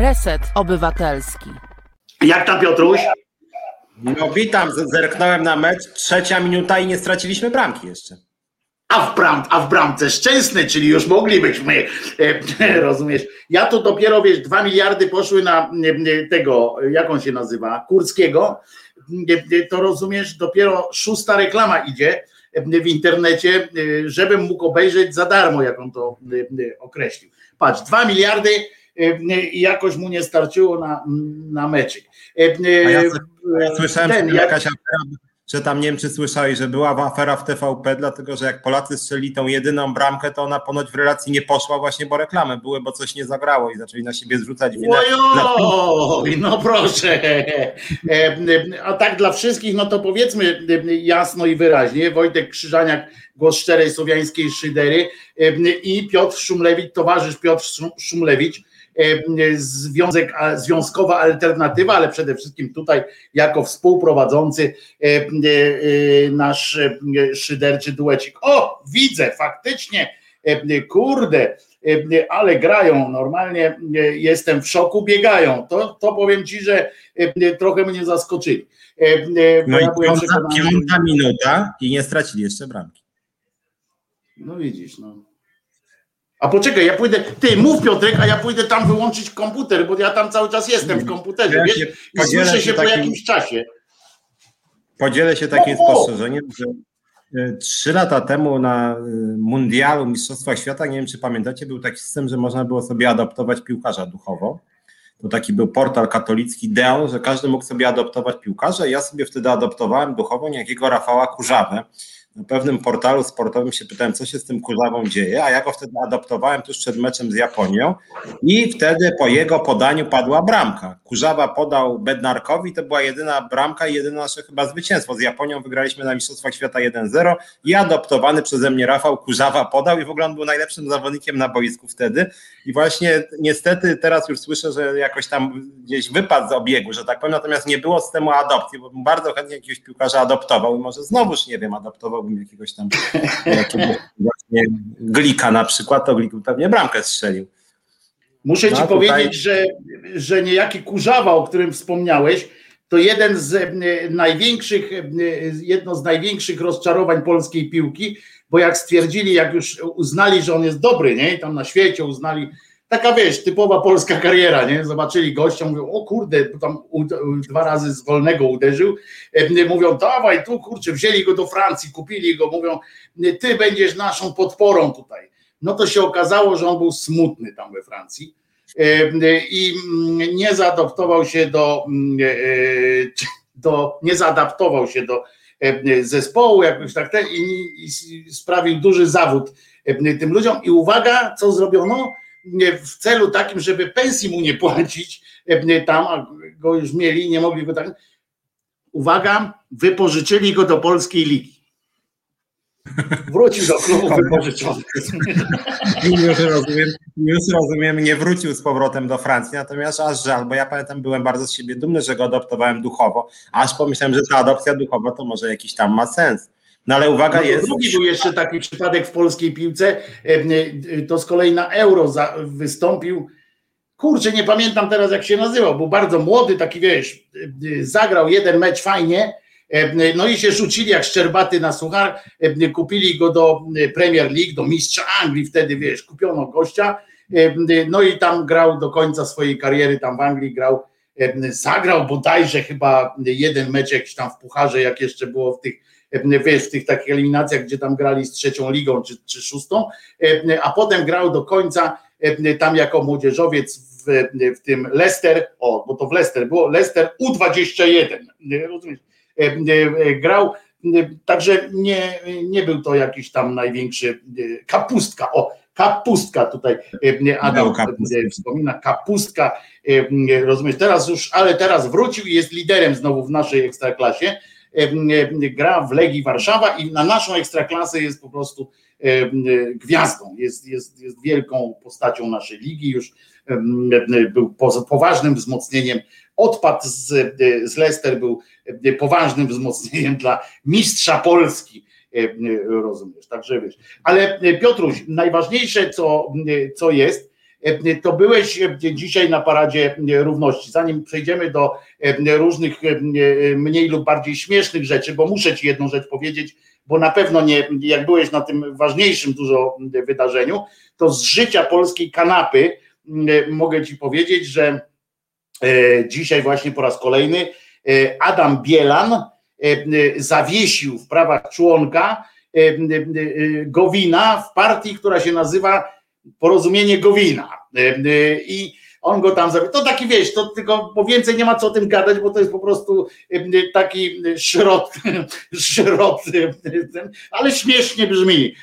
Reset Obywatelski. Jak tam Piotruś? No witam, zerknąłem na mecz, trzecia minuta i nie straciliśmy bramki jeszcze. A w, bram, a w bramce szczęsny, czyli już moglibyśmy, e, rozumiesz? Ja to dopiero, wiesz, dwa miliardy poszły na e, tego, jak on się nazywa, Kurskiego, e, to rozumiesz, dopiero szósta reklama idzie w internecie, żebym mógł obejrzeć za darmo, jak on to określił. Patrz, dwa miliardy i jakoś mu nie starczyło na, na meczyk. A ja, ja słyszałem, ten, że jakaś afera że tam Niemcy słyszeli, że była afera w TVP, dlatego że jak Polacy strzeli tą jedyną bramkę, to ona ponoć w relacji nie poszła właśnie, bo reklamy były, bo coś nie zagrało i zaczęli na siebie zrzucać winę. Ojoj, no proszę. A tak dla wszystkich, no to powiedzmy jasno i wyraźnie, Wojtek Krzyżaniak, głos szczerej słowiańskiej szydery i Piotr Szumlewicz, towarzysz Piotr Szumlewicz, E, związek, związkowa alternatywa, ale przede wszystkim tutaj jako współprowadzący e, e, nasz szyderczy duecik. O, widzę, faktycznie, kurde, ale grają normalnie, jestem w szoku, biegają. To, to powiem ci, że trochę mnie zaskoczyli. No ja i piąta, piąta minuta i nie stracili jeszcze bramki. No widzisz, no. A poczekaj, ja pójdę, ty mów Piotrek, a ja pójdę tam wyłączyć komputer, bo ja tam cały czas jestem w komputerze, ja wiesz, i słyszę się, po jakimś czasie. Podzielę się takim no, spostrzeżeniem, że e, trzy lata temu na e, mundialu Mistrzostwach Świata, nie wiem czy pamiętacie, był taki system, że można było sobie adoptować piłkarza duchowo. To taki był portal katolicki Deon, że każdy mógł sobie adoptować piłkarza. Ja sobie wtedy adoptowałem duchowo niejakiego Rafała Kurzawę, na pewnym portalu sportowym się pytałem, co się z tym kurzawą dzieje, a ja go wtedy adoptowałem tuż przed meczem z Japonią i wtedy po jego podaniu padła bramka. Kurzawa podał Bednarkowi, to była jedyna bramka i jedyne nasze chyba zwycięstwo. Z Japonią wygraliśmy na Mistrzostwach Świata 1-0 i adoptowany przeze mnie Rafał Kurzawa podał i w ogóle on był najlepszym zawodnikiem na boisku wtedy i właśnie niestety teraz już słyszę, że jakoś tam gdzieś wypadł z obiegu, że tak powiem, natomiast nie było systemu adopcji, bo bardzo chętnie jakiegoś piłkarza adoptował i może znowuż, nie wiem, adoptowałbym jakiegoś tam jakiegoś właśnie glika na przykład, to glik pewnie bramkę strzelił. Muszę no, ci tutaj... powiedzieć, że, że niejaki Kurzawa, o którym wspomniałeś, to jeden z e, największych, e, jedno z największych rozczarowań polskiej piłki, bo jak stwierdzili, jak już uznali, że on jest dobry, nie? Tam na świecie uznali, taka wiesz, typowa polska kariera, nie? Zobaczyli gościa, mówią, o kurde, tam dwa razy z wolnego uderzył, e, mówią, dawaj tu, kurczę, wzięli go do Francji, kupili go, mówią, ty będziesz naszą podporą tutaj. No to się okazało, że on był smutny tam we Francji e, i nie zaadoptował się do, e, do nie zaadaptował się do zespołu jakoś tak ten, i, i sprawił duży zawód tym ludziom i uwaga, co zrobiono? W celu takim, żeby pensji mu nie płacić e, tam, a go już mieli, nie mogli go tak. Uwaga, wypożyczyli go do polskiej ligi. Wrócił do klubu wypożyczony. Już rozumiem, już rozumiem, nie wrócił z powrotem do Francji, natomiast aż żal, bo ja pamiętam, byłem bardzo z siebie dumny, że go adoptowałem duchowo, aż pomyślałem, że ta adopcja duchowa to może jakiś tam ma sens. No ale uwaga no jest. Drugi był jeszcze taki przypadek w polskiej piłce. To z kolei na euro wystąpił. Kurczę, nie pamiętam teraz jak się nazywał. Był bardzo młody, taki wiesz, zagrał jeden mecz fajnie. No i się rzucili jak szczerbaty na suchar. Kupili go do Premier League, do mistrza Anglii. Wtedy wiesz, kupiono gościa. No i tam grał do końca swojej kariery, tam w Anglii grał. Zagrał bodajże chyba jeden mecz jakiś tam w pucharze, jak jeszcze było w tych wiesz, w tych takich eliminacjach, gdzie tam grali z trzecią ligą czy, czy szóstą, a potem grał do końca tam jako młodzieżowiec w, w tym Leicester, o, bo to w Leicester było, Leicester U21, rozumiesz, grał, także nie, nie był to jakiś tam największy kapustka, o, kapustka tutaj Adam kapustka. wspomina, kapustka, rozumiesz, teraz już, ale teraz wrócił i jest liderem znowu w naszej ekstraklasie, gra w Legii Warszawa i na naszą ekstraklasę jest po prostu gwiazdą, jest, jest, jest wielką postacią naszej ligi, już był poważnym wzmocnieniem, odpad z, z Leicester był poważnym wzmocnieniem dla mistrza Polski, rozumiesz, także wiesz. Ale Piotruś, najważniejsze co, co jest, to byłeś dzisiaj na Paradzie Równości. Zanim przejdziemy do różnych mniej lub bardziej śmiesznych rzeczy, bo muszę Ci jedną rzecz powiedzieć, bo na pewno nie, jak byłeś na tym ważniejszym dużo wydarzeniu, to z życia polskiej kanapy mogę Ci powiedzieć, że dzisiaj właśnie po raz kolejny Adam Bielan zawiesił w prawach członka Gowina w partii, która się nazywa Porozumienie Gowina. I on go tam zabił. To taki wieś, to tylko, bo więcej nie ma co o tym gadać, bo to jest po prostu taki szrot, szrot ale śmiesznie brzmi.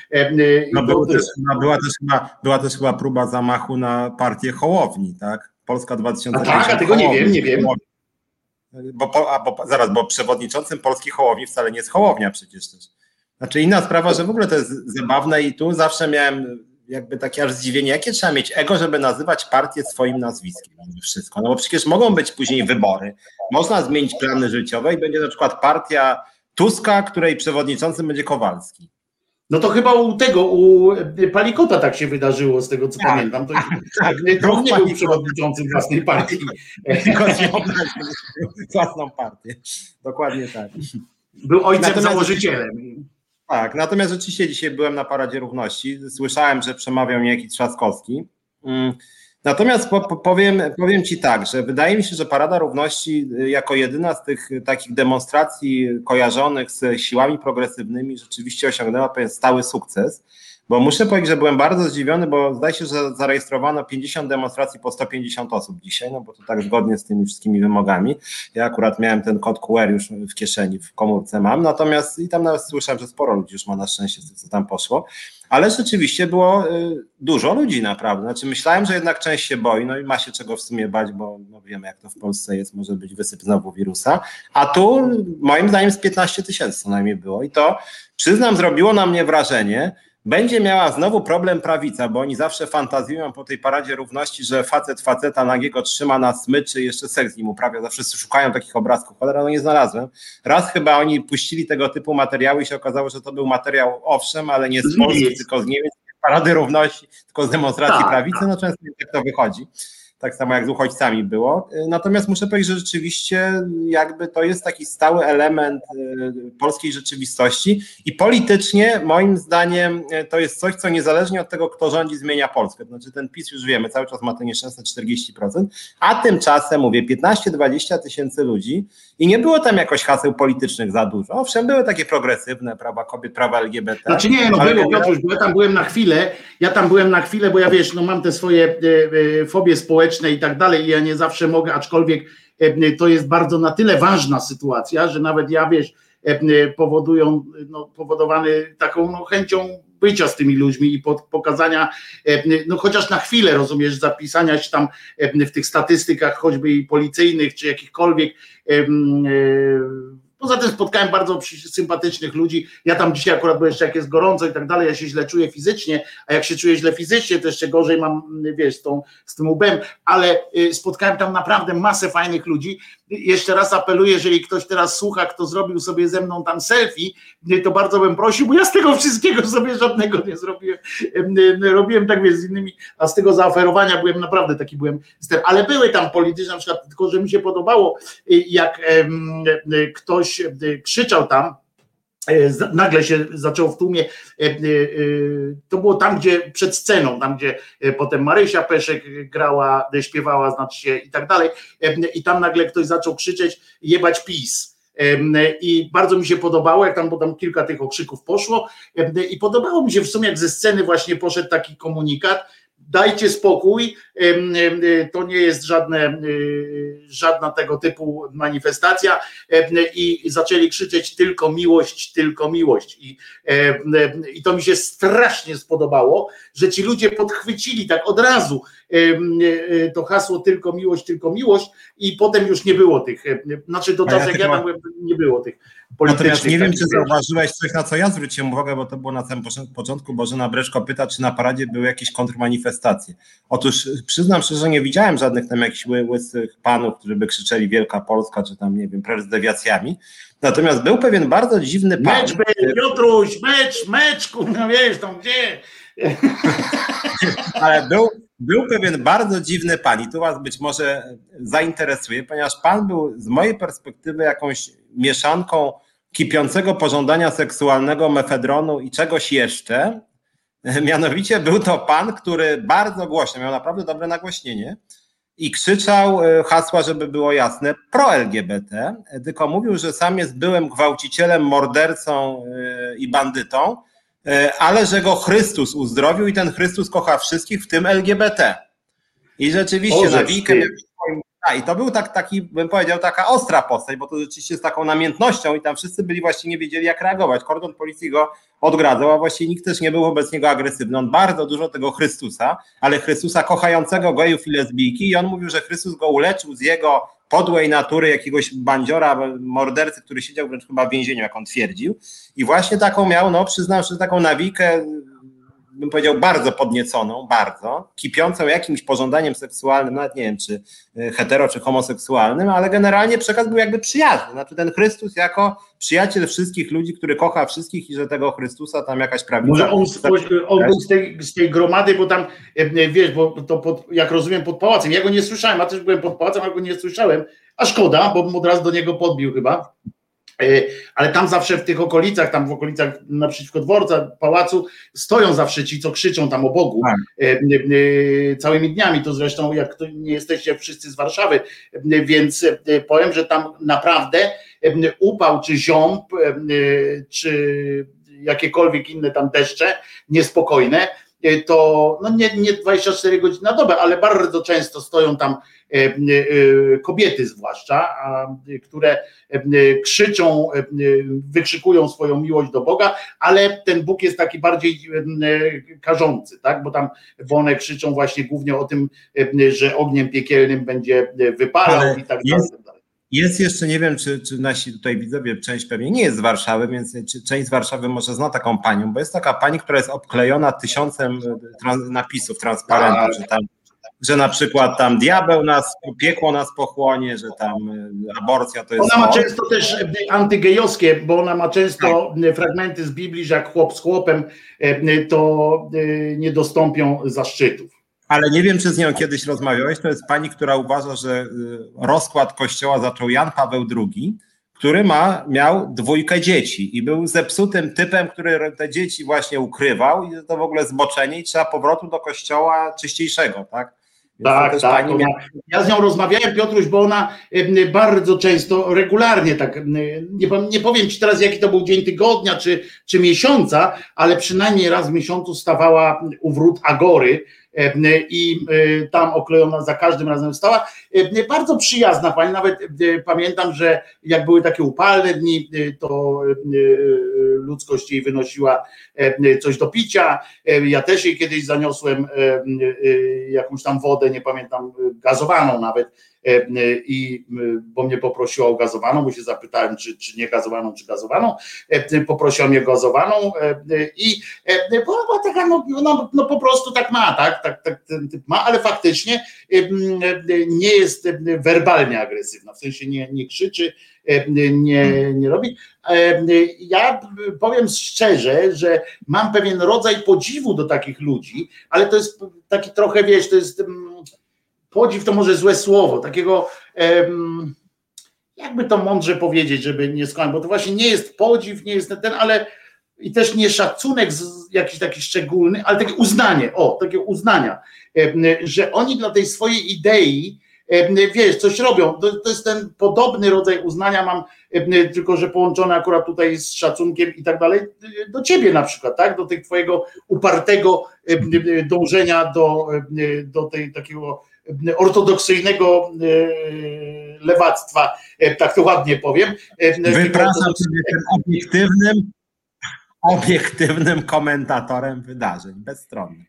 No było też, była, też chyba, była też chyba próba zamachu na partię Hołowni, tak? Polska 2050. A tak, a tego nie wiem, nie wiem. Bo, a, bo, zaraz, bo przewodniczącym Polskiej Hołowni wcale nie jest Hołownia przecież też. Znaczy inna sprawa, że w ogóle to jest zabawne i tu zawsze miałem jakby takie aż zdziwienie, jakie trzeba mieć ego, żeby nazywać partię swoim nazwiskiem wszystko. No bo przecież mogą być później wybory, można zmienić plany życiowe i będzie na przykład partia Tuska, której przewodniczącym będzie Kowalski. No to chyba u tego, u Palikota tak się wydarzyło, z tego co tak, pamiętam. To, tak, to on nie był przewodniczącym własnej partii. Tylko własną partię. Dokładnie tak. Był ojcem Natomiast, założycielem. Tak, natomiast rzeczywiście dzisiaj byłem na Paradzie Równości. Słyszałem, że przemawiał niejaki Trzaskowski. Mm, natomiast po, powiem, powiem Ci tak, że wydaje mi się, że Parada Równości y, jako jedyna z tych takich demonstracji kojarzonych z siłami progresywnymi rzeczywiście osiągnęła pewien stały sukces. Bo muszę powiedzieć, że byłem bardzo zdziwiony, bo zdaje się, że zarejestrowano 50 demonstracji po 150 osób dzisiaj, no bo to tak zgodnie z tymi wszystkimi wymogami. Ja akurat miałem ten kod QR już w kieszeni, w komórce mam, natomiast i tam nawet słyszałem, że sporo ludzi już ma na szczęście, co tam poszło, ale rzeczywiście było y, dużo ludzi naprawdę. Znaczy myślałem, że jednak część się boi, no i ma się czego w sumie bać, bo no wiemy jak to w Polsce jest, może być wysyp znowu wirusa, a tu moim zdaniem z 15 tysięcy co najmniej było i to przyznam zrobiło na mnie wrażenie, będzie miała znowu problem prawica, bo oni zawsze fantazjują po tej paradzie równości, że facet faceta nagiego trzyma na smyczy i jeszcze seks z nim uprawia. Zawsze szukają takich obrazków. Cholera, no nie znalazłem. Raz chyba oni puścili tego typu materiały i się okazało, że to był materiał owszem, ale nie z Polski, tylko z Niemiec, parady równości, tylko z demonstracji tak. prawicy. No często tak to wychodzi tak samo jak z uchodźcami było. Natomiast muszę powiedzieć, że rzeczywiście jakby to jest taki stały element y, polskiej rzeczywistości i politycznie moim zdaniem y, to jest coś, co niezależnie od tego, kto rządzi, zmienia Polskę. Znaczy ten PiS już wiemy, cały czas ma to nieszczęsne 40%, a tymczasem mówię 15-20 tysięcy ludzi i nie było tam jakoś haseł politycznych za dużo. Owszem, były takie progresywne, prawa kobiet, prawa LGBT. Znaczy nie, no było, Piotruś, bo ja tam byłem na chwilę, ja tam byłem na chwilę, bo ja wiesz, no mam te swoje e, e, fobie społeczne i tak dalej. Ja nie zawsze mogę, aczkolwiek e, to jest bardzo na tyle ważna sytuacja, że nawet ja wiesz, powodują, no, powodowany taką no, chęcią bycia z tymi ludźmi i pokazania, no chociaż na chwilę, rozumiesz, zapisania się tam w tych statystykach, choćby i policyjnych, czy jakichkolwiek Poza tym spotkałem bardzo sympatycznych ludzi. Ja tam dzisiaj akurat, bo jeszcze jak jest gorąco i tak dalej, ja się źle czuję fizycznie, a jak się czuję źle fizycznie, to jeszcze gorzej mam, wiesz, z, tą, z tym łbem, ale y, spotkałem tam naprawdę masę fajnych ludzi. Jeszcze raz apeluję, jeżeli ktoś teraz słucha, kto zrobił sobie ze mną tam selfie, y, to bardzo bym prosił, bo ja z tego wszystkiego sobie żadnego nie zrobiłem. Y, robiłem tak, wiesz, z innymi, a z tego zaoferowania byłem naprawdę taki byłem, ale były tam polityczne, na przykład, tylko że mi się podobało, jak ktoś ktoś e, krzyczał tam, e, nagle się zaczął w tłumie, e, to było tam, gdzie przed sceną, tam gdzie potem Marysia Peszek grała, śpiewała, znaczy się i tak dalej, i tam nagle ktoś zaczął krzyczeć jebać PiS. I bardzo mi się podobało, jak tam, bo tam kilka tych okrzyków poszło, i podobało mi się w sumie, jak ze sceny właśnie poszedł taki komunikat, dajcie spokój, to nie jest żadne, żadna tego typu manifestacja. I zaczęli krzyczeć tylko miłość, tylko miłość i, i to mi się strasznie spodobało, że ci ludzie podchwycili tak od razu to hasło tylko miłość, tylko miłość i potem już nie było tych, znaczy do czasu jak ja tam byłem, nie było tych politycznych. Natomiast nie wiem, czy zauważyłeś coś, na co ja zwróciłem uwagę, bo to było na samym początku, Bożena Breszko pyta, czy na paradzie były jakieś kontrmanifestacje. Otóż przyznam szczerze, że nie widziałem żadnych tam jakichś łysych panów, którzy by krzyczeli Wielka Polska, czy tam, nie wiem, z dewiacjami. Natomiast był pewien bardzo dziwny pan. Mecz był, Piotruś, mecz, mecz, kurwa, wiesz, tam gdzie? Ale był, był pewien bardzo dziwny pan i tu was być może zainteresuje, ponieważ pan był z mojej perspektywy jakąś mieszanką kipiącego pożądania seksualnego, mefedronu i czegoś jeszcze. Mianowicie był to pan, który bardzo głośno, miał naprawdę dobre nagłośnienie i krzyczał e, hasła, żeby było jasne, pro-LGBT, tylko mówił, że sam jest byłym gwałcicielem, mordercą e, i bandytą, ale że go Chrystus uzdrowił i ten Chrystus kocha wszystkich, w tym LGBT. I rzeczywiście na a, I to był tak, taki, bym powiedział, taka ostra postać, bo to rzeczywiście z taką namiętnością i tam wszyscy byli właśnie nie wiedzieli, jak reagować. Kordon policji go odgradzał, a właściwie nikt też nie był wobec niego agresywny. On bardzo dużo tego Chrystusa, ale Chrystusa kochającego gejów i lesbijki i on mówił, że Chrystus go uleczył z jego podłej natury jakiegoś bandziora, mordercy, który siedział wręcz chyba w więzieniu, jak on twierdził. I właśnie taką miał, no przyznam, że taką nawikę bym powiedział, bardzo podnieconą, bardzo, kipiącą jakimś pożądaniem seksualnym, nawet nie wiem, czy e, hetero, czy homoseksualnym, ale generalnie przekaz był jakby przyjazny. Znaczy ten Chrystus jako przyjaciel wszystkich ludzi, który kocha wszystkich i że tego Chrystusa tam jakaś prawda. Może on, on był z tej, z tej gromady, bo tam, e, wiesz, bo to pod, jak rozumiem pod pałacem, ja go nie słyszałem, a też byłem pod pałacem, ale go nie słyszałem, a szkoda, bo bym od razu do niego podbił chyba E, ale tam zawsze w tych okolicach, tam w okolicach naprzeciwko dworca, pałacu, stoją zawsze ci, co krzyczą tam o Bogu tak. E, e, całymi dniami. To zresztą, jak to nie jesteście wszyscy z Warszawy, więc powiem, że tam naprawdę upał, czy ziąb, czy jakiekolwiek inne tam deszcze niespokojne, to no nie, nie 24 godziny na dobę, ale bardzo często stoją tam E, e, kobiety zwłaszcza, które e, krzyczą, wykrzykują swoją miłość do Boga, ale ten Bóg jest taki bardziej karzący, tak? bo tam bo one krzyczą właśnie głównie o tym, że ogniem piekielnym będzie wypalał ale i tak jest, dalej. Jest jeszcze, nie wiem, czy, czy nasi tutaj widzowie, część pewnie nie jest z Warszawy, więc część z Warszawy może zna taką panią, bo jest taka pani, która jest obklejona tysiącem trans, napisów, transparentów, tak. czy tam że na przykład tam diabeł nas, piekło nas pochłonie, że tam e, aborcja to jest. Ona ma często też e, antygejowskie, bo ona ma często tak. fragmenty z Biblii, że jak chłop z chłopem, to nie dostąpią zaszczytów. Ale nie wiem, czy z nią kiedyś rozmawiałeś. To jest pani, która uważa, że rozkład kościoła zaczął Jan Paweł II, który ma, miał dwójkę dzieci i był zepsutym typem, który te dzieci właśnie ukrywał i to w ogóle zboczenie i trzeba powrotu do kościoła czyściejszego, tak? Tak, tak. Ona, ja z nią rozmawiałem, Piotruś, bo ona bardzo często, regularnie tak, nie, nie powiem ci teraz, jaki to był dzień tygodnia czy, czy miesiąca, ale przynajmniej raz w miesiącu stawała u wrót Agory i tam oklejona za każdym razem stała. Bardzo przyjazna pani, nawet pamiętam, że jak były takie upalne dni, to ludzkość jej wynosiła coś do picia. Ja też jej kiedyś zaniosłem jakąś tam wodę, nie pamiętam, gazowaną nawet E, e, i bo mnie poprosiła o gazowaną, bo się zapytałem, czy, czy nie gazowaną, czy gazowaną. E, poprosiła mnie gazowaną i była taka, no, no, no po prostu tak ma, tak, tak, tak ten typ ma, ale faktycznie nie jest werbalnie agresywna, w sensie nie, nie krzyczy, nie, nie robi. Ja powiem szczerze, że mam pewien rodzaj podziwu do takich ludzi, ale to jest taki trochę, wiesz, to jest podziw to może złe słowo, takiego jakby to mądrze powiedzieć, żeby nie skończyć, bo to właśnie nie jest podziw, nie jest ten, ale i też nie szacunek jakiś taki szczególny, ale takie uznanie, o, takie uznania, że oni dla tej swojej idei, wiesz, coś robią. To, to jest ten podobny rodzaj uznania mam, tylko że połączony akurat tutaj z szacunkiem i tak dalej, do ciebie na przykład, tak? Do tych twojego upartego dążenia do, do tej takiego ortodoksyjnego e, lewactwa, e, tak to ładnie powiem. E, Wypraszam sobie tym obiektywnym, obiektywnym komentatorem wydarzeń, bezstronnym.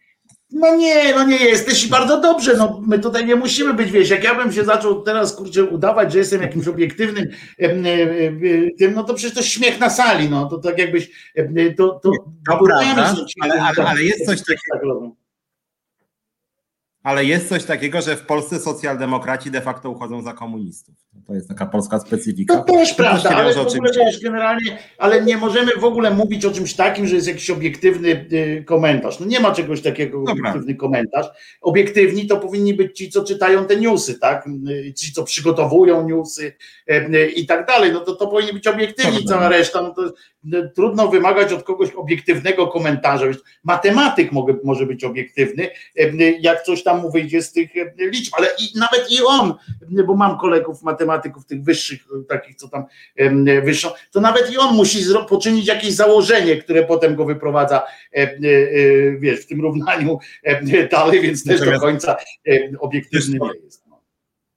No nie, no nie jesteś i bardzo dobrze, no my tutaj nie musimy być, wiesz, jak ja bym się zaczął teraz, kurczę, udawać, że jestem jakimś obiektywnym tym, no to przecież to śmiech na sali, no to tak jakbyś, to, to, to prawda, ale, ale, ale jest coś takiego, ale jest coś takiego, że w Polsce socjaldemokraci de facto uchodzą za komunistów. To jest taka polska specyfika. To też prawda, ale, w ogóle, wiesz, generalnie, ale nie możemy w ogóle mówić o czymś takim, że jest jakiś obiektywny y, komentarz. No nie ma czegoś takiego, Dobra. obiektywny komentarz. Obiektywni to powinni być ci, co czytają te newsy, tak? Y, ci, co przygotowują newsy y, i tak dalej. No to, to powinni być obiektywni, cała reszta. No to trudno wymagać od kogoś obiektywnego komentarza. Matematyk może, może być obiektywny, jak coś tam mu wyjdzie z tych liczb, ale i, nawet i on, bo mam kolegów matematyków tych wyższych, takich co tam wyższą, to nawet i on musi poczynić jakieś założenie, które potem go wyprowadza e, e, wiesz, w tym równaniu dalej, więc też do końca obiektywny nie jest.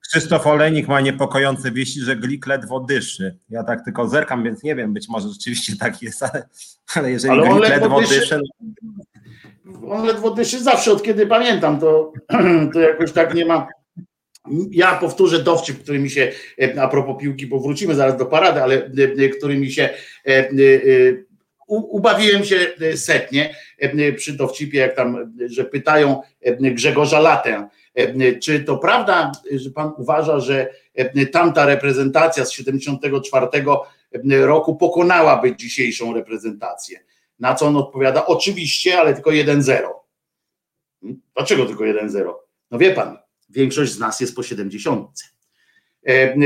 Krzysztof Olejnik ma niepokojące wieści, że Glik ledwo dyszy. Ja tak tylko zerkam, więc nie wiem, być może rzeczywiście tak jest, ale, ale jeżeli ale Glik ledwo, dyszy, dyszy on ledwo dyszy zawsze, od kiedy pamiętam, to, to jakoś tak nie ma. Ja powtórzę dowcip, który mi się, a propos piłki, bo wrócimy zaraz do parady, ale który mi się ubawiłem się setnie przy dowcipie, jak tam, że pytają Grzegorza Latę, czy to prawda, że pan uważa, że tamta reprezentacja z 74 roku pokonałaby dzisiejszą reprezentację? Na co on odpowiada, oczywiście, ale tylko 1-0. Hmm? Dlaczego tylko 1-0? No wie pan, większość z nas jest po 70. E, e, e,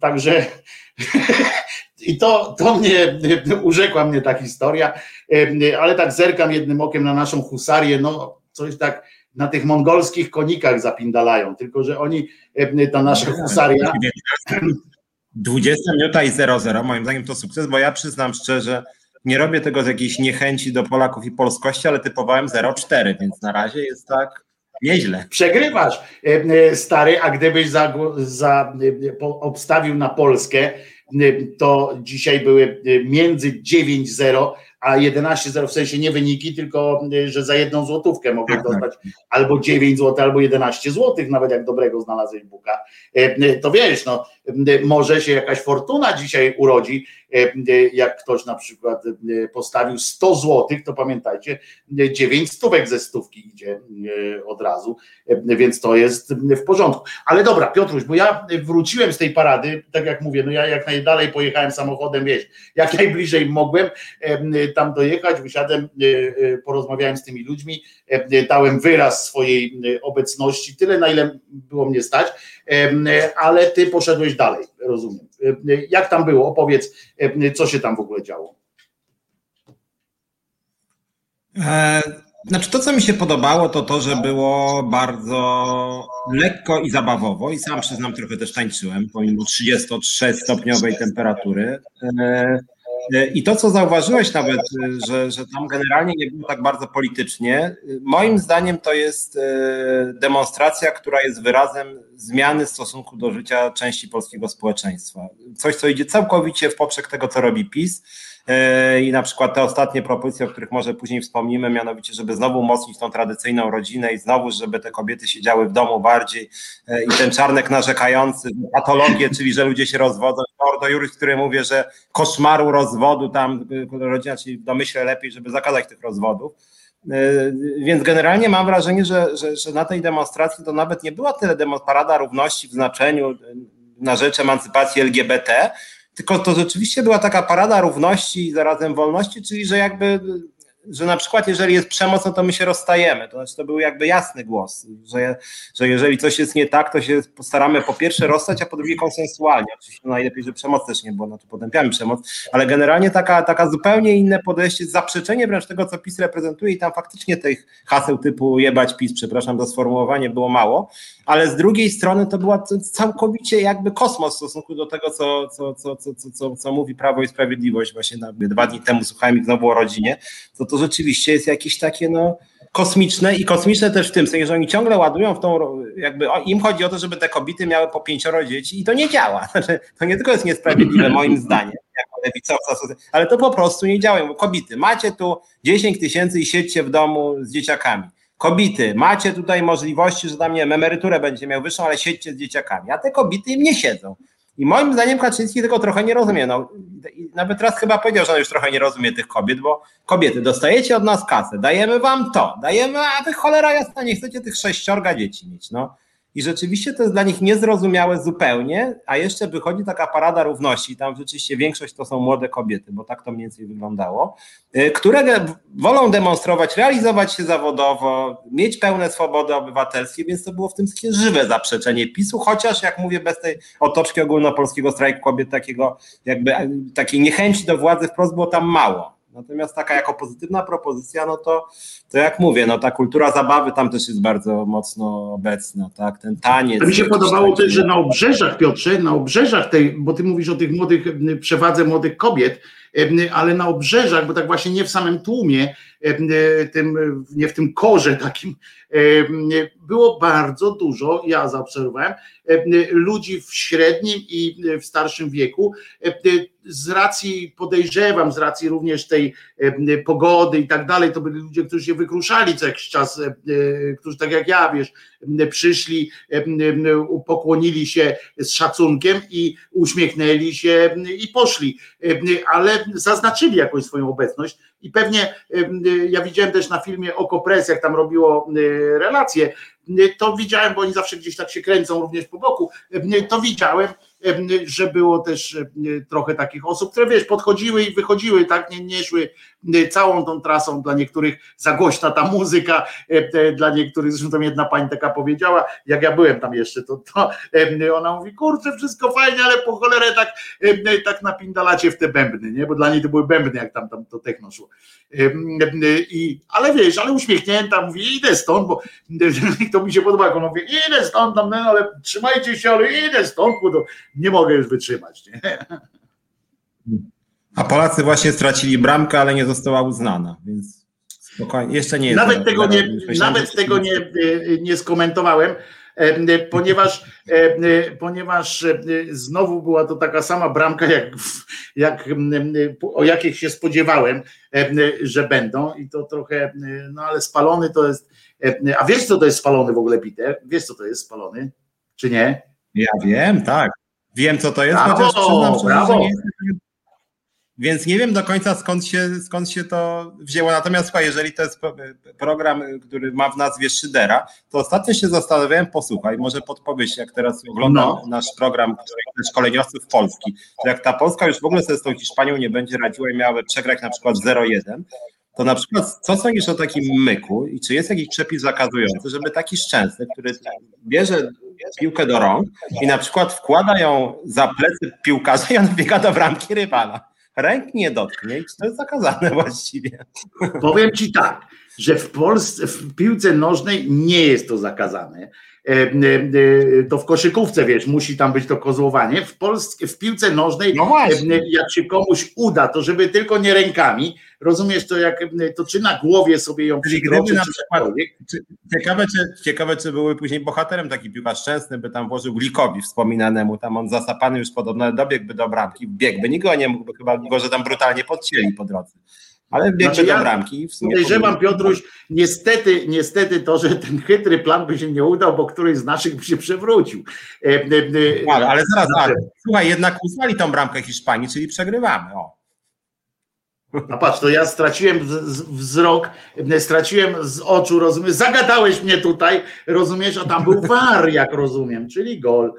także i to, to mnie urzekła mnie ta historia, e, ale tak zerkam jednym okiem na naszą husarię, no coś tak na tych mongolskich konikach zapindalają, tylko że oni, e, ta nasza husaria... 20 minuta i 0-0, moim zdaniem to sukces, bo ja przyznam szczerze, nie robię tego z jakiejś niechęci do Polaków i polskości, ale typowałem 0,4, więc na razie jest tak nieźle. Przegrywasz, e, e, stary, a gdybyś za, za, e, obstawił na Polskę, to dzisiaj były między 9-0 a 11-0 w sensie nie wyniki, tylko że za jedną złotówkę mogę tak, dostać tak. albo 9 zł, albo 11 złotych, nawet jak dobrego znalazłeś buka. To wiesz, no, może się jakaś fortuna dzisiaj urodzi, jak ktoś na przykład postawił 100 złotych, to pamiętajcie, 9 stówek ze stówki idzie od razu, więc to jest w porządku. Ale dobra, Piotruś, bo ja wróciłem z tej parady, tak jak mówię, no ja jak najdalej pojechałem samochodem, wiesz, jak najbliżej mogłem tam dojechać, wysiadłem, porozmawiałem z tymi ludźmi, dałem wyraz swojej obecności, tyle na ile było mnie stać, ale ty poszedłeś dalej, rozumiem. Jak tam było? Opowiedz, co się tam w ogóle działo. E, znaczy to, co mi się podobało, to to, że było bardzo lekko i zabawowo i sam przyznam, trochę też tańczyłem, pomimo 33-stopniowej temperatury. E, I to, co zauważyłeś nawet, e, że, że tam generalnie nie było tak bardzo politycznie, e, moim zdaniem to jest demonstracja, która jest wyrazem zmiany stosunku do życia części polskiego społeczeństwa. Coś, co idzie całkowicie w poprzek tego, co robi PiS i na przykład te ostatnie propozycje, o których może później wspomnimy, mianowicie, żeby znowu umocnić tą tradycyjną rodzinę i znowu, żeby te kobiety siedziały w domu bardziej e, i ten czarnek narzekający, patologię, czyli że ludzie się rozwodzą, Ordo Juris, który mówi, że koszmaru rozwodu tam e, rodzina, czyli w domyśle lepiej, żeby zakazać tych rozwodów. Więc generalnie mam wrażenie, że, że, że na tej demonstracji to nawet nie była tyle parada równości w znaczeniu na rzecz emancypacji LGBT, tylko to rzeczywiście była taka parada równości i zarazem wolności, czyli że jakby że na przykład jeżeli jest przemoc, no to my się rozstajemy. To znaczy to był jakby jasny głos, że, że jeżeli coś jest nie tak, to się postaramy po pierwsze rozstać, a po drugie konsensualnie. Oczywiście najlepiej, że przemoc też nie było, no to potępiamy przemoc, ale generalnie taka, taka zupełnie inne podejście, zaprzeczenie wręcz tego, co PiS reprezentuje i tam faktycznie tych haseł typu jebać PiS, przepraszam, to sformułowanie było mało, ale z drugiej strony to była całkowicie jakby kosmos w stosunku do tego, co, co, co, co, co, co, co mówi Prawo i Sprawiedliwość. Właśnie dwa dni temu słuchałem ich znowu o rodzinie, to to rzeczywiście jest jakieś takie no kosmiczne i kosmiczne też w tym sensie, że oni ciągle ładują w tą, jakby im chodzi o to, żeby te kobiety miały po pięcioro dzieci i to nie działa. Znaczy, to nie tylko jest niesprawiedliwe moim zdaniem, jako lewicowca, ale to po prostu nie działa. Kobiety, macie tu 10 tysięcy i siedźcie w domu z dzieciakami. Kobiety, macie tutaj możliwości, że tam nie wiem, emeryturę będzie miał wyższą, ale siedźcie z dzieciakami. A te kobiety im nie siedzą. I moim zdaniem Kaczyński tego trochę nie rozumie. No, nawet raz chyba powiedział, że on już trochę nie rozumie tych kobiet, bo kobiety, dostajecie od nas kasę, dajemy wam to, dajemy, a wy cholera jasna, nie chcecie tych sześciorga dzieci mieć. No. I rzeczywiście to jest dla nich niezrozumiałe zupełnie, a jeszcze wychodzi taka parada równości, tam rzeczywiście większość to są młode kobiety, bo tak to mniej więcej wyglądało, y, które wolą demonstrować, realizować się zawodowo, mieć pełne swobody obywatelskie, więc to było w tym takie żywe zaprzeczenie PiSu, chociaż jak mówię, bez tej otoczki ogólnopolskiego strajku kobiet, takiego jakby takiej niechęci do władzy wprost było tam mało. Natomiast taka jako pozytywna propozycja, no to, to jak mówię, no ta kultura zabawy tam też jest bardzo mocno obecna, tak, ten taniec. To mi się podobało też, że na obrzeżach, Piotrze, na obrzeżach tej, bo ty mówisz o tych młodych, przewadze młodych kobiet, ale na obrzeżach, bo tak właśnie nie w samym tłumie, tym, nie w tym korze takim, było bardzo dużo, ja zaobserwowałem, ludzi w średnim i w starszym wieku, z racji, podejrzewam, z racji również tej pogody i tak dalej, to byli ludzie, którzy się wykruszali co jakiś czas, którzy tak jak ja, wiesz, przyszli, pokłonili się z szacunkiem i uśmiechnęli się i poszli, ale zaznaczyli jakąś swoją obecność i pewnie ja widziałem też na filmie Oko Press, jak tam robiło relacje, to widziałem, bo oni zawsze gdzieś tak się kręcą również po boku, to widziałem, że było też trochę takich osób, które wiesz, podchodziły i wychodziły, tak, nie, nie szły całą tą trasą, dla niektórych za głośna ta muzyka, dla niektórych, zresztą tam jedna pani taka powiedziała, jak ja byłem tam jeszcze, to, to ona mówi, kurczę, wszystko fajnie, ale po cholerę tak, tak napindalacie w te bębny, nie, bo dla niej to były bębny, jak tam, tam to techno szło. I, ale wiesz, ale uśmiechnięta, mówi, idę stąd, bo to mi się podoba, jak ona mówi, idę stąd, tam, no, ale trzymajcie się, ale idę stąd, bo to nie mogę już wytrzymać. Nie? A Polacy właśnie stracili bramkę, ale nie została uznana, więc spokojnie, jeszcze nie jest. Nawet tego nie, myślałem, nawet tego nie, y, nie skomentowałem, ponieważ, ponieważ znowu była to taka sama bramka, jak, jak o jakich się spodziewałem, że będą i to trochę, no ale spalony to jest, a wiesz co to jest spalony w ogóle, Peter? Wiesz co to jest spalony, czy nie? Ja wiem, tak. Wiem, co to jest, brawo, chociaż przyznam brawo. że nie jestem więc nie wiem do końca skąd się, skąd się to wzięło. Natomiast słuchaj, jeżeli to jest program, który ma w nazwie Szydera, to ostatnio się zastanawiałem, posłuchaj, może podpowiedź, jak teraz oglądam no. nasz program szkoleniowców Polski, że jak ta Polska już w ogóle sobie z tą Hiszpanią nie będzie radziła i miałaby przegrać na przykład 0-1, to na przykład co sądzisz o takim myku i czy jest jakiś przepis zakazujący, żeby taki szczęsny, który bierze piłkę do rąk i na przykład wkłada ją za plecy piłkarza i on biega do bramki rywala ręk nie dotknie i to jest zakazane właściwie. Powiem ci tak, że w Polsce, w piłce nożnej nie jest to zakazane. E, e, e, to w koszykówce, wiesz, musi tam być to kozłowanie. W, Polsce, w piłce nożnej, no jak się komuś uda, to żeby tylko nie rękami, rozumiesz to, jak to czy na głowie sobie ją przykroczy, na przykład, czy, ciekawe, czy, ciekawe, czy były później bohaterem taki piłkarz szczęsny, by tam włożył Glikowi wspominanemu, tam on zasapany już podobno dobiegłby do bramki, biegłby, nikt go nie mógłby, chyba go, że tam brutalnie podcięli po drodze. Ale biegły znaczy, do bramki. Podejrzewam, Piotruś, niestety, niestety to, że ten chytry plan by się nie udał, bo któryś z naszych by się przewrócił. E, e, e, ale, ale zaraz, znaczy, słuchaj, jednak uznali tą bramkę Hiszpanii, czyli przegrywamy. O. A patrz, to ja straciłem wzrok, straciłem z oczu, rozumiesz? Zagadałeś mnie tutaj, rozumiesz, a tam był war, jak rozumiem, czyli gol.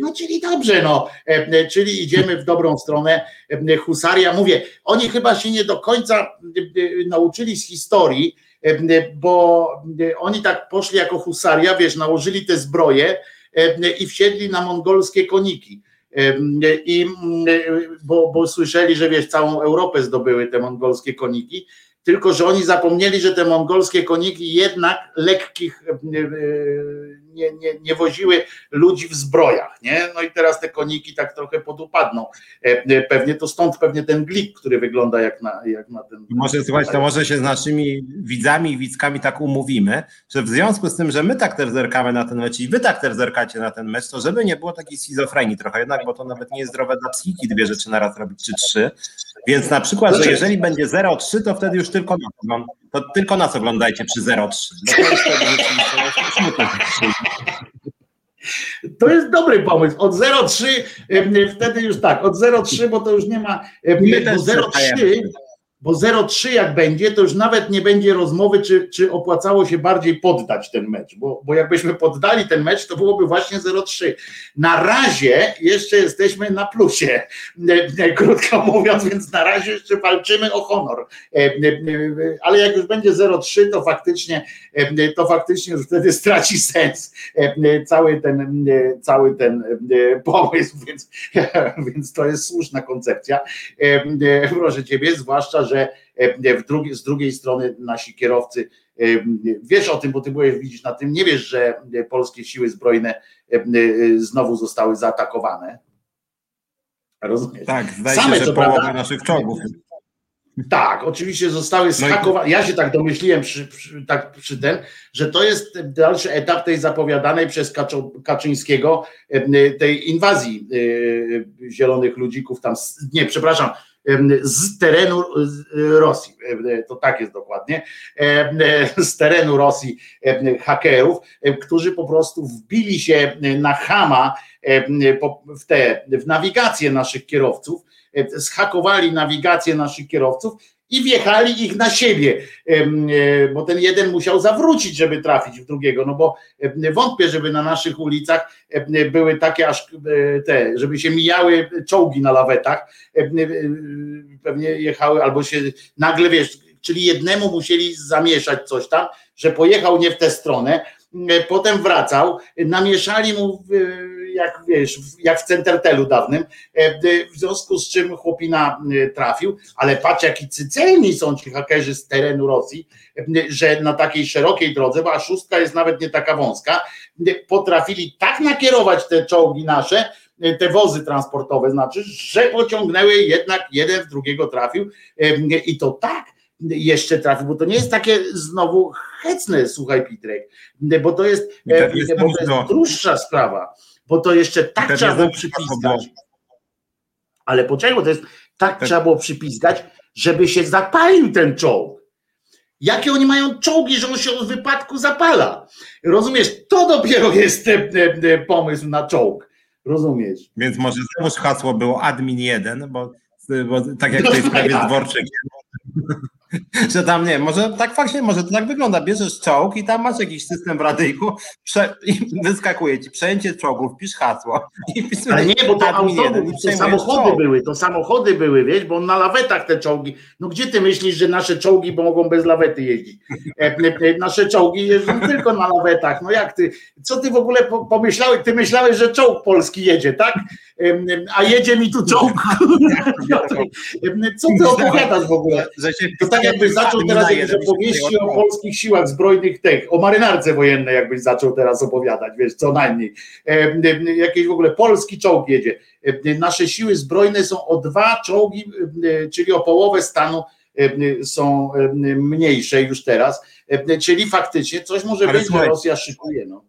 No, czyli dobrze, no, czyli idziemy w dobrą stronę. Husaria, mówię, oni chyba się nie do końca nauczyli z historii, bo oni tak poszli jako husaria, wiesz, nałożyli te zbroje i wsiedli na mongolskie koniki i bo, bo słyszeli, że wiesz, całą Europę zdobyły te mongolskie koniki, tylko że oni zapomnieli, że te mongolskie koniki jednak lekkich nie, nie, nie woziły ludzi w zbrojach, nie? No i teraz te koniki tak trochę podupadną. E, pewnie to stąd pewnie ten glik, który wygląda jak na, jak na ten. Może słuchać, to może się z naszymi widzami i widzkami tak umówimy, że w związku z tym, że my tak też zerkamy na ten mecz i wy tak też zerkacie na ten mecz, to żeby nie było takiej schizofrenii trochę jednak, bo to nawet nie jest zdrowe dla psychiki dwie rzeczy na raz robić, czy trzy. Więc na przykład, że jeżeli będzie 0,3, to wtedy już tylko nas, to tylko nas oglądajcie przy 0,3. No to jest wtedy To jest dobry pomysł. Od 0,3 wtedy już tak, od 0,3, bo to już nie ma. Bo 0,3 bo 0,3 jak będzie, to już nawet nie będzie rozmowy, czy, czy opłacało się bardziej poddać ten mecz, bo, bo jakbyśmy poddali ten mecz, to byłoby właśnie 0,3. Na razie jeszcze jesteśmy na plusie, krótko mówiąc, więc na razie jeszcze walczymy o honor. Ale jak już będzie 0,3, to faktycznie, to faktycznie już wtedy straci sens cały ten, cały ten pomysł, więc, więc to jest słuszna koncepcja. Proszę Ciebie, zwłaszcza, że e, drugi, z drugiej strony nasi kierowcy, e, wiesz o tym, bo ty byłeś, widzisz na tym, nie wiesz, że polskie siły zbrojne e, znowu zostały zaatakowane. Rozumiesz? Tak, zdaje Same się, że połowa naszych czołgów. Tak, oczywiście zostały. No i... Ja się tak domyśliłem przy, przy, tak przy ten, że to jest dalszy etap tej zapowiadanej przez Kaczyńskiego tej inwazji zielonych ludzików tam, nie, przepraszam, z terenu Rosji, to tak jest dokładnie, z terenu Rosji hakerów, którzy po prostu wbili się na Hama w, te, w nawigację naszych kierowców, zhakowali nawigację naszych kierowców i wjechali ich na siebie, e, bo ten jeden musiał zawrócić, żeby trafić w drugiego, no bo wątpię, żeby na naszych ulicach były takie aż e, te, żeby się mijały czołgi na lawetach, pewnie jechały albo się nagle, wiesz, czyli jednemu musieli zamieszać coś tam, że pojechał nie w tę stronę, potem wracał, namieszali mu jak wiesz, jak w Centertelu dawnym, e, w związku z czym chłopina e, trafił, ale patrz jaki cycelni są ci hakerzy z terenu Rosji, e, że na takiej szerokiej drodze, bo a szóstka jest nawet nie taka wąska, potrafili tak nakierować te czołgi nasze, te wozy transportowe, znaczy, że pociągnęły jednak jeden w drugiego trafił i to tak jeszcze trafił, bo to nie jest takie znowu hecne, słuchaj Pitrek, bo to jest, bo to jest dłuższa sprawa bo to jeszcze tak trzeba było przypiskać. Ale poczekaj, bo to jest tak trzeba było przypiskać, żeby się zapalił ten czołg. Jakie oni mają czołgi, że on się od wypadku zapala? Rozumiesz? To dopiero jest pomysł na czołg. Rozumiesz? Więc może znowuż hasło było admin 1, bo, bo tak jak no, w tej sprawie z Dworczykiem, że tam nie, może tak faktycznie, może to tak wygląda. Bierzesz czołg i tam masz jakiś system w radyjku prze, i wyskakuje ci przejęcie czołgów, pisz hasło. I Ale nie, bo to autobus, to samochody czołg. były, to samochody były, wiesz, bo na lawetach te czołgi. No gdzie ty myślisz, że nasze czołgi mogą bez lawety jeździć? E, e, nasze czołgi jeżdżą tylko na lawetach. No jak ty, co ty w ogóle pomyślałeś? Ty myślałeś, że czołg polski jedzie, tak? A jedzie mi tu czołg. Co ty opowiadasz w ogóle? To tak jakbyś zaczął teraz jakieś opowieści o polskich siłach zbrojnych tych, o marynarce wojennej jakbyś zaczął teraz opowiadać, wiesz, co najmniej. Jakieś w ogóle polski czołg jedzie. Nasze siły zbrojne są o dwa czołgi, czyli o połowę stanu są mniejsze już teraz, czyli faktycznie coś może być, że Rosja szykuje. No.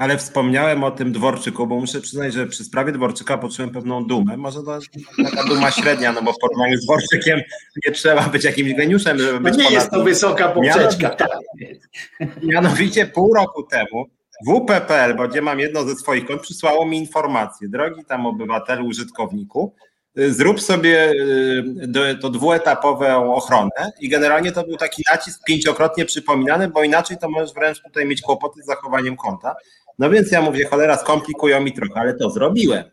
Ale wspomniałem o tym Dworczyku, bo muszę przyznać, że przy sprawie Dworczyka poczułem pewną dumę. Może to taka duma średnia, no bo w porównaniu z Dworczykiem nie trzeba być jakimś geniuszem, żeby być Nie ponad... jest to wysoka poprzeczka. Mianowicie pół roku temu WPPL, bo gdzie mam jedno ze swoich kont, przysłało mi informację. Drogi tam obywatelu, użytkowniku, zrób sobie y, to dwuetapową ochronę i generalnie to był taki nacisk pięciokrotnie przypominany, bo inaczej to możesz wręcz tutaj mieć kłopoty z zachowaniem konta. No więc ja mówię, cholera, skomplikują mi trochę, ale to zrobiłem.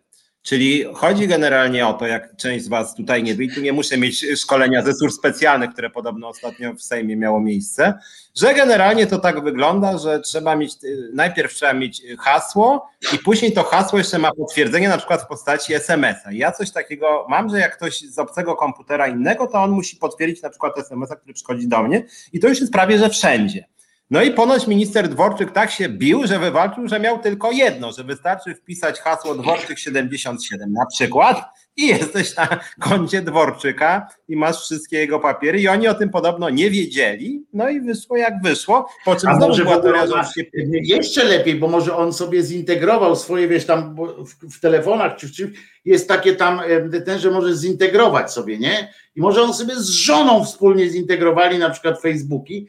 Czyli chodzi generalnie o to, jak część z Was tutaj nie wie, tu nie muszę mieć szkolenia ze służb specjalnych, które podobno ostatnio w Sejmie miało miejsce, że generalnie to tak wygląda, że trzeba mieć, najpierw trzeba mieć hasło i później to hasło jeszcze ma potwierdzenie na przykład w postaci SMS-a. Ja coś takiego mam, że jak ktoś z obcego komputera innego, to on musi potwierdzić na przykład SMS-a, który przychodzi do mnie i to już jest prawie, że wszędzie. No i ponoć minister Dworczyk tak się bił, że wywalczył, że miał tylko jedno, że wystarczy wpisać hasło Dworczyk 77 na przykład i jesteś na koncie Dworczyka i masz wszystkie jego papiery i oni o tym podobno nie wiedzieli, no i wyszło jak wyszło, po czym A może była się Jeszcze lepiej, bo może on sobie zintegrował swoje, wiesz, tam w, w telefonach czy w czymś. Jest takie tam ten, że może zintegrować sobie, nie? I może on sobie z żoną wspólnie zintegrowali na przykład Facebooki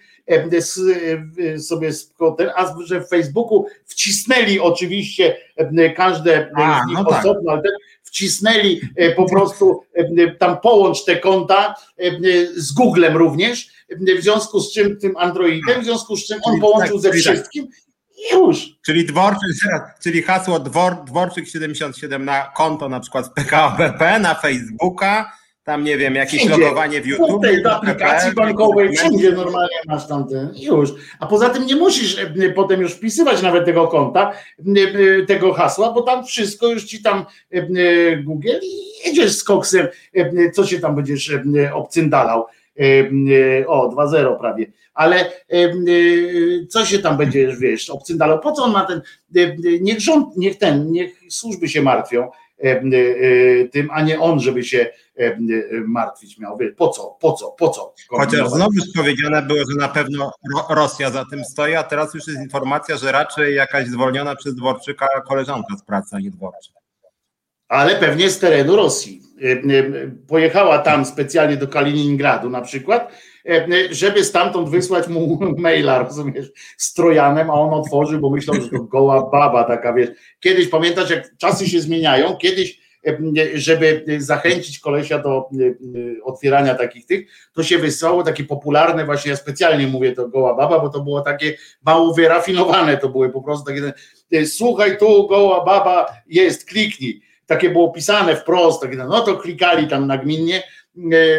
sobie z kotem, a że w Facebooku wcisnęli oczywiście e, każde A, z nich no tak. osobno, ale ten wcisnęli e, po prostu e, tam połącz te konta e, z Googlem również, e, w związku z czym tym Androidem, w związku z czym on Czyli połączył tak, ze tak. wszystkim i już. Czyli Dworczyk, czyli hasło Dwor, Dworczyk77 na konto na przykład w PKO BP, na Facebooka, tam nie wiem, jakieś Wszędzie. logowanie w YouTube. W tej aplikacji bankowej, wszędzie normalnie masz tam ten i już. A poza tym nie musisz e, potem już wpisywać nawet tego konta, tego hasła, bo tam wszystko już ci tam e, e, Google i jedziesz z koksem, co się tam będziesz obcyndalał. O, 2-0 prawie. Ale co się tam będziesz, wiesz, obcyndalał? Po co on ma ten, niech rząd, niech ten, niech służby się martwią tym, a nie on, żeby się e, e, martwić miał. Po co, po co, po co? Chociaż znowu powiedziane było, że na pewno Ro- Rosja za tym stoi, a teraz już jest informacja, że raczej jakaś zwolniona przez Dworczyka koleżanka z pracy, a nie Dworczyk. ale pewnie z terenu Rosji. E, e, Pojechała tam specjalnie do Kaliningradu na przykład, e, żeby stamtąd wysłać mu maila, rozumiesz, z Trojanem, a on otworzył, bo myślał, że to goła baba taka, wiesz. Kiedyś, pamiętasz, jak czasy się zmieniają, kiedyś, żeby zachęcić kolesia do e, e, otwierania takich tych, to się wysyłało takie popularne, właśnie ja specjalnie mówię to goła baba, bo to było takie mało wyrafinowane, to były po prostu takie, e, słuchaj tu, goła baba jest, kliknij takie było pisane wprost, takie, no to klikali tam nagminnie,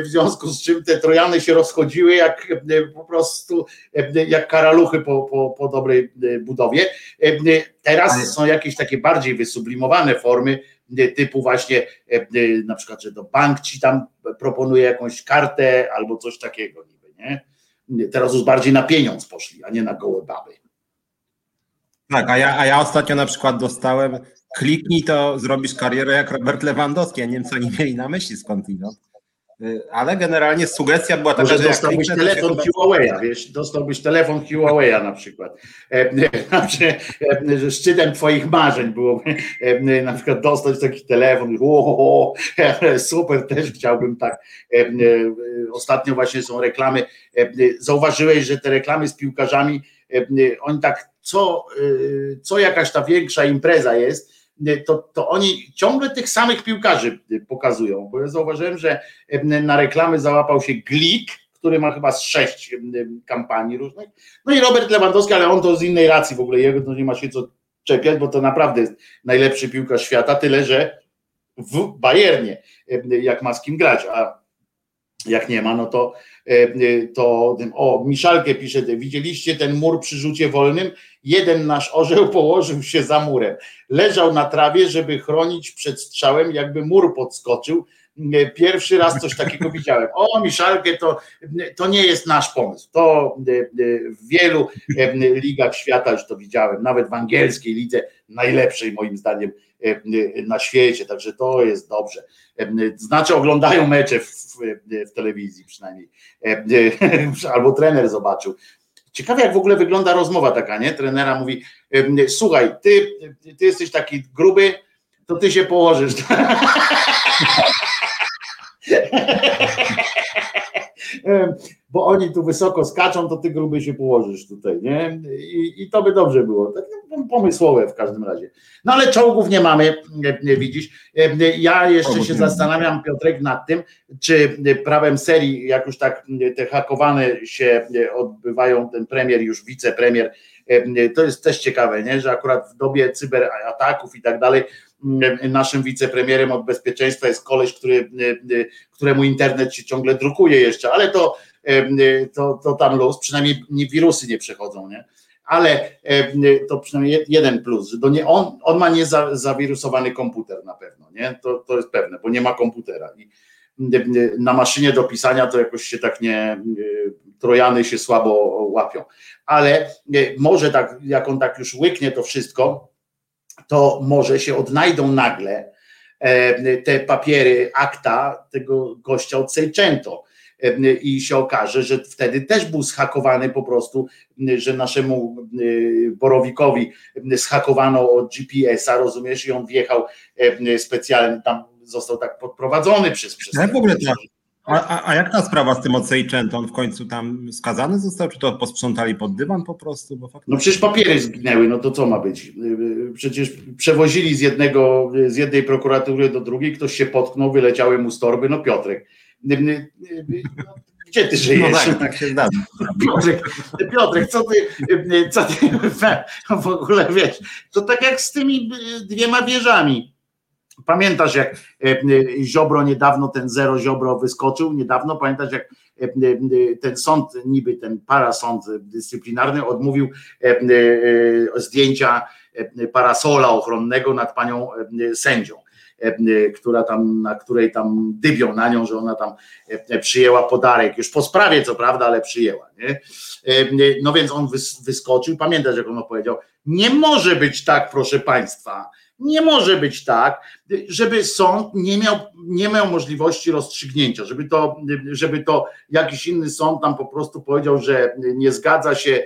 w związku z czym te trojany się rozchodziły jak e, po prostu e, jak karaluchy po, po, po dobrej e, budowie. E, Teraz są jakieś takie bardziej wysublimowane formy e, typu właśnie e, e, na przykład, że to bank ci tam proponuje jakąś kartę albo coś takiego niby, nie? Teraz już bardziej na pieniądz poszli, a nie na gołe baby. Tak, a ja, a ja ostatnio na przykład dostałem, kliknij to zrobisz karierę jak Robert Lewandowski, ja nie wiem co oni mieli na myśli skądinąd. Y, Ale generalnie sugestia była taka, Może że dostałbyś kliknę, telefon chyba- Huawei'a, wiesz, dostałbyś telefon Huawei'a na przykład. E, e, e, szczytem twoich marzeń byłoby e, na przykład dostać taki telefon. O, e, super, też chciałbym tak. E, e, Ostatnio właśnie są reklamy. E, e, Zauważyłeś, że te reklamy z piłkarzami, e, e, oni tak co, e, co jakaś ta większa impreza jest, e, to, to oni ciągle tych samych piłkarzy e, pokazują, bo ja zauważyłem, że na reklamy załapał się Glik, który ma chyba z sześć kampanii różnych. No i Robert Lewandowski, ale on to z innej racji w ogóle jego to nie ma się co czepiać, bo to naprawdę jest najlepszy piłkarz świata, tyle że w Bayernie, jak ma z kim grać, a jak nie ma, no to, to o, Miszalkę pisze, widzieliście ten mur przy rzucie wolnym? Jeden nasz orzeł położył się za murem. Leżał na trawie, żeby chronić przed strzałem, jakby mur podskoczył. Pierwszy raz coś takiego widziałem. O, Miszalkę, to, to nie jest nasz pomysł. To w wielu ligach świata już to widziałem, nawet w angielskiej lidze, najlepszej moim zdaniem na świecie, także to jest dobrze. Znaczy oglądają mecze w, w, w telewizji przynajmniej, albo trener zobaczył. Ciekawe, jak w ogóle wygląda rozmowa taka, nie? Trenera mówi: Słuchaj, ty, ty jesteś taki gruby, to ty się położysz. Bo oni tu wysoko skaczą, to ty gruby się położysz tutaj, nie? I, i to by dobrze było. Tak no, pomysłowe w każdym razie. No ale czołgów nie mamy, widzisz. Ja jeszcze się zastanawiam, Piotrek, nad tym, czy prawem serii, jak już tak te hakowane się odbywają, ten premier, już wicepremier, to jest też ciekawe, nie? że akurat w dobie cyberataków i tak dalej, naszym wicepremierem od bezpieczeństwa jest koleś, który, któremu internet się ciągle drukuje jeszcze, ale to, to, to tam luz, przynajmniej wirusy nie przechodzą, nie? Ale to przynajmniej jeden plus, że nie on, on ma nie za, zawirusowany komputer na pewno, nie? To, to jest pewne, bo nie ma komputera. I na maszynie do pisania to jakoś się tak nie, trojany się słabo łapią. Ale może tak, jak on tak już łyknie to wszystko, to może się odnajdą nagle te papiery, akta tego gościa od Seicento i się okaże, że wtedy też był schakowany po prostu, że naszemu Borowikowi schakowano od GPS-a, rozumiesz, i on wjechał specjalnie, tam został tak podprowadzony przez... przez Jak w ogóle a, a, jak ta sprawa z tym Ocejczętą? On w końcu tam skazany został, czy to posprzątali pod dywan po prostu? Bo faktycznie... No przecież papiery zginęły, no to co ma być? Przecież przewozili z jednego, z jednej prokuratury do drugiej, ktoś się potknął, wyleciały mu z torby, no Piotrek. Gdzie ty żyjesz? No tak, tak się zdarza. Piotrek, Piotrek, co ty, co ty w ogóle wiesz? To tak jak z tymi dwiema wieżami Pamiętasz, jak e, e, Ziobro niedawno, ten Zero Ziobro wyskoczył, niedawno, pamiętasz, jak e, ten sąd, niby ten parasąd dyscyplinarny odmówił zdjęcia parasola ochronnego nad panią sędzią która tam, na której tam dybią na nią, że ona tam przyjęła podarek, już po sprawie co prawda, ale przyjęła. Nie? No więc on wyskoczył, pamiętasz jak on powiedział, nie może być tak proszę państwa, nie może być tak, żeby sąd nie miał, nie miał możliwości rozstrzygnięcia, żeby to, żeby to jakiś inny sąd tam po prostu powiedział, że nie zgadza się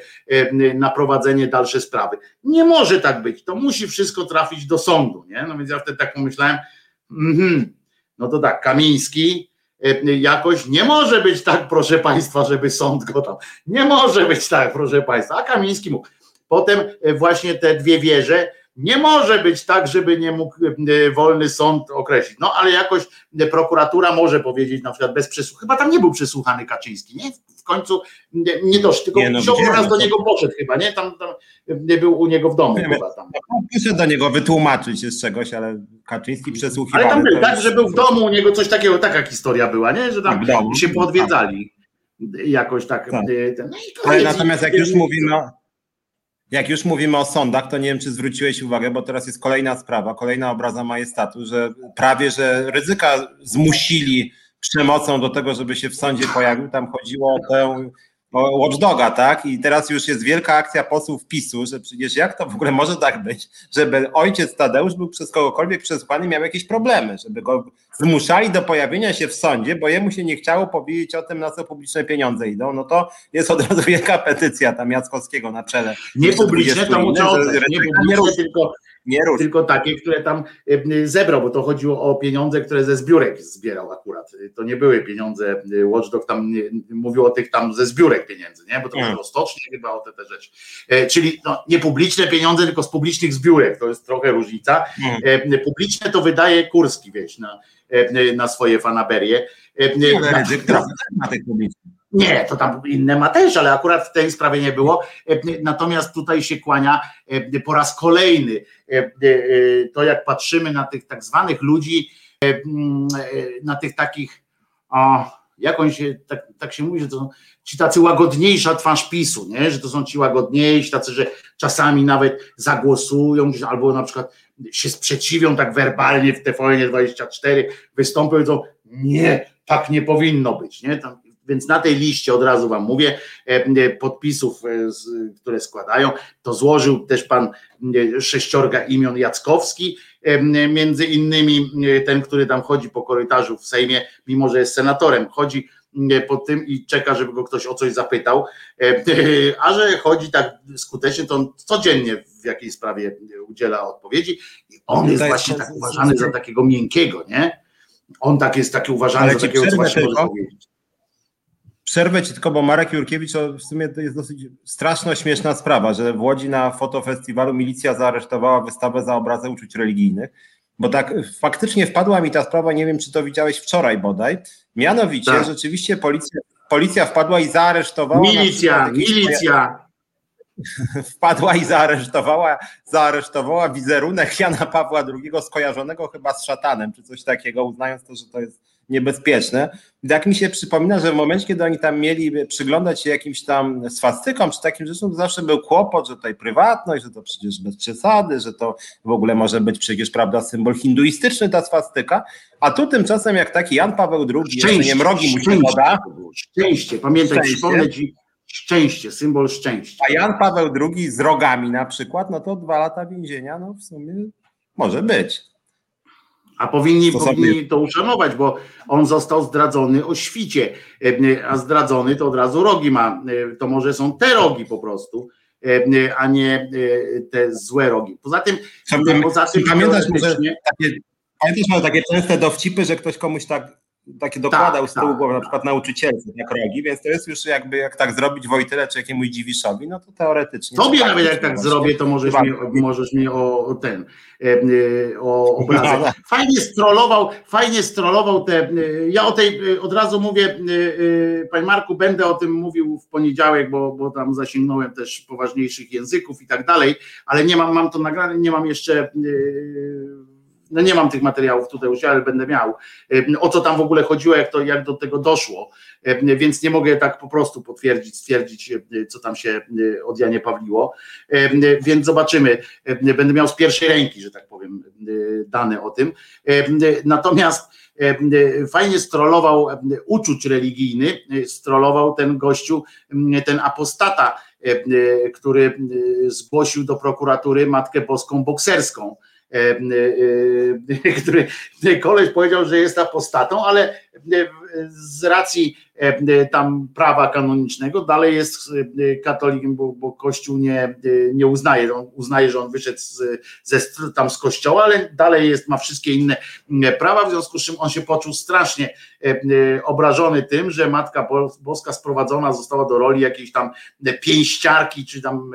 na prowadzenie dalszej sprawy. Nie może tak być. To musi wszystko trafić do sądu. Nie? No więc ja wtedy tak pomyślałem, mm, no to tak, Kamiński jakoś nie może być tak, proszę Państwa, żeby sąd go tam. Nie może być tak, proszę Państwa. A Kamiński mógł. Potem e, właśnie te dwie wieże nie może być tak, żeby nie mógł e, wolny sąd określić. No ale jakoś e, prokuratura może powiedzieć na przykład bez przesłuchania. Chyba tam nie był przesłuchany Kaczyński, nie? W końcu nie, doszło, tylko nie, no, raz do niego poszedł chyba, nie? Tam, tam nie był u niego w domu nie, chyba tam. Muszę do niego wytłumaczyć się z czegoś, ale Kaczyński przesłuchiwał. Ale tam był tak, że był w domu u niego coś takiego, taka historia była, nie? Że tam tak, się podwiedzali. Jakoś tak. tak. E, no ale natomiast jak już mówimy jak już mówimy o sądach, to nie wiem, czy zwróciłeś uwagę, bo teraz jest kolejna sprawa, kolejna obraza majestatu, że prawie, że ryzyka zmusili przemocą do tego, żeby się w sądzie pojawił. Tam chodziło o tę Watchdoga, tak? I teraz już jest wielka akcja posłów PiSu, że przecież jak to w ogóle może tak być, żeby ojciec Tadeusz był przez kogokolwiek przesłany miał jakieś problemy, żeby go zmuszali do pojawienia się w sądzie, bo jemu się nie chciało powiedzieć o tym, na co publiczne pieniądze idą, no to jest od razu wielka petycja tam Jackowskiego na czele. Nie publiczne, to muszę nie publiczne, tylko nie tylko takie, które tam e, zebrał, bo to chodziło o pieniądze, które ze zbiórek zbierał akurat. To nie były pieniądze, e, Watchdog tam nie, mówił o tych tam ze zbiórek pieniędzy, nie? bo to było stocznie chyba o te, te rzeczy. E, czyli no, nie publiczne pieniądze, tylko z publicznych zbiórek, to jest trochę różnica. Mm. Publiczne to wydaje Kurski, wiesz, na, na swoje fanaberie. Nie, na, na tych publicznych. Nie, to tam inne ma też, ale akurat w tej sprawie nie było. E, natomiast tutaj się kłania e, po raz kolejny e, to, jak patrzymy na tych tak zwanych ludzi, na tych takich, o, jak on się, tak, tak się mówi, że to są ci tacy łagodniejsza twarz PiSu, nie? że to są ci łagodniejsi, tacy, że czasami nawet zagłosują albo na przykład się sprzeciwią tak werbalnie w TVN24, wystąpią i powiedzą, nie, tak nie powinno być, nie? Tam więc na tej liście od razu Wam mówię, e, e, podpisów, e, które składają, to złożył też pan sześciorga imion Jackowski, między innymi ten, który tam chodzi po korytarzu w Sejmie, mimo że jest senatorem, chodzi po tym i czeka, żeby go ktoś o coś zapytał, a że chodzi tak skutecznie, to on codziennie w jakiejś sprawie udziela odpowiedzi i on jest właśnie tak uważany za takiego miękkiego, nie? On tak jest taki uważany Ale za takiego, co właśnie może powiedzieć. Przerwę ci tylko, bo Marek Jurkiewicz to w sumie to jest dosyć straszna, śmieszna sprawa, że w Łodzi na fotofestiwalu milicja zaaresztowała wystawę za obrazy uczuć religijnych, bo tak faktycznie wpadła mi ta sprawa, nie wiem czy to widziałeś wczoraj bodaj, mianowicie tak. rzeczywiście policja, policja wpadła i zaaresztowała... Milicja, milicja! Wpadła i zaaresztowała, zaaresztowała wizerunek Jana Pawła II skojarzonego chyba z szatanem, czy coś takiego, uznając to, że to jest niebezpieczne. Tak mi się przypomina, że w momencie, kiedy oni tam mieli przyglądać się jakimś tam swastykom czy takim rzeczom, to zawsze był kłopot, że tutaj prywatność, że to przecież bez przesady, że to w ogóle może być przecież, prawda, symbol hinduistyczny ta swastyka, a tu tymczasem jak taki Jan Paweł II, szczęście, nie mrogi mu się woda. Szczęście, pamiętaj, szczęście. przypomnę ci, szczęście, symbol szczęścia. A Jan Paweł II z rogami na przykład, no to dwa lata więzienia, no w sumie może być. A powinni, powinni to uszanować, bo on został zdradzony o świcie, a zdradzony to od razu rogi ma. To może są te rogi po prostu, a nie te złe rogi. Poza tym, poza tym pamiętasz, może takie, pamiętasz może takie częste dowcipy, że ktoś komuś tak takie dokładał tak, z tyłu tak, głowy, na przykład nauczycielce, jak rogi, więc to jest już jakby jak tak zrobić Wojtyle czy jakiemuś Dziwiszowi, no to teoretycznie. Tobie tak, nawet jak tak zrobię, to możesz mi, możesz mi o, ten, e, e, o obrazek. No, no. Fajnie strollował, fajnie strollował te, e, ja o tej, od razu mówię, Panie Marku, będę o tym mówił w poniedziałek, bo, bo tam zasięgnąłem też poważniejszych języków i tak dalej, ale nie mam, mam to nagrane, nie mam jeszcze no nie mam tych materiałów tutaj u siebie, ale będę miał, o co tam w ogóle chodziło, jak, to, jak do tego doszło, więc nie mogę tak po prostu potwierdzić, stwierdzić, co tam się od Janie Pawliło, więc zobaczymy, będę miał z pierwszej ręki, że tak powiem, dane o tym, natomiast fajnie strolował uczuć religijny, strolował ten gościu, ten apostata, który zgłosił do prokuratury Matkę Boską bokserską, E, e, e, który koleś powiedział, że jest apostatą, ale z racji tam prawa kanonicznego. Dalej jest katolikiem, bo, bo Kościół nie, nie uznaje, on uznaje, że on wyszedł z, ze, tam z kościoła, ale dalej jest, ma wszystkie inne prawa, w związku z czym on się poczuł strasznie obrażony tym, że Matka Boska sprowadzona została do roli jakiejś tam pięściarki, czy tam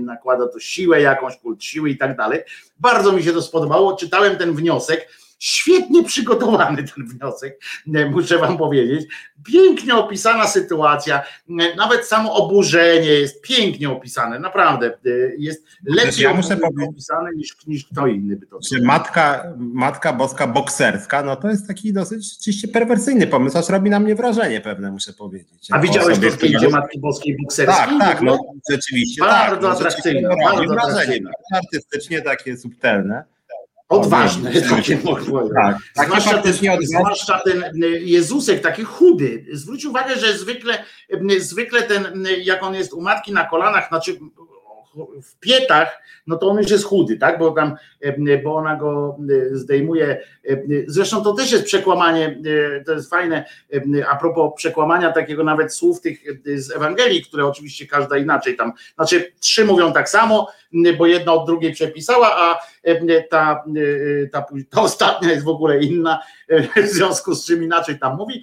nakłada to siłę jakąś, kult siły i tak dalej. Bardzo mi się to spodobało, czytałem ten wniosek, Świetnie przygotowany ten wniosek, muszę Wam powiedzieć. Pięknie opisana sytuacja, nawet samo oburzenie jest pięknie opisane, naprawdę. Jest lepiej ja muszę opisane niż, niż kto inny by to Czy matka, matka boska bokserska, no to jest taki dosyć oczywiście perwersyjny pomysł, aż robi na mnie wrażenie pewne, muszę powiedzieć. A widziałeś to zdjęcie Matki Boskiej bokserskiej? Tak, tak, no rzeczywiście. Bardzo tak, atrakcyjne. Bardzo atrakcyjne. Artystycznie takie subtelne. Odważne, takie tak, zwłaszcza, ten, zwłaszcza ten Jezusek, taki chudy. Zwróć uwagę, że zwykle, zwykle ten, jak on jest u matki na kolanach, znaczy w pietach, no to on już jest chudy, tak? Bo tam, bo ona go zdejmuje. Zresztą to też jest przekłamanie, to jest fajne, a propos przekłamania takiego nawet słów tych z Ewangelii, które oczywiście każda inaczej tam, znaczy trzy mówią tak samo, bo jedna od drugiej przepisała, a ta, ta, ta ostatnia jest w ogóle inna, w związku z czym inaczej tam mówi,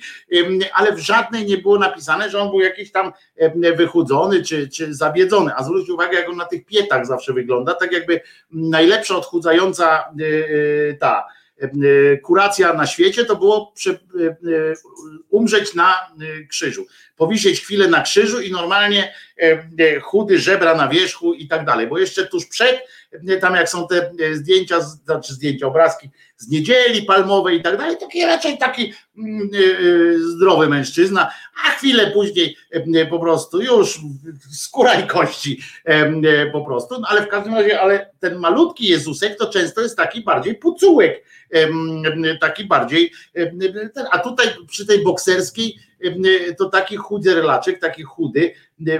ale w żadnej nie było napisane, że on był jakiś tam wychudzony czy, czy zabiedzony, a zwróć uwagę, jak on na tych pietach zawsze wygląda, tak jakby najlepsza odchudzająca ta kuracja na świecie to było umrzeć na krzyżu, powisieć chwilę na krzyżu i normalnie chudy żebra na wierzchu i tak dalej, bo jeszcze tuż przed tam jak są te zdjęcia, znaczy zdjęcia, obrazki z niedzieli palmowej i tak dalej, taki raczej taki mm, e, e, zdrowy mężczyzna, a chwilę później po prostu już skóra i kości po prostu, no, ale w każdym razie, ale ten malutki Jezusek to często jest taki bardziej pucułek, taki bardziej, a tutaj przy tej bokserskiej to taki chudy relaczek, taki chudy,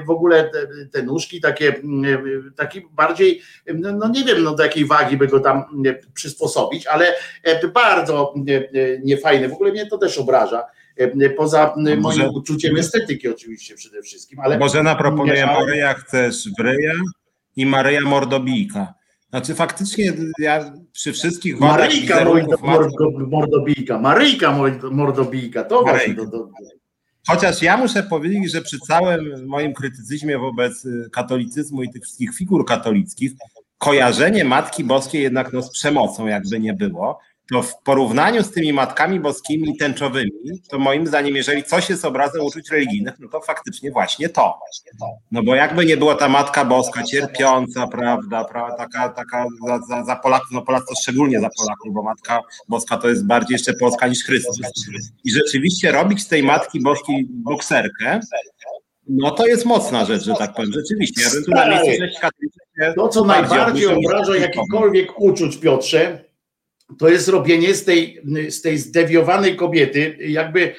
w ogóle te, te nóżki takie, taki bardziej, no nie wiem no do jakiej wagi by go tam przysposobić, ale bardzo niefajne, w ogóle mnie to też obraża, poza moim może, uczuciem estetyki oczywiście przede wszystkim. Ale Bożena proponuje Maryja chcesz w ryja i Maryja mordobijka. Znaczy faktycznie ja przy wszystkich Maryjka mordobijka, Maryjka mordobijka, to właśnie. Chociaż ja muszę powiedzieć, że przy całym moim krytycyzmie wobec y, katolicyzmu i tych wszystkich figur katolickich, kojarzenie Matki Boskiej jednak no, z przemocą, jakby nie było, to w porównaniu z tymi matkami boskimi tęczowymi, to moim zdaniem, jeżeli coś jest obrazem uczuć religijnych, no to faktycznie właśnie to. No bo jakby nie była ta Matka Boska cierpiąca, prawda, prawda taka, taka za, za, za Polaków, no Polacy szczególnie za Polaków, bo Matka Boska to jest bardziej jeszcze Polska niż Chrystus. I rzeczywiście robić z tej Matki Boskiej bokserkę, no to jest mocna rzecz, że tak powiem, rzeczywiście. Ja bym tu na miejscu To, co najbardziej obraża jakikolwiek uczuć, Piotrze, to jest robienie z tej, z tej zdewiowanej kobiety, jakby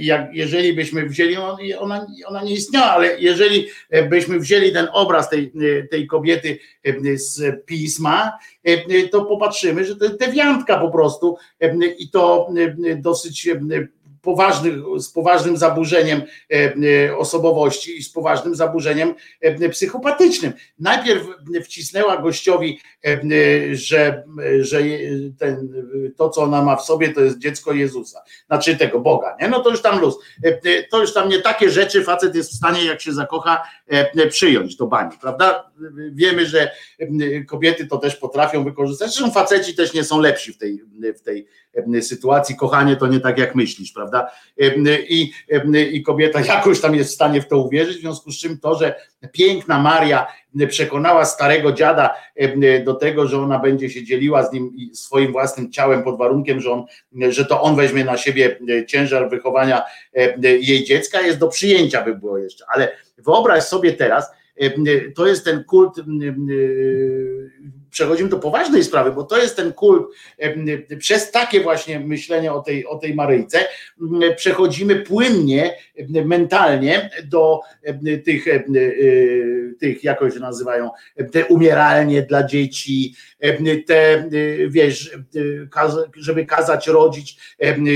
jak, jeżeli byśmy wzięli, ona, ona nie istniała, ale jeżeli byśmy wzięli ten obraz tej, tej kobiety z pisma, to popatrzymy, że to jest dewiantka po prostu i to dosyć poważnych, z poważnym zaburzeniem e, e, osobowości i z poważnym zaburzeniem e, psychopatycznym. Najpierw wcisnęła gościowi, że, że ten, to, co ona ma w sobie, to jest dziecko Jezusa, znaczy tego Boga, nie? No to już tam luz. To już tam nie takie rzeczy facet jest w stanie, jak się zakocha, przyjąć do bani, prawda? Wiemy, że kobiety to też potrafią wykorzystać, zresztą faceci też nie są lepsi w tej, w tej sytuacji, kochanie to nie tak jak myślisz, prawda? I, I kobieta jakoś tam jest w stanie w to uwierzyć, w związku z czym to, że piękna Maria przekonała starego dziada do tego, że ona będzie się dzieliła z nim swoim własnym ciałem pod warunkiem, że, on, że to on weźmie na siebie ciężar wychowania jej dziecka, jest do przyjęcia by było jeszcze, ale wyobraź sobie teraz, to jest ten kult przechodzimy do poważnej sprawy, bo to jest ten kult, przez takie właśnie myślenie o tej, o tej Maryjce, przechodzimy płynnie, mentalnie do tych, tych jakoś się nazywają, te umieralnie dla dzieci, te, wiesz, żeby kazać rodzić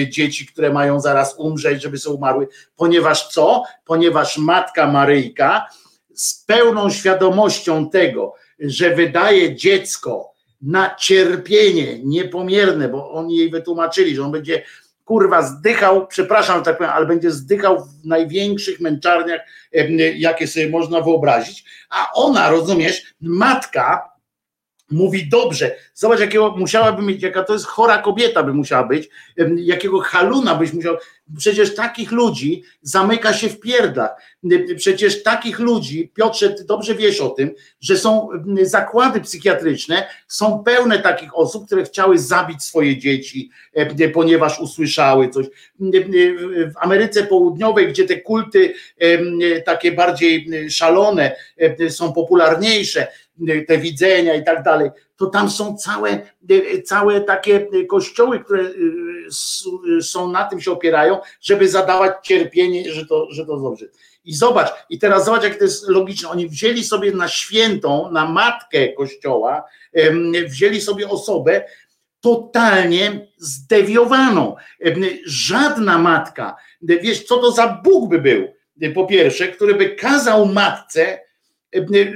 dzieci, które mają zaraz umrzeć, żeby są umarły, ponieważ co? Ponieważ matka Maryjka z pełną świadomością tego, że wydaje dziecko na cierpienie niepomierne, bo oni jej wytłumaczyli, że on będzie kurwa zdychał, przepraszam tak powiem, ale będzie zdychał w największych męczarniach, jakie sobie można wyobrazić, a ona, rozumiesz, matka mówi dobrze, zobacz jakiego musiałaby mieć, jaka to jest chora kobieta by musiała być, jakiego haluna byś musiał, Przecież takich ludzi zamyka się w pierdach. Przecież takich ludzi, Piotrze, ty dobrze wiesz o tym, że są zakłady psychiatryczne, są pełne takich osób, które chciały zabić swoje dzieci, ponieważ usłyszały coś. W Ameryce Południowej, gdzie te kulty takie bardziej szalone są popularniejsze, te widzenia i tak dalej, to tam są całe, całe takie kościoły, które y, są na tym się opierają, żeby zadawać cierpienie, że to, że to dobrze. I zobacz, i teraz zobacz, jak to jest logiczne. Oni wzięli sobie na świętą, na matkę kościoła, wzięli sobie osobę totalnie zdewiowaną. Żadna matka, wiesz, co to za Bóg by był, po pierwsze, który by kazał matce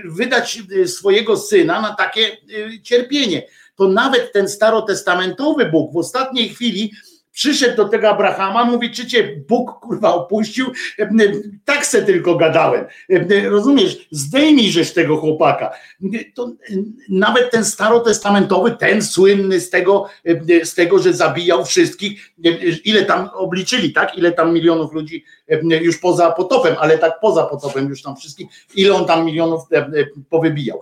wydać swojego syna na takie cierpienie. To nawet ten starotestamentowy Bóg w ostatniej chwili przyszedł do tego Abrahama, mówi, czy cię Bóg kurwa opuścił, tak se tylko gadałem. Rozumiesz, zdejmij tego chłopaka. To nawet ten starotestamentowy, ten słynny z tego, z tego, że zabijał wszystkich, ile tam obliczyli, tak? Ile tam milionów ludzi już poza potopem, ale tak poza potopem już tam wszystkich, ile on tam milionów powybijał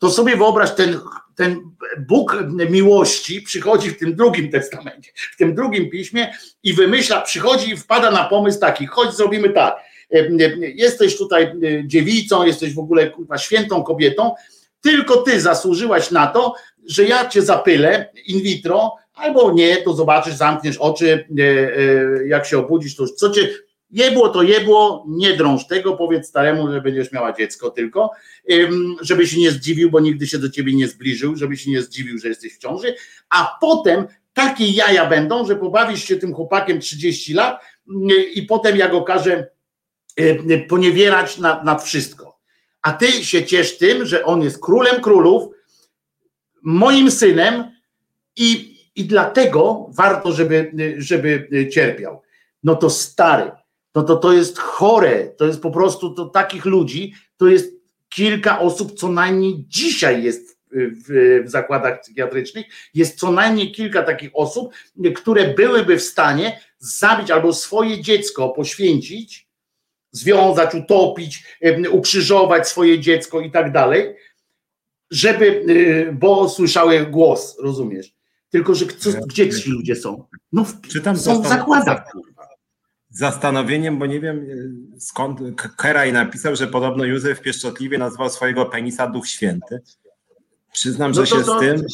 to sobie wyobraź, ten, ten Bóg miłości przychodzi w tym drugim testamencie, w tym drugim piśmie i wymyśla, przychodzi i wpada na pomysł taki, chodź zrobimy tak, jesteś tutaj dziewicą, jesteś w ogóle świętą kobietą, tylko ty zasłużyłaś na to, że ja cię zapylę in vitro, albo nie, to zobaczysz, zamkniesz oczy, e, e, jak się obudzisz, to co cię, Jebło to jebło, nie drąż tego, powiedz staremu, że będziesz miała dziecko tylko, żeby się nie zdziwił, bo nigdy się do ciebie nie zbliżył, żeby się nie zdziwił, że jesteś w ciąży, a potem takie jaja będą, że pobawisz się tym chłopakiem 30 lat i potem jak okaże poniewierać nad, nad wszystko. A ty się ciesz tym, że on jest królem królów, moim synem i, i dlatego warto, żeby, żeby cierpiał. No to stary, to, to, to jest chore, to jest po prostu to takich ludzi, to jest kilka osób, co najmniej dzisiaj jest w, w, zakładach psychiatrycznych, jest co najmniej kilka takich osób, które byłyby w stanie zabić albo swoje dziecko poświęcić, związać, utopić, ukrzyżować swoje dziecko i tak dalej, żeby, y, bo słyszały głos, rozumiesz? Tylko, że co, gdzie ci ludzie są? No w, Czytam są w zakładach zastanowieniem, bo nie wiem e, skąd Keraj napisał, że podobno Józef pieszczotliwie nazwał swojego penisa Duch Święty. Przyznam, że no to, się to, z tym.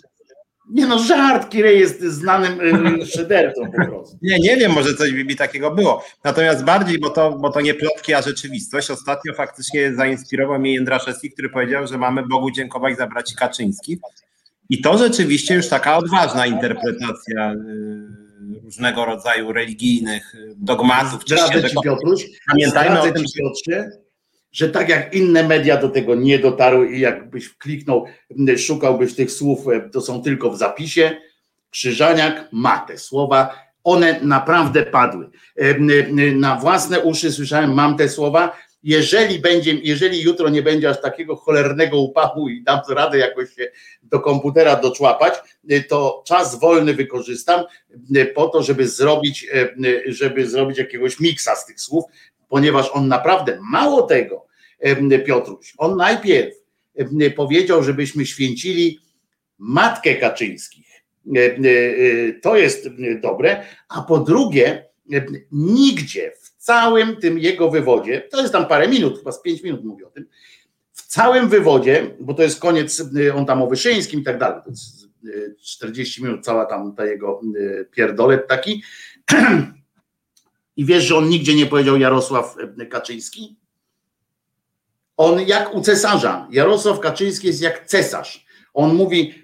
Nie no, żart, Kirej jest znanym y, szydercą po prostu. Nie, nie wiem, może coś mi takiego było. Natomiast bardziej, bo to, bo to nie plotki, a rzeczywistość. Ostatnio faktycznie zainspirował mnie Jędraszewski, który powiedział, że mamy Bogu dziękować za braci Kaczyńskich. I to rzeczywiście już taka odważna interpretacja różnego rodzaju religijnych y, dogmatów. Zdradzę ci, Piotruś, pamiętajmy o tym, ci, Piotrze, że tak jak inne media do tego nie dotarły i jakbyś kliknął, szukałbyś tych słów, e, to są tylko w zapisie, Krzyżaniak ma te słowa, one naprawdę padły. E, na własne uszy słyszałem, mam te słowa, jeżeli będzie, jeżeli jutro nie będzie aż takiego cholernego upachu i dam radę jakoś się do komputera doczłapać, e, to czas wolny wykorzystam po to, żeby zrobić, żeby zrobić jakiegoś miksa z tych słów, ponieważ on naprawdę mało tego, Piotruś. On najpierw powiedział, żebyśmy święcili matkę Kaczyńskich. To jest dobre. A po drugie, nigdzie w całym tym jego wywodzie, to jest tam parę minut, chyba z pięć minut mówi o tym, w całym wywodzie, bo to jest koniec, on tam o Wyszyńskim i tak dalej, to jest 40 minut cała tam ta jego pierdolet taki. I wiesz, że on nigdzie nie powiedział Jarosław Kaczyński? On jak u cesarza. Jarosław Kaczyński jest jak cesarz. On mówi,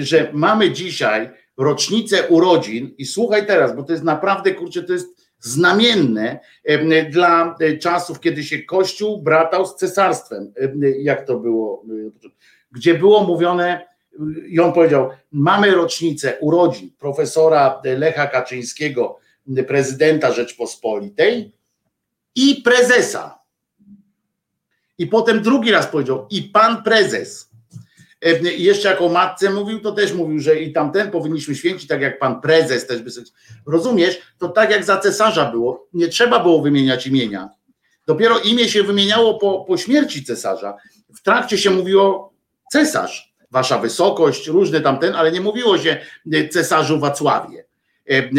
że mamy dzisiaj rocznicę urodzin i słuchaj teraz, bo to jest naprawdę, kurczę, to jest znamienne dla czasów, kiedy się Kościół bratał z cesarstwem. Jak to było? Gdzie było mówione, i on powiedział, mamy rocznicę urodzin profesora Lecha Kaczyńskiego, prezydenta Rzeczpospolitej i prezesa i potem drugi raz powiedział, i pan prezes. E, I jeszcze jako matce mówił, to też mówił, że i tamten powinniśmy święcić, tak jak pan prezes też by Rozumiesz? To tak jak za cesarza było, nie trzeba było wymieniać imienia. Dopiero imię się wymieniało po, po śmierci cesarza. W trakcie się mówiło cesarz, wasza wysokość, różny tamten, ale nie mówiło się e, cesarzu Wacławie. E,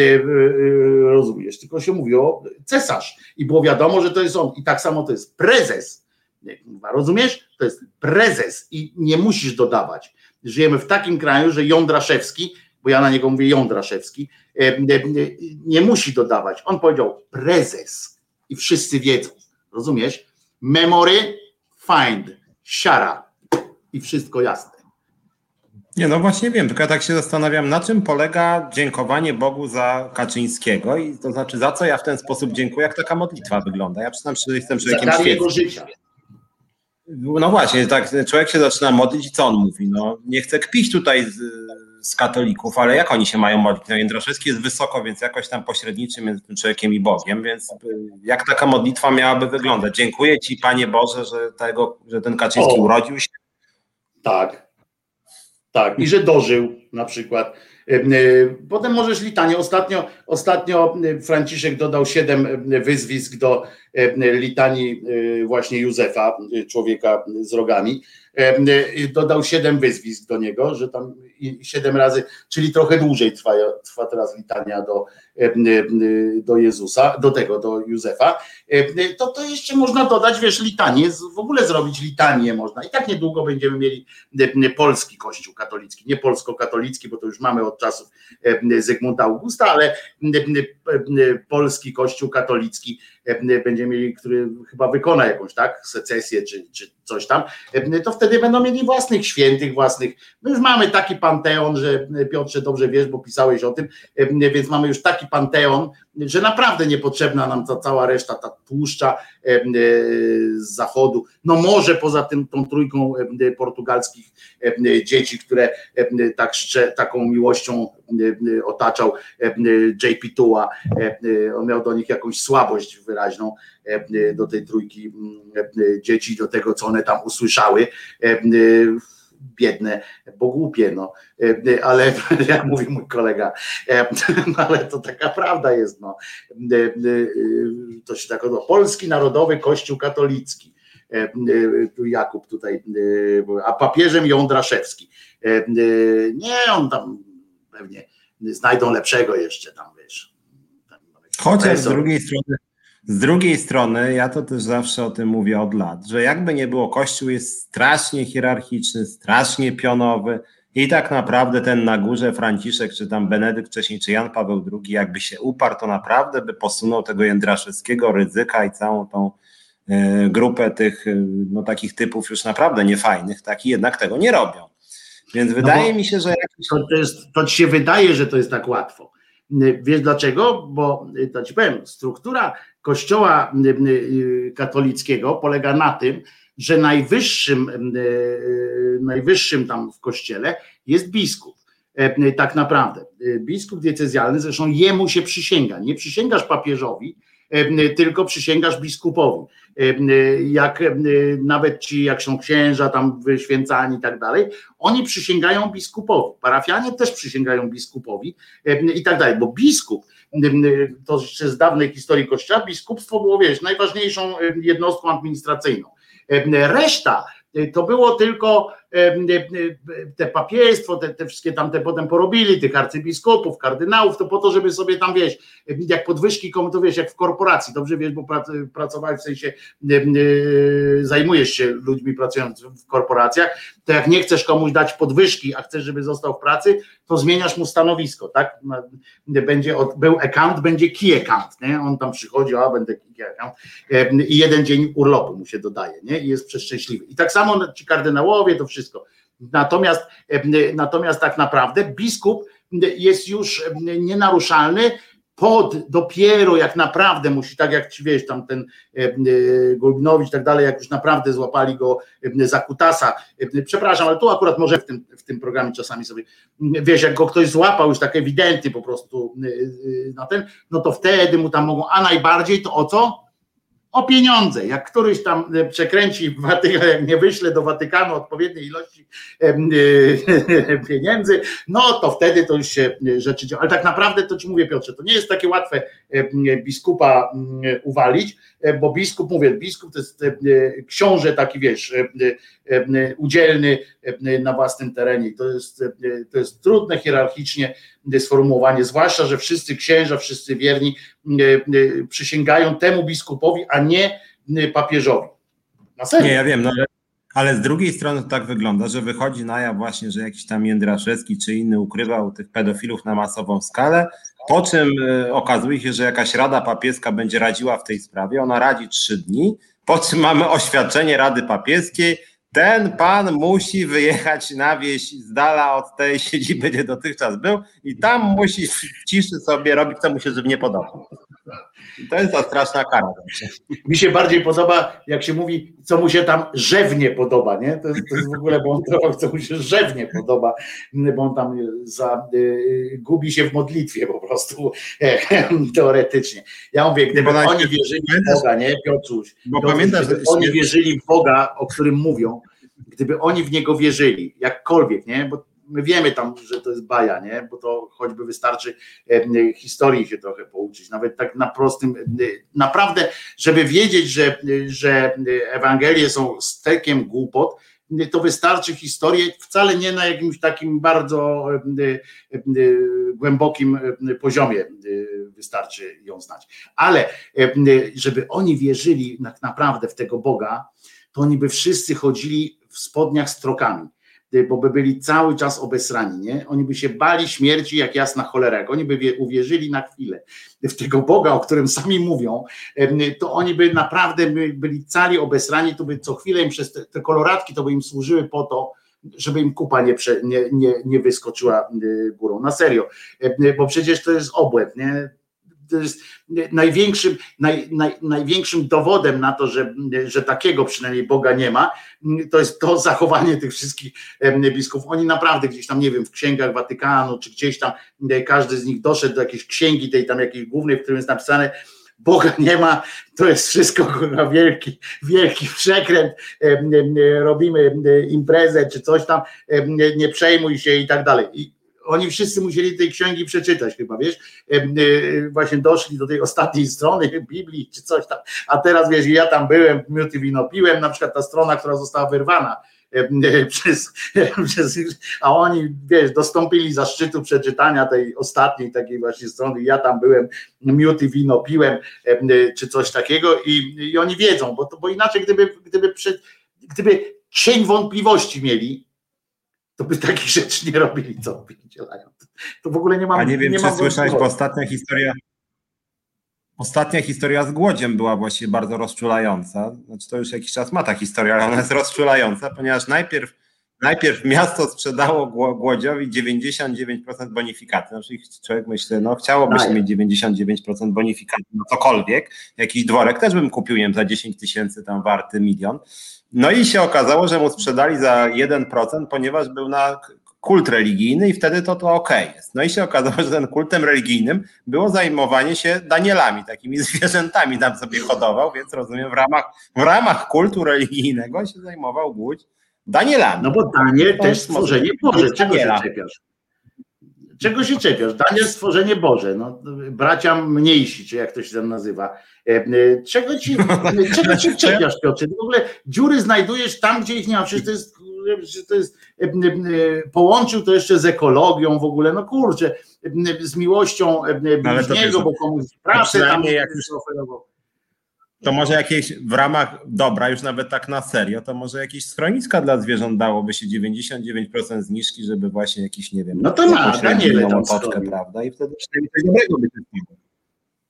rozumiesz? Tylko się mówiło cesarz. I było wiadomo, że to jest on. I tak samo to jest prezes Rozumiesz? To jest prezes i nie musisz dodawać. Żyjemy w takim kraju, że Jądraszewski, bo ja na niego mówię Jądraszewski, e, e, nie musi dodawać. On powiedział prezes i wszyscy wiedzą. Rozumiesz? Memory, find, siara i wszystko jasne. Nie, no właśnie wiem, tylko ja tak się zastanawiam, na czym polega dziękowanie Bogu za Kaczyńskiego i to znaczy za co ja w ten sposób dziękuję, jak taka modlitwa wygląda. Ja przyznam, że jestem człowiekiem świeckim. życia. No właśnie, tak człowiek się zaczyna modlić i co on mówi? No nie chcę kpić tutaj z, z katolików, ale jak oni się mają modlić? No Jędraszewski jest wysoko, więc jakoś tam pośredniczy między tym człowiekiem i Bogiem, więc jak taka modlitwa miałaby wyglądać? Dziękuję Ci Panie Boże, że, tego, że ten Kaczyński o, urodził się. Tak, tak i że dożył na przykład. E, potem możesz litanie. Ostatnio, ostatnio Franciszek dodał siedem wyzwisk do litanii właśnie Józefa, człowieka z rogami. Dodał siedem wyzwisk do niego, że tam siedem razy, czyli trochę dłużej trwa, trwa teraz litania do, do Jezusa, do tego, do Józefa. To, to jeszcze można dodać, wiesz, litanie, w ogóle zrobić litanię można. I tak niedługo będziemy mieli polski kościół katolicki, nie polsko-katolicki, bo to już mamy od czasów Zygmunta Augusta, ale polski kościół katolicki będziemy mieli, który chyba wykona jakąś tak secesję czy, czy coś tam, to wtedy będą mieli własnych świętych, własnych. My już mamy taki panteon, że Piotrze dobrze wiesz, bo pisałeś o tym, więc mamy już taki panteon, że naprawdę niepotrzebna nam ta cała reszta, ta tłuszcza e, z zachodu. No może poza tym tą trójką portugalskich dzieci, które tak taką miłością otaczał JP Tua. On miał do nich jakąś słabość wyraźną do tej trójki dzieci, do tego, co one tam usłyszały. Biedne, bo głupie, no, e, ale jak mówi mój kolega, e, ale to taka prawda jest, no, e, to się tak no, Polski Narodowy Kościół Katolicki, Jakub tutaj, a papieżem Jądraszewski. Nie, on tam pewnie znajdą lepszego jeszcze tam, wiesz. Chociaż z drugiej strony z drugiej strony, ja to też zawsze o tym mówię od lat, że jakby nie było, Kościół jest strasznie hierarchiczny, strasznie pionowy I tak naprawdę ten na górze Franciszek, czy tam Benedykt wcześniej, czy Jan Paweł II, jakby się uparł, to naprawdę by posunął tego Jędraszewskiego, Ryzyka i całą tą e, grupę tych e, no, takich typów już naprawdę niefajnych, tak i jednak tego nie robią. Więc no wydaje no mi się, że. To, to, jest, to ci się wydaje, że to jest tak łatwo. Wiesz dlaczego? Bo to ci powiem, struktura kościoła katolickiego polega na tym, że najwyższym, najwyższym tam w kościele jest biskup. Tak naprawdę. Biskup diecezjalny, zresztą jemu się przysięga. Nie przysięgasz papieżowi, tylko przysięgasz biskupowi. Jak nawet ci, jak są księża tam wyświęcani i tak dalej, oni przysięgają biskupowi. Parafianie też przysięgają biskupowi i tak dalej, bo biskup to jeszcze z dawnej historii Kościoła, biskupstwo było, wiesz, najważniejszą jednostką administracyjną. Reszta to było tylko te papieństwo, te, te wszystkie tam te potem porobili, tych arcybiskupów, kardynałów, to po to, żeby sobie tam, wiesz, jak podwyżki komu, to wiesz, jak w korporacji, dobrze wiesz, bo pracowałeś w sensie, zajmujesz się ludźmi pracując w korporacjach, to jak nie chcesz komuś dać podwyżki, a chcesz, żeby został w pracy, to zmieniasz mu stanowisko, tak? Będzie, był account, będzie key account, nie? On tam przychodzi, a będę key account i jeden dzień urlopu mu się dodaje, nie? I jest przeszczęśliwy. I tak samo ci kardynałowie, to wszystko wszystko. Natomiast, natomiast tak naprawdę biskup jest już nienaruszalny, pod dopiero jak naprawdę musi, tak jak ci wiesz, tam ten Golbinowicz i tak dalej, jak już naprawdę złapali go za kutasa, przepraszam, ale tu akurat może w tym, w tym programie czasami sobie, wiesz, jak go ktoś złapał już tak ewidentny po prostu na ten, no to wtedy mu tam mogą, a najbardziej to o co? O pieniądze. Jak któryś tam e, przekręci jak nie wyśle do Watykanu odpowiedniej ilości e, pieniędzy, no to wtedy to już się e, rzeczy dzieją. Ale tak naprawdę to ci mówię, Piotrze, to nie jest takie łatwe biskupa uwalić, bo biskup, mówię, biskup to jest książę taki, wiesz, udzielny na własnym terenie. To jest, to jest trudne hierarchicznie sformułowanie, zwłaszcza, że wszyscy księża, wszyscy wierni przysięgają temu biskupowi, a nie papieżowi. Na serio. Nie, ja wiem, no ale, z drugiej strony tak wygląda, że wychodzi na jaw właśnie, że jakiś tam Jędraszewski czy inny ukrywał tych pedofilów na masową skalę, po czym e, okazuje się, że jakaś rada papieska będzie radziła w tej sprawie, ona radzi trzy dni, po czym mamy oświadczenie Rady Papieskiej, ten pan musi wyjechać na wieś z dala od tej siedziby, gdzie dotychczas był i tam musi w ciszy sobie robić, co mu się żywnie podoba. To jest ta straszna kara. Mi się bardziej podoba, jak się mówi, co mu się tam rzewnie podoba, nie? To jest, to jest w ogóle, bo on trochę, co mu się rzewnie podoba, bo on tam za, y, gubi się w modlitwie po prostu, teoretycznie. Ja mówię, gdyby oni wierzyli w Boga, nie, Piotruś, bo pamiętasz, gdyby oni wierzyli w Boga, o którym mówią, gdyby oni w Niego wierzyli, jakkolwiek, nie, bo my wiemy tam, że to jest baja, nie? bo to choćby wystarczy historii się trochę pouczyć, nawet tak na prostym, naprawdę, żeby wiedzieć, że, że Ewangelie są stekiem głupot, to wystarczy historię, wcale nie na jakimś takim bardzo głębokim poziomie wystarczy ją znać. Ale żeby oni wierzyli tak naprawdę w tego Boga, to oni by wszyscy chodzili w spodniach z trokami bo by byli cały czas obesrani, nie? Oni by się bali śmierci jak jasna cholera. Jak oni by uwierzyli na chwilę w tego Boga, o którym sami mówią, to oni by naprawdę byli cali obesrani, to by co chwilę im przez te, te koloratki to by im służyły po to, żeby im kupa nie, prze, nie, nie, nie wyskoczyła y, górą. Na serio, bo przecież to jest obłęd, nie? To jest największym, naj, naj, największym dowodem na to, że, że takiego przynajmniej Boga nie ma, to jest to zachowanie tych wszystkich biskupów. Oni naprawdę gdzieś tam, nie wiem, w księgach Watykanu, czy gdzieś tam każdy z nich doszedł do jakiejś księgi, tej tam jakiejś głównej, w którym jest napisane, Boga nie ma, to jest wszystko na wielki, wielki przekręt, robimy imprezę czy coś tam, nie przejmuj się i tak dalej. I oni wszyscy musieli tej księgi przeczytać chyba, wiesz, e, właśnie doszli do tej ostatniej strony Biblii czy coś tam, a teraz wiesz, ja tam byłem, miód i wino piłem, na przykład ta strona, która została wyrwana przez, przez, a oni, wiesz, dostąpili zaszczytu przeczytania tej ostatniej takiej właśnie strony, ja tam byłem, miód i wino piłem, czy coś takiego i, i oni wiedzą, bo, bo inaczej gdyby, gdyby, przed, gdyby cień wątpliwości mieli, to by takich rzeczy nie robili, co pierdzielają. To w ogóle nie mam... A nie wiem, nie czy słyszałeś, bo ostatnia historia Ostatnia historia z Głodziem była właściwie bardzo rozczulająca. Znaczy to już jakiś czas ma ta historia, ale ona jest rozczulająca, ponieważ najpierw, najpierw miasto sprzedało Gło- Głodziowi 99% bonifikaty. Znaczy człowiek myśli, no chciałoby się Daje. mieć 99% bonifikaty na cokolwiek. Jakiś dworek też bym kupił, nie wiem, za 10 tysięcy tam warty milion. No i się okazało, że mu sprzedali za 1%, ponieważ był na kult religijny i wtedy to to okej jest. No i się okazało, że ten kultem religijnym było zajmowanie się Danielami, takimi zwierzętami tam sobie hodował, więc rozumiem, w ramach, w ramach kultu religijnego się zajmował Głódź Danielami. No bo Daniel To też stworzenie Boże. Czego się Daniela. czepiasz? Czego się czepiasz? Daniel stworzenie Boże. No, bracia mniejsi, czy jak to się tam nazywa. E, e, Czego ci, czego ci czepiasz, Piotrze? W ogóle dziury znajdujesz tam, gdzie ich nie ma. Przecież to jest, przecież to jest e, połączył to jeszcze z ekologią w ogóle. No kurczę, z miłością No bliźniego, bo komuś pracę tam jak już- oferował. To może jakieś w ramach dobra, już nawet tak na serio, to może jakieś schroniska dla zwierząt dałoby się 99% zniżki, żeby właśnie jakiś, nie wiem, No to ma, Daniele tam prawda? I wtedy przynajmniej coś dobrego by się stało.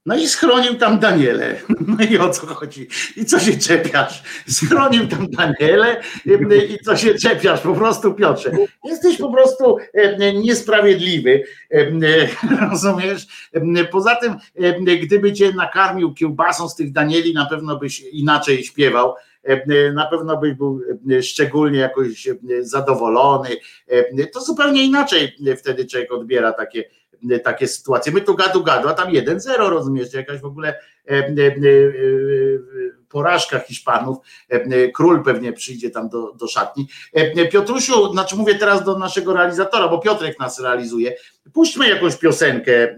No i schronił tam Daniele. No i o co chodzi? I co się czepiasz? Schronił tam Daniele i co się czepiasz? Po prostu Piotrze. Jesteś po prostu e, niesprawiedliwy. Rozumiesz? Poza tym, gdyby cię nakarmił kiełbasą z tych Danieli, na pewno byś inaczej śpiewał. Na pewno byś był szczególnie jakoś zadowolony. To zupełnie inaczej wtedy człowiek odbiera takie takie sytuacje. My tu gadu gadu, a tam 1-0, rozumiesz, jakaś w ogóle e, e, e, porażka Hiszpanów. E, e, Król pewnie przyjdzie tam do, do szatni. E, e, Piotrusiu, znaczy mówię teraz do naszego realizatora, bo Piotrek nas realizuje. Puśćmy jakąś piosenkę e,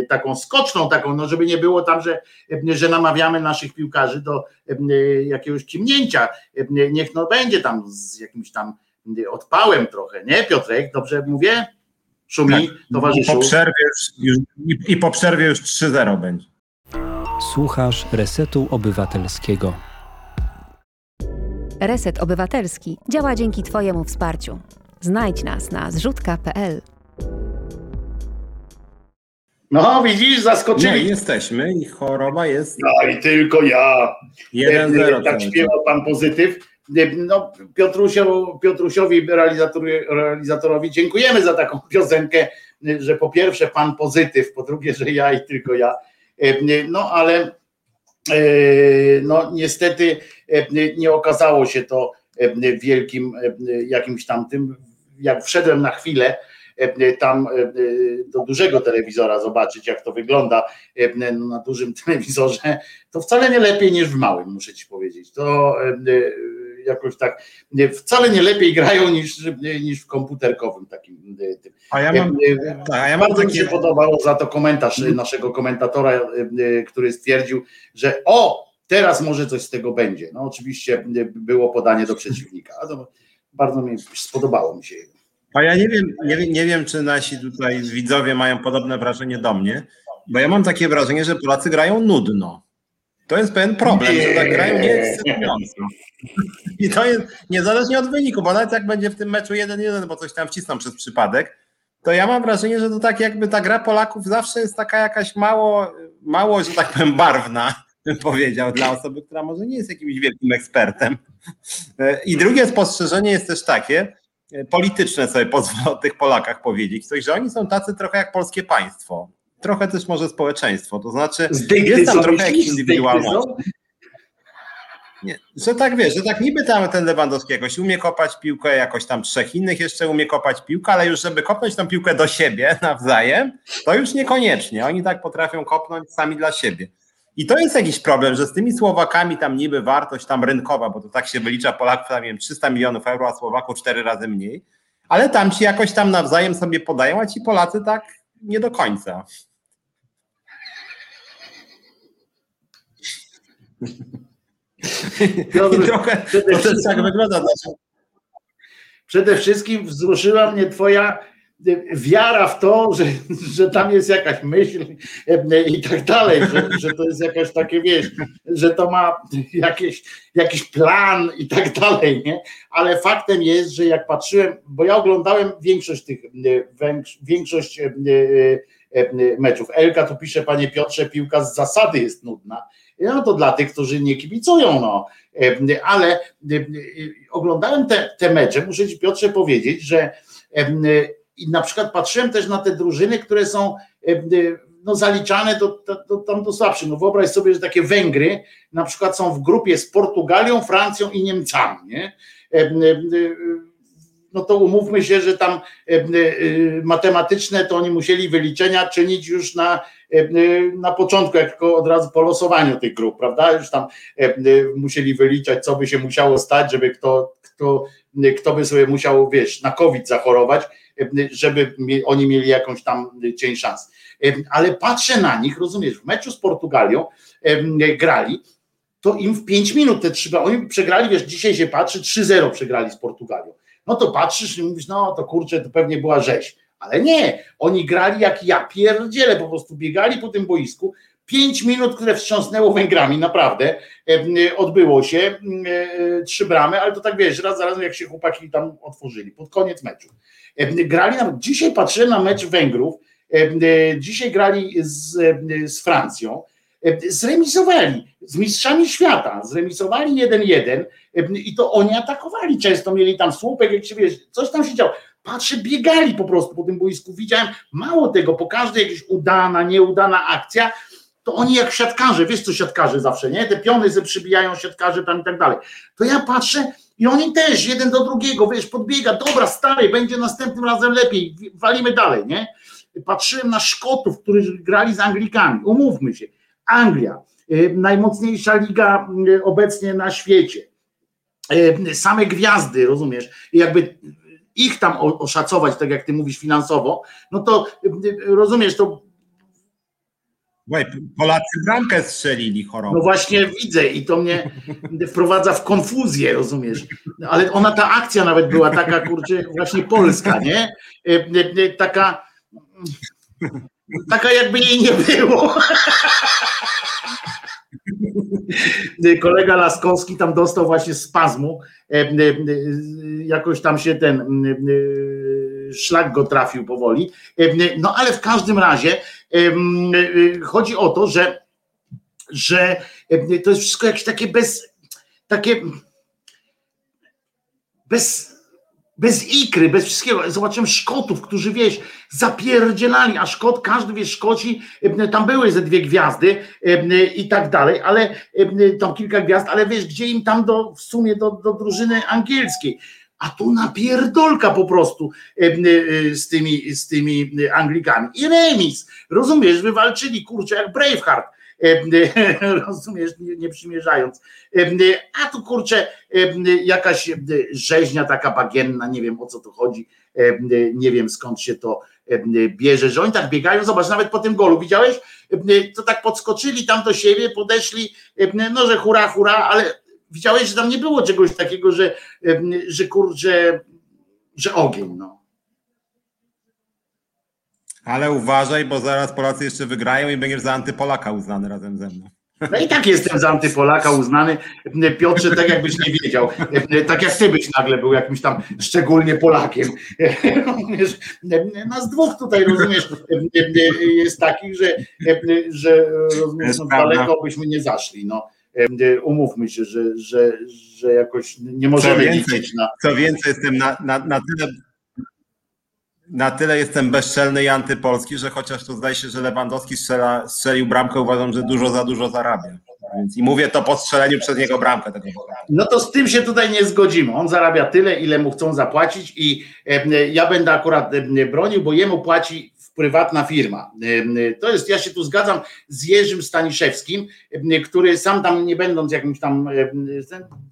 e, taką skoczną, taką, no żeby nie było tam, że, e, że namawiamy naszych piłkarzy do e, e, jakiegoś kimnięcia. E, Niech no będzie tam z jakimś tam e, odpałem trochę, nie Piotrek? Dobrze mówię? Szumi, Tak. I towarzyszu. po przerwie już, już, i, i po przerwie już 3-0 będzie. Słuchasz Resetu Obywatelskiego. Reset Obywatelski działa dzięki Twojemu wsparciu. Znajdź nas na zrzutka.pl. No widzisz, i zaskoczyli. jesteśmy i choroba jest No i tylko ja. 1-0. Tak śpiewał pan pozytyw. No, Piotrusiowi, realizatorowi, dziękujemy za taką piosenkę, że po pierwsze pan pozytyw, po drugie, że ja i tylko ja. No ale e, no niestety e, nie okazało się to e, wielkim e, jakimś tamtym. Jak wszedłem na chwilę e, tam e, do dużego telewizora zobaczyć, jak to wygląda e, na dużym telewizorze, to wcale nie lepiej niż w małym, muszę ci powiedzieć. To e, e, jakoś tak nie, wcale nie lepiej grają niż, niż w komputerkowym takim e, tym. A ja mam, E, e, a ja mam bardzo mi takie, się podobało za to komentarz y, naszego komentatora, y, który stwierdził, że o, teraz może coś z tego będzie. No oczywiście było podanie do przeciwnika. A to bardzo mi spodobało mi się. A ja nie wiem, nie, wiem- nie wiem, czy nasi tutaj widzowie mają podobne wrażenie do mnie, bo ja mam takie wrażenie, że Polacy grają nudno. To jest pewien problem, że tak grają nieekscytująco. I to jest niezależnie od wyniku, bo nawet jak będzie w tym meczu 1-1, bo coś tam wcisną przez przypadek, to ja mam wrażenie, że to tak jakby ta gra Polaków zawsze jest taka jakaś mało, mało, że tak powiem, barwna, bym powiedział, dla osoby, która może nie jest jakimś wielkim ekspertem. I drugie spostrzeżenie jest też takie, polityczne sobie pozwolę o tych Polakach powiedzieć, coś, że oni są tacy trochę jak polskie państwo. Trochę też może społeczeństwo, to znaczy jest tam trochę jakiś indywidualność. Nie, że tak wiesz, że tak niby tam ten Lewandowski jakoś umie kopać piłkę, jakoś tam trzech innych jeszcze umie kopać piłkę, ale już żeby kopnąć tą piłkę do siebie nawzajem, to już niekoniecznie. Oni tak potrafią kopnąć sami dla siebie. I to jest jakiś problem, że z tymi Słowakami tam niby wartość tam rynkowa, bo to tak się wylicza Polaków, tam nie wiem, 300 milionów euro, a Słowaków cztery razy mniej, ale tam ci jakoś tam nawzajem sobie podają, a ci Polacy tak nie do końca. I trochę to też tak wygląda. Przede wszystkim wzruszyła mnie twoja wiara w to, że, że tam jest jakaś myśl i tak dalej, że, że to jest jakaś takie, wiesz, że to ma jakieś, jakiś plan i tak dalej, nie? Ale faktem jest, że jak patrzyłem, bo ja oglądałem większość tych, większość meczów. Elka tu pisze, panie Piotrze, piłka z zasady jest nudna. No to dla tych, którzy nie kibicują, no. Ale oglądałem te, te mecze, muszę ci Piotrze powiedzieć, że i na przykład patrzyłem też na te drużyny, które są no, zaliczane do, do, do, tam do słabszych. No wyobraź sobie, że takie Węgry na przykład są w grupie z Portugalią, Francją i Niemcami. Nie? No to umówmy się, że tam matematyczne to oni musieli wyliczenia czynić już na, na początku, jak tylko od razu po losowaniu tych grup, prawda? Już tam musieli wyliczać, co by się musiało stać, żeby kto, kto, kto by sobie musiał, wiesz, na COVID zachorować żeby oni mieli jakąś tam cień szans. Ale patrzę na nich, rozumiesz, w meczu z Portugalią grali, to im w 5 minut te trzy, oni przegrali, wiesz, dzisiaj się patrzy, 3-0 przegrali z Portugalią. No to patrzysz i mówisz, no to kurczę, to pewnie była rzeź. Ale nie, oni grali jak ja pierdzielę, po prostu biegali po tym boisku, Pięć minut, które wstrząsnęło Węgrami, naprawdę. Odbyło się trzy bramy, ale to tak wiesz, raz za razem jak się chłopaki tam otworzyli, pod koniec meczu. Grali nam, dzisiaj patrzyłem na mecz Węgrów, dzisiaj grali z, z Francją, zremisowali z mistrzami świata, zremisowali 1-1 i to oni atakowali, często mieli tam słupek, jak się wiesz, coś tam się działo. Patrzę, biegali po prostu po tym boisku, widziałem mało tego, po każdej jakaś udana, nieudana akcja, to oni jak siatkarze, wiesz co siatkarze zawsze, nie? Te piony ze przybijają siatkarze tam i tak dalej. To ja patrzę i oni też, jeden do drugiego, wiesz, podbiega, dobra, stary, będzie następnym razem lepiej, walimy dalej, nie? Patrzyłem na Szkotów, którzy grali z Anglikami, umówmy się, Anglia, y, najmocniejsza liga y, obecnie na świecie, y, same gwiazdy, rozumiesz, jakby ich tam oszacować, tak jak ty mówisz finansowo, no to rozumiesz, to Polacy bramkę strzelili chorobą. No właśnie widzę i to mnie wprowadza w konfuzję, rozumiesz? Ale ona, ta akcja nawet była taka, kurczę, właśnie polska, nie? E, taka, taka jakby jej nie było. Kolega Laskowski tam dostał właśnie spazmu, jakoś tam się ten szlak go trafił powoli. No ale w każdym razie chodzi o to, że, że to jest wszystko jakieś takie bez, takie bez, bez ikry, bez wszystkiego. Zobaczyłem Szkotów, którzy wieś zapierdzielali, a Szkot, każdy wie, Szkoci, tam były ze dwie gwiazdy i tak dalej, ale tam kilka gwiazd, ale wiesz, gdzie im tam do, w sumie do, do drużyny angielskiej a tu napierdolka po prostu e, e, z tymi, z tymi Anglikami. I remis, rozumiesz, wywalczyli, kurczę, jak Braveheart, e, rozumiesz, nie przymierzając. A tu kurczę, jakaś rzeźnia taka bagienna, nie wiem o co tu chodzi, nie wiem skąd się to bierze, że oni tak biegają, zobacz, nawet po tym golu, widziałeś, to tak podskoczyli tam do siebie, podeszli, no że hura, hura, ale widziałeś, że tam nie było czegoś takiego, że, że kurczę, że ogień, no. Ale uważaj, bo zaraz Polacy jeszcze wygrają i będziesz za antypolaka uznany razem ze mną. No i tak jestem za antypolaka uznany. Piotrze, tak jakbyś nie wiedział. Tak jak ty byś nagle był jakimś tam szczególnie Polakiem. Nas dwóch tutaj, rozumiesz, jest takich, że, że rozumiesz, no daleko byśmy nie zaszli. No. Umówmy się, że, że, że jakoś nie możemy co więcej, liczyć na. Co więcej, jestem na, na, na tyle. Na tyle jestem bezczelny i antypolski, że chociaż to zdaje się, że Lewandowski strzela, strzelił bramkę, uważam, że dużo za dużo zarabia. Więc I mówię to po strzeleniu przez niego bramkę tego No to z tym się tutaj nie zgodzimy. On zarabia tyle, ile mu chcą zapłacić i ja będę akurat bronił, bo jemu płaci prywatna firma. To jest, ja się tu zgadzam z Jerzym Staniszewskim, który sam tam nie będąc jakimś tam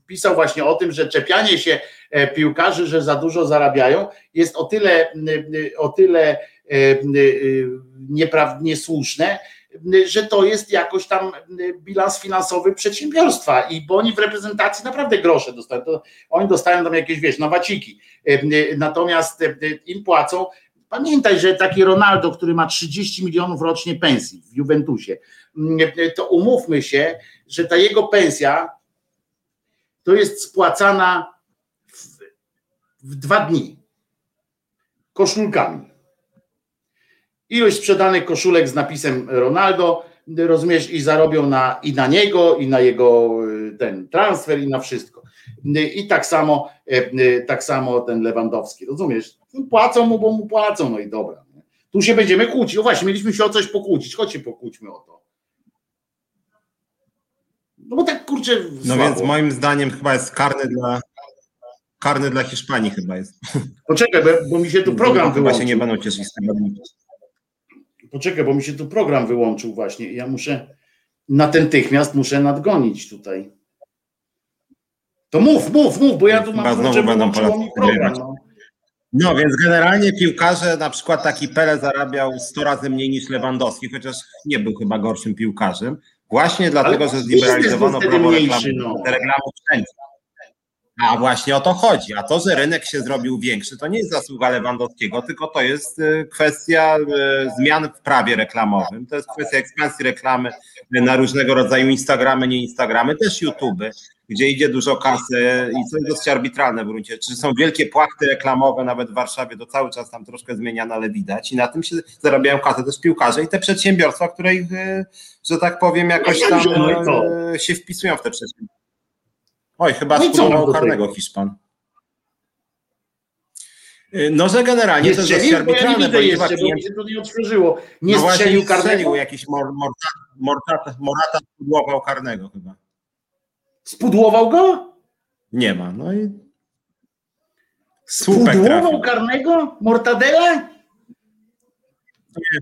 pisał właśnie o tym, że czepianie się e, piłkarzy, że za dużo zarabiają, jest o tyle, o tyle nieprawnie słuszne, że to jest jakoś tam bilans finansowy przedsiębiorstwa i bo oni w reprezentacji naprawdę grosze dostają, to oni dostają tam jakieś, wiesz, nawaciki, natomiast im płacą Pamiętaj, że taki Ronaldo, który ma 30 milionów rocznie pensji w Juventusie, mm, to umówmy się, że ta jego pensja to jest spłacana w, w dwa dni koszulkami. Ilość sprzedanych koszulek z napisem Ronaldo, rozumiesz, i zarobią na, i na niego, i na jego y, ten transfer, i na wszystko. I tak samo, e, tak samo ten Lewandowski, rozumiesz? Płacą mu, bo mu płacą, no i dobra. Tu się będziemy kłócić. O właśnie, mieliśmy się o coś pokłócić. Chodźcie, pokłóćmy o to. No bo tak kurczę. No więc moim zdaniem chyba jest karny dla. Karny dla Hiszpanii chyba jest. Poczekaj, bo, mi się tu program chyba się nie będą cieszyć z tego. Poczekaj, bo mi się tu program wyłączył właśnie ja muszę natychmiast muszę nadgonić tutaj. To mów, mów, mów, bo ja tu mam Chyba znowu będą Polacy program. No. no. więc generalnie piłkarze, na przykład taki Pele zarabiał 100 razy mniej niż Lewandowski, chociaż nie był chyba gorszym piłkarzem, właśnie dlatego, że zliberalizowano prawo reklamy, no. wszędzie. A właśnie o to chodzi. A to, że rynek się zrobił większy, to nie jest zasługa Lewandowskiego, tylko to jest y, kwestia y, zmian w prawie reklamowym. To jest kwestia ekspansji reklamy na różnego rodzaju Instagramy, nie Instagramy, też YouTube, gdzie idzie dużo kasy i co jest dosyć arbitralne w gruncie. Czy są wielkie płachty reklamowe, nawet w Warszawie, to cały czas tam troszkę zmieniane, ale widać. I na tym się zarabiają kasę też piłkarze i te przedsiębiorstwa, które ich, y, że tak powiem, jakoś tam się wpisują w te przedsiębiorstwa. Oj, chyba no spróbował karnego Hiszpan. Y, no, że generalnie nie to jest arbitralne, bo, ja nie bo klient... się to nie odświeżyło. Nie no strzelił karnego? strzelił jakiś mor, Morata, Morata spudłował karnego chyba. Spudłował go? Nie ma, no i Spudłował karnego? Mortadela? Nie.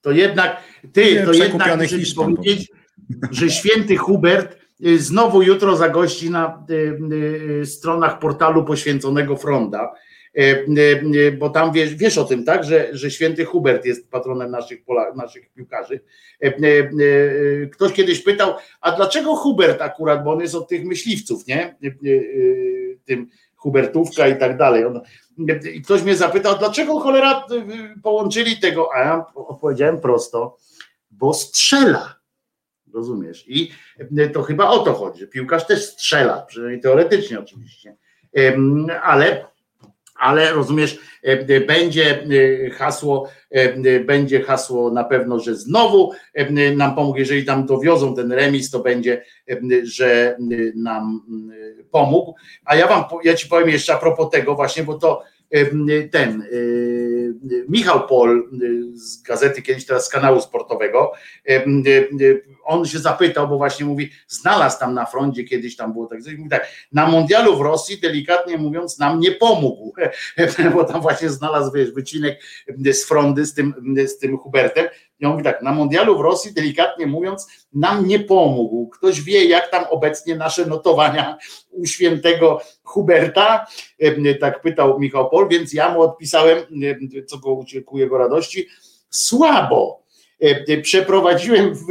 To jednak, ty, nie, to jednak muszę powiedzieć, że święty Hubert Y, znowu jutro zagości na y, y, stronach portalu poświęconego Fronda, bo tam wiesz, wiesz o tym, tak, że, że święty Hubert jest patronem naszych, naszych piłkarzy. Ktoś kiedyś pytał, a dlaczego Hubert akurat, bo on jest od tych myśliwców, nie? Tym Hubertówka i tak dalej. I ktoś mnie zapytał, dlaczego cholera połączyli tego, a ja odpowiedziałem prosto, bo strzela Rozumiesz? I e, to chyba o to chodzi, że piłkarz też strzela, przynajmniej teoretycznie oczywiście. Ale, ale rozumiesz, e, będzie e, hasło, będzie hasło na pewno, że znowu nam pomógł, jeżeli tam dowiozą ten remis, to będzie, że nam pomógł. A ja wam, ja ci powiem jeszcze a propos tego właśnie, bo to ten Michał Pol z gazety kiedyś teraz z kanału sportowego on się zapytał, bo właśnie mówi, znalazł tam na froncie, kiedyś tam było tak, mówi tak, na mundialu w Rosji, delikatnie mówiąc, nam nie pomógł, bo tam właśnie znalazł, wiesz, wycinek z frondy z tym, z tym Hubertem. I on mówi tak, na mundialu w Rosji, delikatnie mówiąc, nam nie pomógł. Ktoś wie, jak tam obecnie nasze notowania u świętego Huberta? Tak pytał Michał Pol, więc ja mu odpisałem, co go ku jego radości, słabo przeprowadziłem w,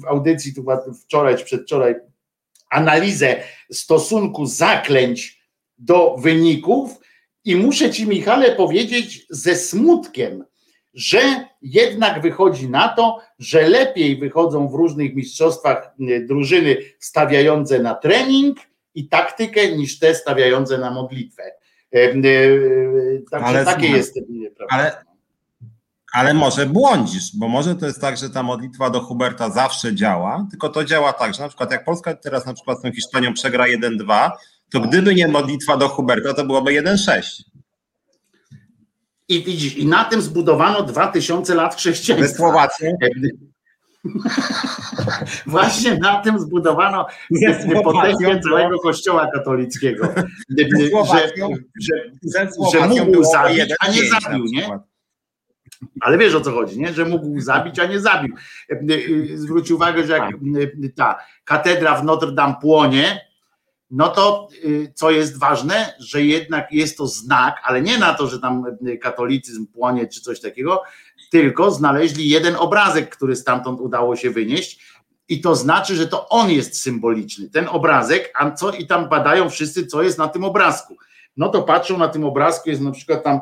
w audycji tu wczoraj czy przedwczoraj analizę stosunku zaklęć do wyników i muszę ci Michale powiedzieć ze smutkiem, że jednak wychodzi na to, że lepiej wychodzą w różnych mistrzostwach e, drużyny stawiające na trening i taktykę niż te stawiające na modlitwę. Także ale, takie jest. Ale, ale może błądzisz, bo może to jest tak, że ta modlitwa do Huberta zawsze działa, tylko to działa tak, że na przykład jak Polska teraz na przykład z tą Hiszpanią przegra 1-2, to gdyby nie modlitwa do Huberta, to byłoby 1-6. I widzisz, i na tym zbudowano 2000 lat chrześcijaństwa. Słowacją. Właśnie na tym zbudowano potęgę całego kościoła katolickiego. Że, że, że, że mógł zabić, a nie zabił, nie? Ale wiesz o co chodzi, nie? że mógł zabić, a nie zabił. E, e, zwróć uwagę, że jak tak. e, ta katedra w Notre Dame płonie, no to co jest ważne, że jednak jest to znak, ale nie na to, że tam katolicyzm płonie czy coś takiego, tylko znaleźli jeden obrazek, który stamtąd udało się wynieść. I to znaczy, że to on jest symboliczny, ten obrazek, a co i tam badają wszyscy, co jest na tym obrazku. no to patrzą na tym obrazku, jest na przykład tam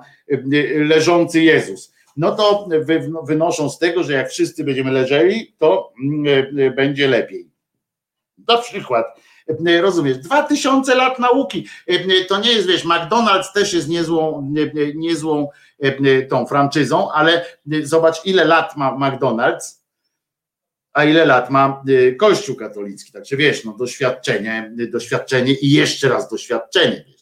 leżący Jezus. No to wynoszą z tego, że jak wszyscy będziemy leżeli, to będzie lepiej. Na przykład Rozumiesz, dwa tysiące lat nauki. To nie jest, wiesz, McDonald's też jest niezłą, niezłą tą franczyzą, ale zobacz, ile lat ma McDonald's, a ile lat ma Kościół katolicki. Także wiesz, no doświadczenie, doświadczenie i jeszcze raz doświadczenie. Wiesz,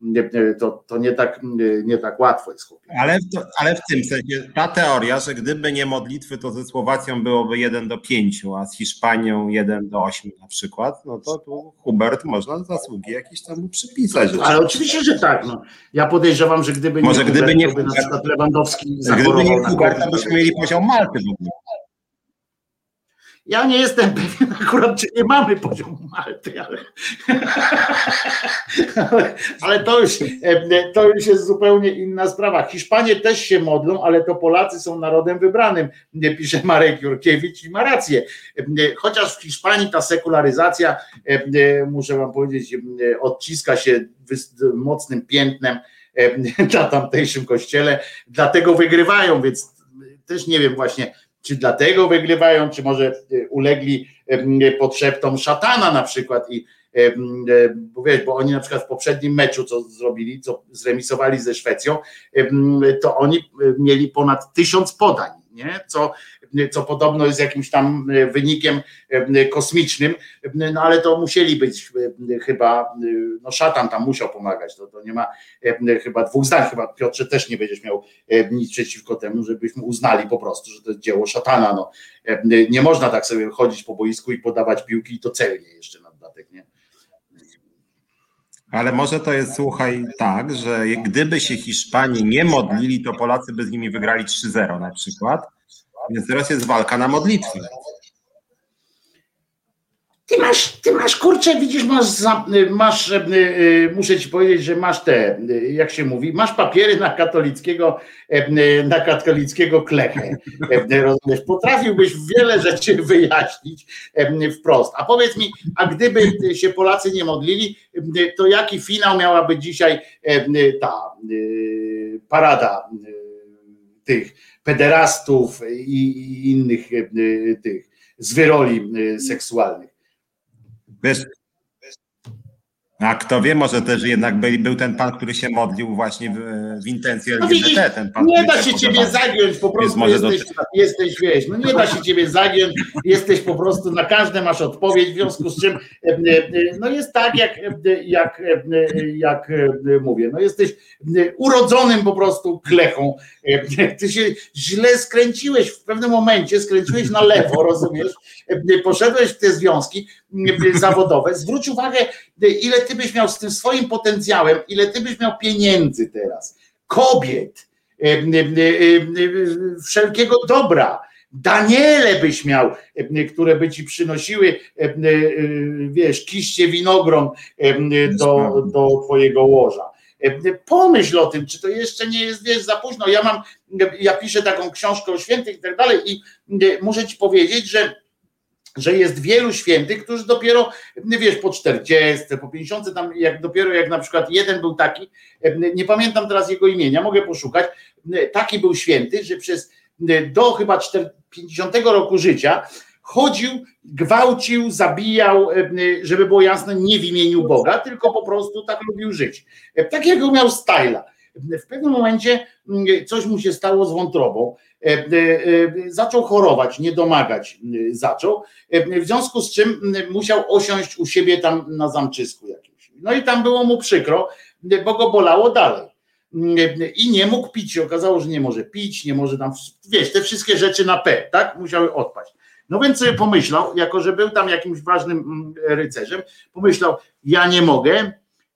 to, to, to, to nie, tak, nie tak łatwo jest. Ale, ale w tym sensie ta teoria, że gdyby nie modlitwy, to ze Słowacją byłoby 1 do 5, a z Hiszpanią 1 do 8 na przykład, no to tu Hubert można zasługi jakieś tam przypisać. Ale oczywiście, że tak. No. Ja podejrzewam, że gdyby Może nie gdyby Hubert, nie to by na przykład Lewandowski Gdyby nie Hubert, to byśmy mieli poziom Malty w ogóle. Ja nie jestem pewien akurat, czy nie mamy poziomu Malty, ale, ale, ale, to, już, to już jest zupełnie inna sprawa. Hiszpanie też się modlą, ale to Polacy są narodem wybranym, pisze Marek Jurkiewicz i ma rację. Chociaż w Hiszpanii ta sekularyzacja, muszę wam powiedzieć, odciska się mocnym piętnem na tamtejszym kościele, dlatego wygrywają, więc też nie wiem właśnie, czy dlatego wygrywają, czy może e, ulegli podszeptom szatana na przykład i e, bo wiesz, bo oni na przykład w poprzednim meczu, co zrobili, co zremisowali ze Szwecją, to oni e, mieli ponad tysiąc podań, nie? Co, co podobno jest jakimś tam wynikiem kosmicznym, no ale to musieli być chyba, no szatan tam musiał pomagać, to, to nie ma chyba dwóch zdań, chyba Piotrze też nie będziesz miał nic przeciwko temu, żebyśmy uznali po prostu, że to jest dzieło szatana, no nie można tak sobie chodzić po boisku i podawać piłki i to celnie jeszcze na dodatek, nie? Ale może to jest, słuchaj, tak, że gdyby się Hiszpanii nie modlili, to Polacy by z nimi wygrali 3-0 na przykład. Więc teraz jest walka na modlitwę. Ty masz, ty masz kurczę, widzisz, masz, masz, e, e, muszę ci powiedzieć, że masz te, e, jak się mówi, masz papiery na katolickiego, na katolickiego klechę. Rozumiesz? Potrafiłbyś wiele rzeczy wyjaśnić wprost. A powiedz mi, a gdyby się Polacy nie modlili, to jaki finał miałaby dzisiaj ta parada tych pederastów i innych tych zwyroli seksualnych? Wiesz, a kto wie, może też jednak był, był ten pan, który się modlił właśnie w, w intencji no widzisz, ten pan, Nie da się ciebie zagiąć, po prostu jesteś, do... jesteś, wiesz, no nie da się ciebie zagiąć, jesteś po prostu, na każde masz odpowiedź, w związku z czym no jest tak, jak, jak, jak mówię, no jesteś urodzonym po prostu klechą, ty się źle skręciłeś w pewnym momencie, skręciłeś na lewo, rozumiesz, poszedłeś w te związki zawodowe, zwróć uwagę, ile ty byś miał z tym swoim potencjałem, ile ty byś miał pieniędzy teraz, kobiet, wszelkiego dobra, Daniele byś miał, które by ci przynosiły, wiesz, kiście winogron do, do twojego łoża. Pomyśl o tym, czy to jeszcze nie jest, wiesz, za późno. Ja mam, ja piszę taką książkę o świętych i tak dalej i muszę ci powiedzieć, że że jest wielu świętych, którzy dopiero, wiesz, po 40, po 50, tam jak dopiero jak na przykład jeden był taki, nie pamiętam teraz jego imienia, mogę poszukać, taki był święty, że przez do chyba 50 roku życia chodził, gwałcił, zabijał, żeby było jasne, nie w imieniu Boga, tylko po prostu tak lubił żyć. Takiego miał styla. W pewnym momencie coś mu się stało z wątrobą zaczął chorować, nie domagać zaczął, w związku z czym musiał osiąść u siebie tam na zamczysku jakimś. No i tam było mu przykro, bo go bolało dalej. I nie mógł pić. Okazało, że nie może pić, nie może tam, wiesz, te wszystkie rzeczy na P, tak? Musiały odpaść. No więc sobie pomyślał, jako że był tam jakimś ważnym rycerzem, pomyślał, ja nie mogę,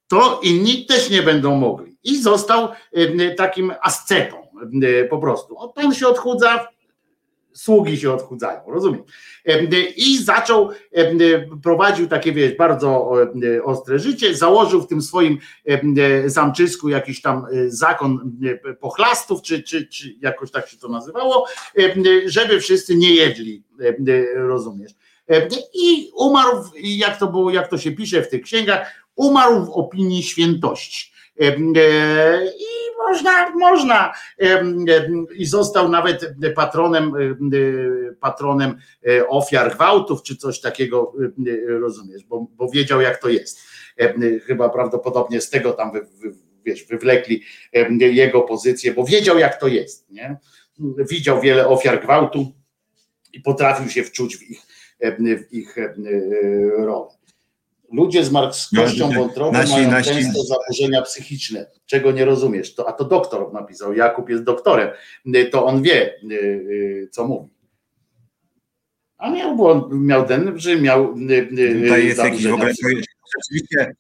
to inni też nie będą mogli. I został takim ascetą E, po prostu. Pan się odchudza, sługi się odchudzają, rozumiem. E, I zaczął, e, prowadził takie, wiesz, bardzo ostre życie, założył w tym swoim zamczysku jakiś tam zakon pochlastów, czy, czy, czy jakoś tak się to nazywało, żeby wszyscy nie jedli, rozumiesz. I umarł, jak to było, jak to się pisze w tych księgach, umarł w opinii świętości I można, można. I został nawet patronem, patronem ofiar gwałtów, czy coś takiego, rozumiesz, bo, bo wiedział, jak to jest. Chyba prawdopodobnie z tego tam wy, wy, wiesz, wywlekli jego pozycję, bo wiedział, jak to jest. Nie? Widział wiele ofiar gwałtu i potrafił się wczuć w ich, w ich rolę. Ludzie z marskością nasi, mają nasi... często zaburzenia psychiczne, czego nie rozumiesz. To, a to doktor napisał, Jakub jest doktorem, to on wie, y, y, co mówi. A miał, błąd, miał ten, że miał. Y, Tutaj jest jakiś w ogóle. Rzeczywiście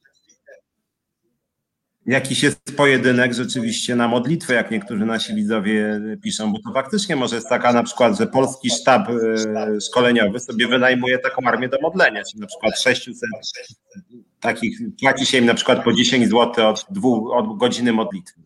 jakiś jest pojedynek rzeczywiście na modlitwę, jak niektórzy nasi widzowie piszą, bo to faktycznie może jest taka na przykład, że polski sztab e, szkoleniowy sobie wynajmuje taką armię do modlenia, czyli na przykład 600 takich, płaci się im na przykład po 10 zł od, dwóch, od godziny modlitwy.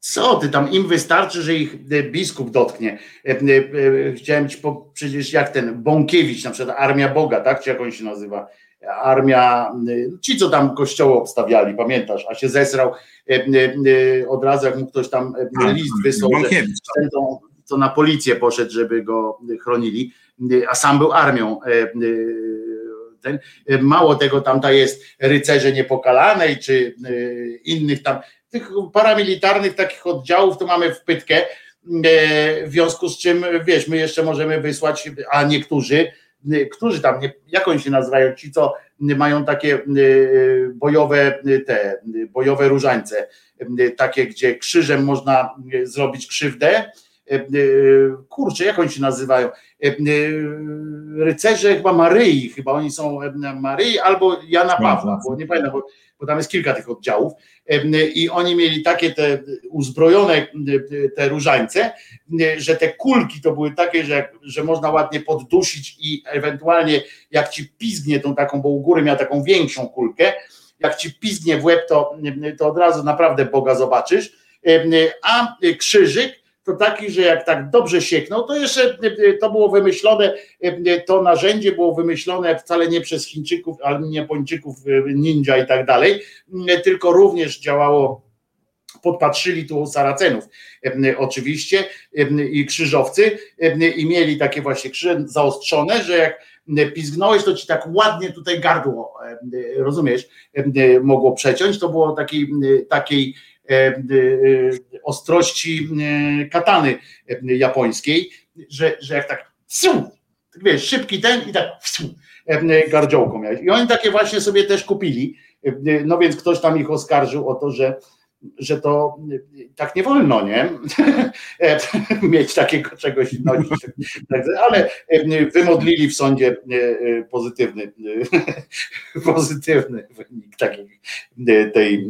Co ty tam, im wystarczy, że ich e, biskup dotknie. E, chciałem ci po, przecież jak ten Bąkiewicz, na przykład Armia Boga, tak? Czy jak on się nazywa? Armia, ci co tam kościoły obstawiali, pamiętasz, a się zesrał e, e, od razu, jak mu ktoś tam e, list wysłał, że to, na policję poszedł, żeby go chronili, a sam był armią. Ten, mało tego, tamta jest rycerze niepokalanej, czy innych tam, tych paramilitarnych takich oddziałów, to mamy w pytkę, w związku z czym, wiesz, my jeszcze możemy wysłać, a niektórzy Y, którzy tam, jak oni się nazywają, ci co mają takie y, bojowe te bojowe różańce, y, takie gdzie krzyżem można zrobić krzywdę. Kurczę, jak oni się nazywają? Rycerze chyba Maryi, chyba oni są Maryi albo Jana Pawła, bo nie pamiętam, bo bo tam jest kilka tych oddziałów i oni mieli takie te uzbrojone te różańce, że te kulki to były takie, że, że można ładnie poddusić i ewentualnie jak ci pizgnie tą taką, bo u góry miał taką większą kulkę, jak ci pizgnie w łeb, to, to od razu naprawdę Boga zobaczysz, a krzyżyk to taki, że jak tak dobrze sieknął, to jeszcze to było wymyślone, to narzędzie było wymyślone wcale nie przez Chińczyków, ale nie Japończyków, ninja i tak dalej, tylko również działało podpatrzyli tu Saracenów oczywiście i krzyżowcy i mieli takie właśnie krzyże zaostrzone, że jak pizgnąłeś, to ci tak ładnie tutaj gardło, rozumiesz, mogło przeciąć. To było takiej, takiej E, e, ostrości e, katany japońskiej, że, że jak tak, tak wiesz, szybki ten i tak gardziołką miałeś. I oni takie właśnie sobie też kupili. No więc ktoś tam ich oskarżył o to, że że to tak nie wolno, nie? Mieć takiego czegoś nosić. Ale wymodlili w sądzie pozytywny, pozytywny wynik takiej, tej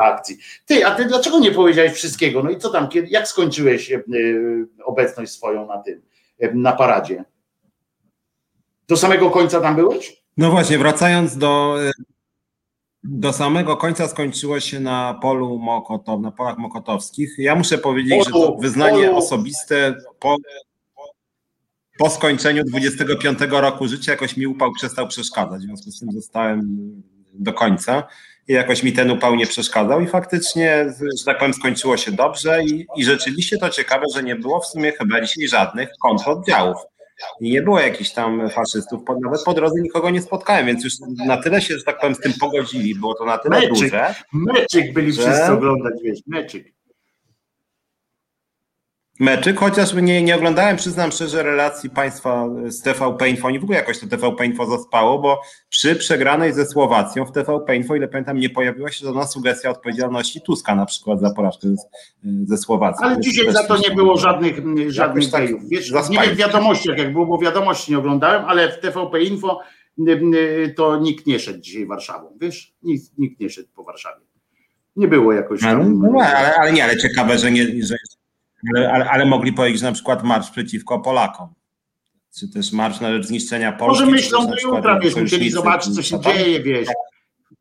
akcji. Ty, a ty dlaczego nie powiedziałeś wszystkiego? No i co tam, jak skończyłeś obecność swoją na tym, na paradzie? Do samego końca tam byłeś? No właśnie, wracając do do samego końca skończyło się na polu Mokotow, na polach mokotowskich. Ja muszę powiedzieć, że to wyznanie osobiste po, po skończeniu 25 roku życia jakoś mi upał przestał przeszkadzać. W związku z tym zostałem do końca i jakoś mi ten upał nie przeszkadzał i faktycznie, że tak powiem, skończyło się dobrze i, i rzeczywiście to ciekawe, że nie było w sumie chyba dzisiaj żadnych kontroddziałów. I nie było jakichś tam faszystów, nawet po drodze nikogo nie spotkałem, więc już na tyle się, że tak powiem, z tym pogodzili, było to na tyle meczyk, duże. Meczyk byli że... wszyscy oglądać, wiesz, meczyk. Meczyk, chociaż nie, nie oglądałem, przyznam szczerze, relacji państwa z TVP Info, nie w ogóle jakoś to TVP Info zaspało, bo przy przegranej ze Słowacją w TVP Info, ile pamiętam, nie pojawiła się żadna sugestia odpowiedzialności Tuska na przykład za porażkę ze Słowacją. Ale dzisiaj za to nie było żadnych, żadnych tak Wiesz, nie wiem w wiadomościach jak było, bo wiadomości nie oglądałem, ale w TVP Info to nikt nie szedł dzisiaj Warszawą, wiesz, nikt, nikt nie szedł po Warszawie. Nie było jakoś tam... No, no, ale, ale nie, ale ciekawe, że nie, że ale, ale, ale mogli powiedzieć na przykład marsz przeciwko Polakom. Czy też marsz na rzecz zniszczenia Polski. Może myślą do jutra, wiesz, musieli zobaczyć, co się dzieje, wiesz.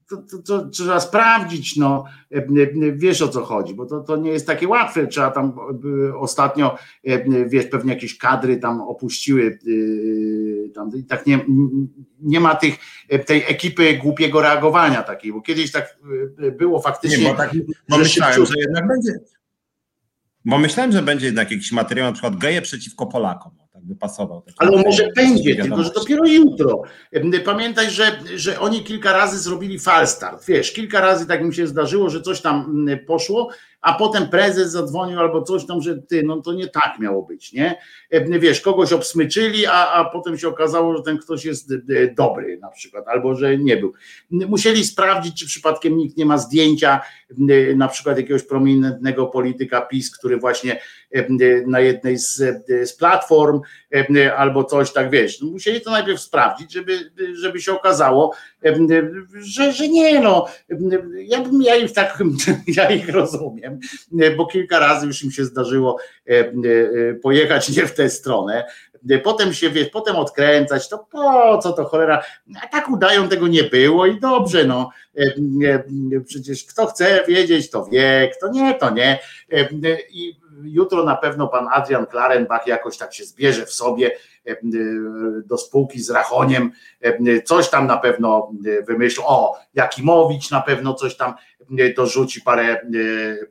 To, to, to, trzeba sprawdzić, no wiesz o co chodzi, bo to, to nie jest takie łatwe. Trzeba tam ostatnio, wiesz, pewnie jakieś kadry tam opuściły tam, tak nie, nie ma tych, tej ekipy głupiego reagowania takiej, bo kiedyś tak było faktycznie. Nie, bo tak, bo myślałem, że jednak będzie. Bo myślałem, że będzie jednak jakiś materiał, na przykład geje przeciwko Polakom tak by pasował. Ale może będzie, tylko że dopiero jutro. Pamiętaj, że, że oni kilka razy zrobili falstart. Wiesz, kilka razy tak mi się zdarzyło, że coś tam poszło, a potem prezes zadzwonił albo coś tam, że ty, no to nie tak miało być, nie? Wiesz, kogoś obsmyczyli, a, a potem się okazało, że ten ktoś jest e, dobry na przykład, albo że nie był. Musieli sprawdzić, czy przypadkiem nikt nie ma zdjęcia na przykład jakiegoś prominentnego polityka PiS, który właśnie na jednej z, z platform albo coś tak, wiesz, no musieli to najpierw sprawdzić, żeby, żeby się okazało, że, że nie no, ja, bym, ja ich tak, ja ich rozumiem, bo kilka razy już im się zdarzyło pojechać nie w tę stronę, potem się, wiesz, potem odkręcać, to po co to cholera, a tak udają, tego nie było i dobrze, no, przecież kto chce wiedzieć, to wie, kto nie, to nie. I jutro na pewno pan Adrian Klarenbach jakoś tak się zbierze w sobie do spółki z Rachoniem, coś tam na pewno wymyślą, o, Jakimowicz na pewno coś tam dorzuci parę,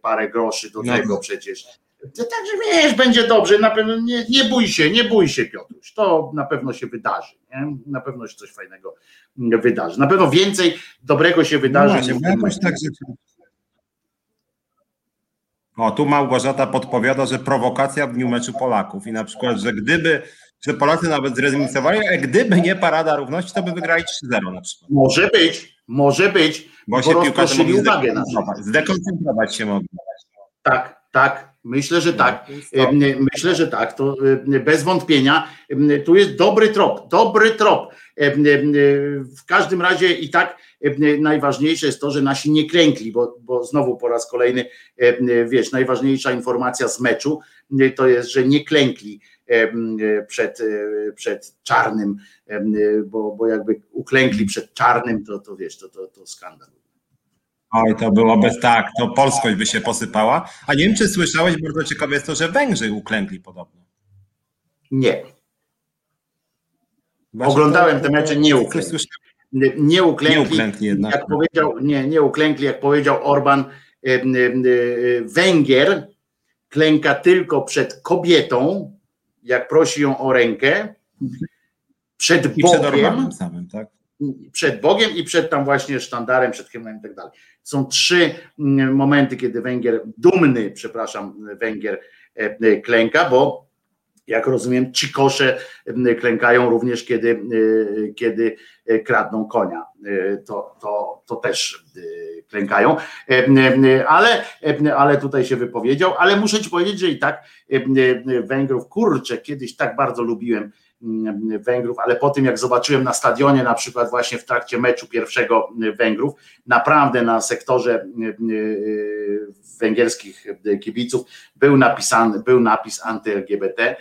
parę groszy do no. tego przecież Także wiesz, będzie dobrze, na pewno nie, nie bój się, nie bój się Piotruś, to na pewno się wydarzy, nie? na pewno się coś fajnego wydarzy, na pewno więcej dobrego się wydarzy. No właśnie, tak, że... O, tu Małgorzata podpowiada, że prowokacja w dniu meczu Polaków i na przykład, że gdyby, że Polacy nawet zrezygnowali, a gdyby nie parada równości, to by wygrali 3-0 na przykład. Może być, może być, bo, bo się piłkarze mogli zdekoncentrować, zdekoncentrować się mogli. Tak, tak, Myślę, że tak. Myślę, że tak. To bez wątpienia. Tu jest dobry trop, dobry trop. W każdym razie i tak najważniejsze jest to, że nasi nie krękli, bo, bo znowu po raz kolejny, wiesz, najważniejsza informacja z meczu to jest, że nie klękli przed, przed czarnym, bo, bo jakby uklękli przed czarnym, to, to wiesz, to, to, to skandal. Oj, to byłoby tak, to polskość by się posypała. A nie wiem, czy słyszałeś, bardzo ciekawe jest to, że Węgrzy uklękli podobno. Nie. Właśnie Oglądałem te mecze, nie uklękli. Nie, uklękli, nie uklękli jednak. Jak powiedział, nie, nie uklękli, jak powiedział Orban, Węgier klęka tylko przed kobietą, jak prosi ją o rękę, przed I Bogiem. Przed Orbanem samym, tak? Przed Bogiem i przed tam właśnie sztandarem, przed hymnem i tak dalej. Są trzy mm, momenty, kiedy Węgier, dumny, przepraszam, Węgier e, e, klęka, bo jak rozumiem, ci kosze mm, klękają również, kiedy, e, kiedy kradną konia. To, to, to też klękają, ale, ale tutaj się wypowiedział, ale muszę ci powiedzieć, że i tak Węgrów, kurczę, kiedyś tak bardzo lubiłem Węgrów, ale po tym jak zobaczyłem na stadionie, na przykład właśnie w trakcie meczu pierwszego Węgrów, naprawdę na sektorze mm, y, węgierskich kibiców był napisany, był napis anty-LGBT.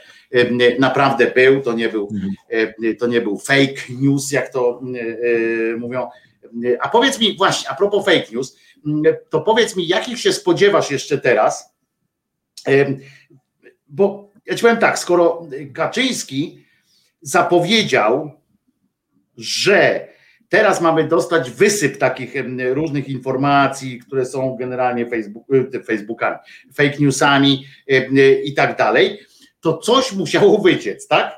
Naprawdę był, to nie był, mhm. to nie był fake news, jak to mówią. A powiedz mi właśnie, a propos fake news, to powiedz mi, jakich się spodziewasz jeszcze teraz? Bo ja ci powiem tak, skoro Kaczyński zapowiedział, że teraz mamy dostać wysyp takich różnych informacji, które są generalnie Facebook, e, Facebookami, fake newsami i tak dalej, to coś musiało wyciec, tak?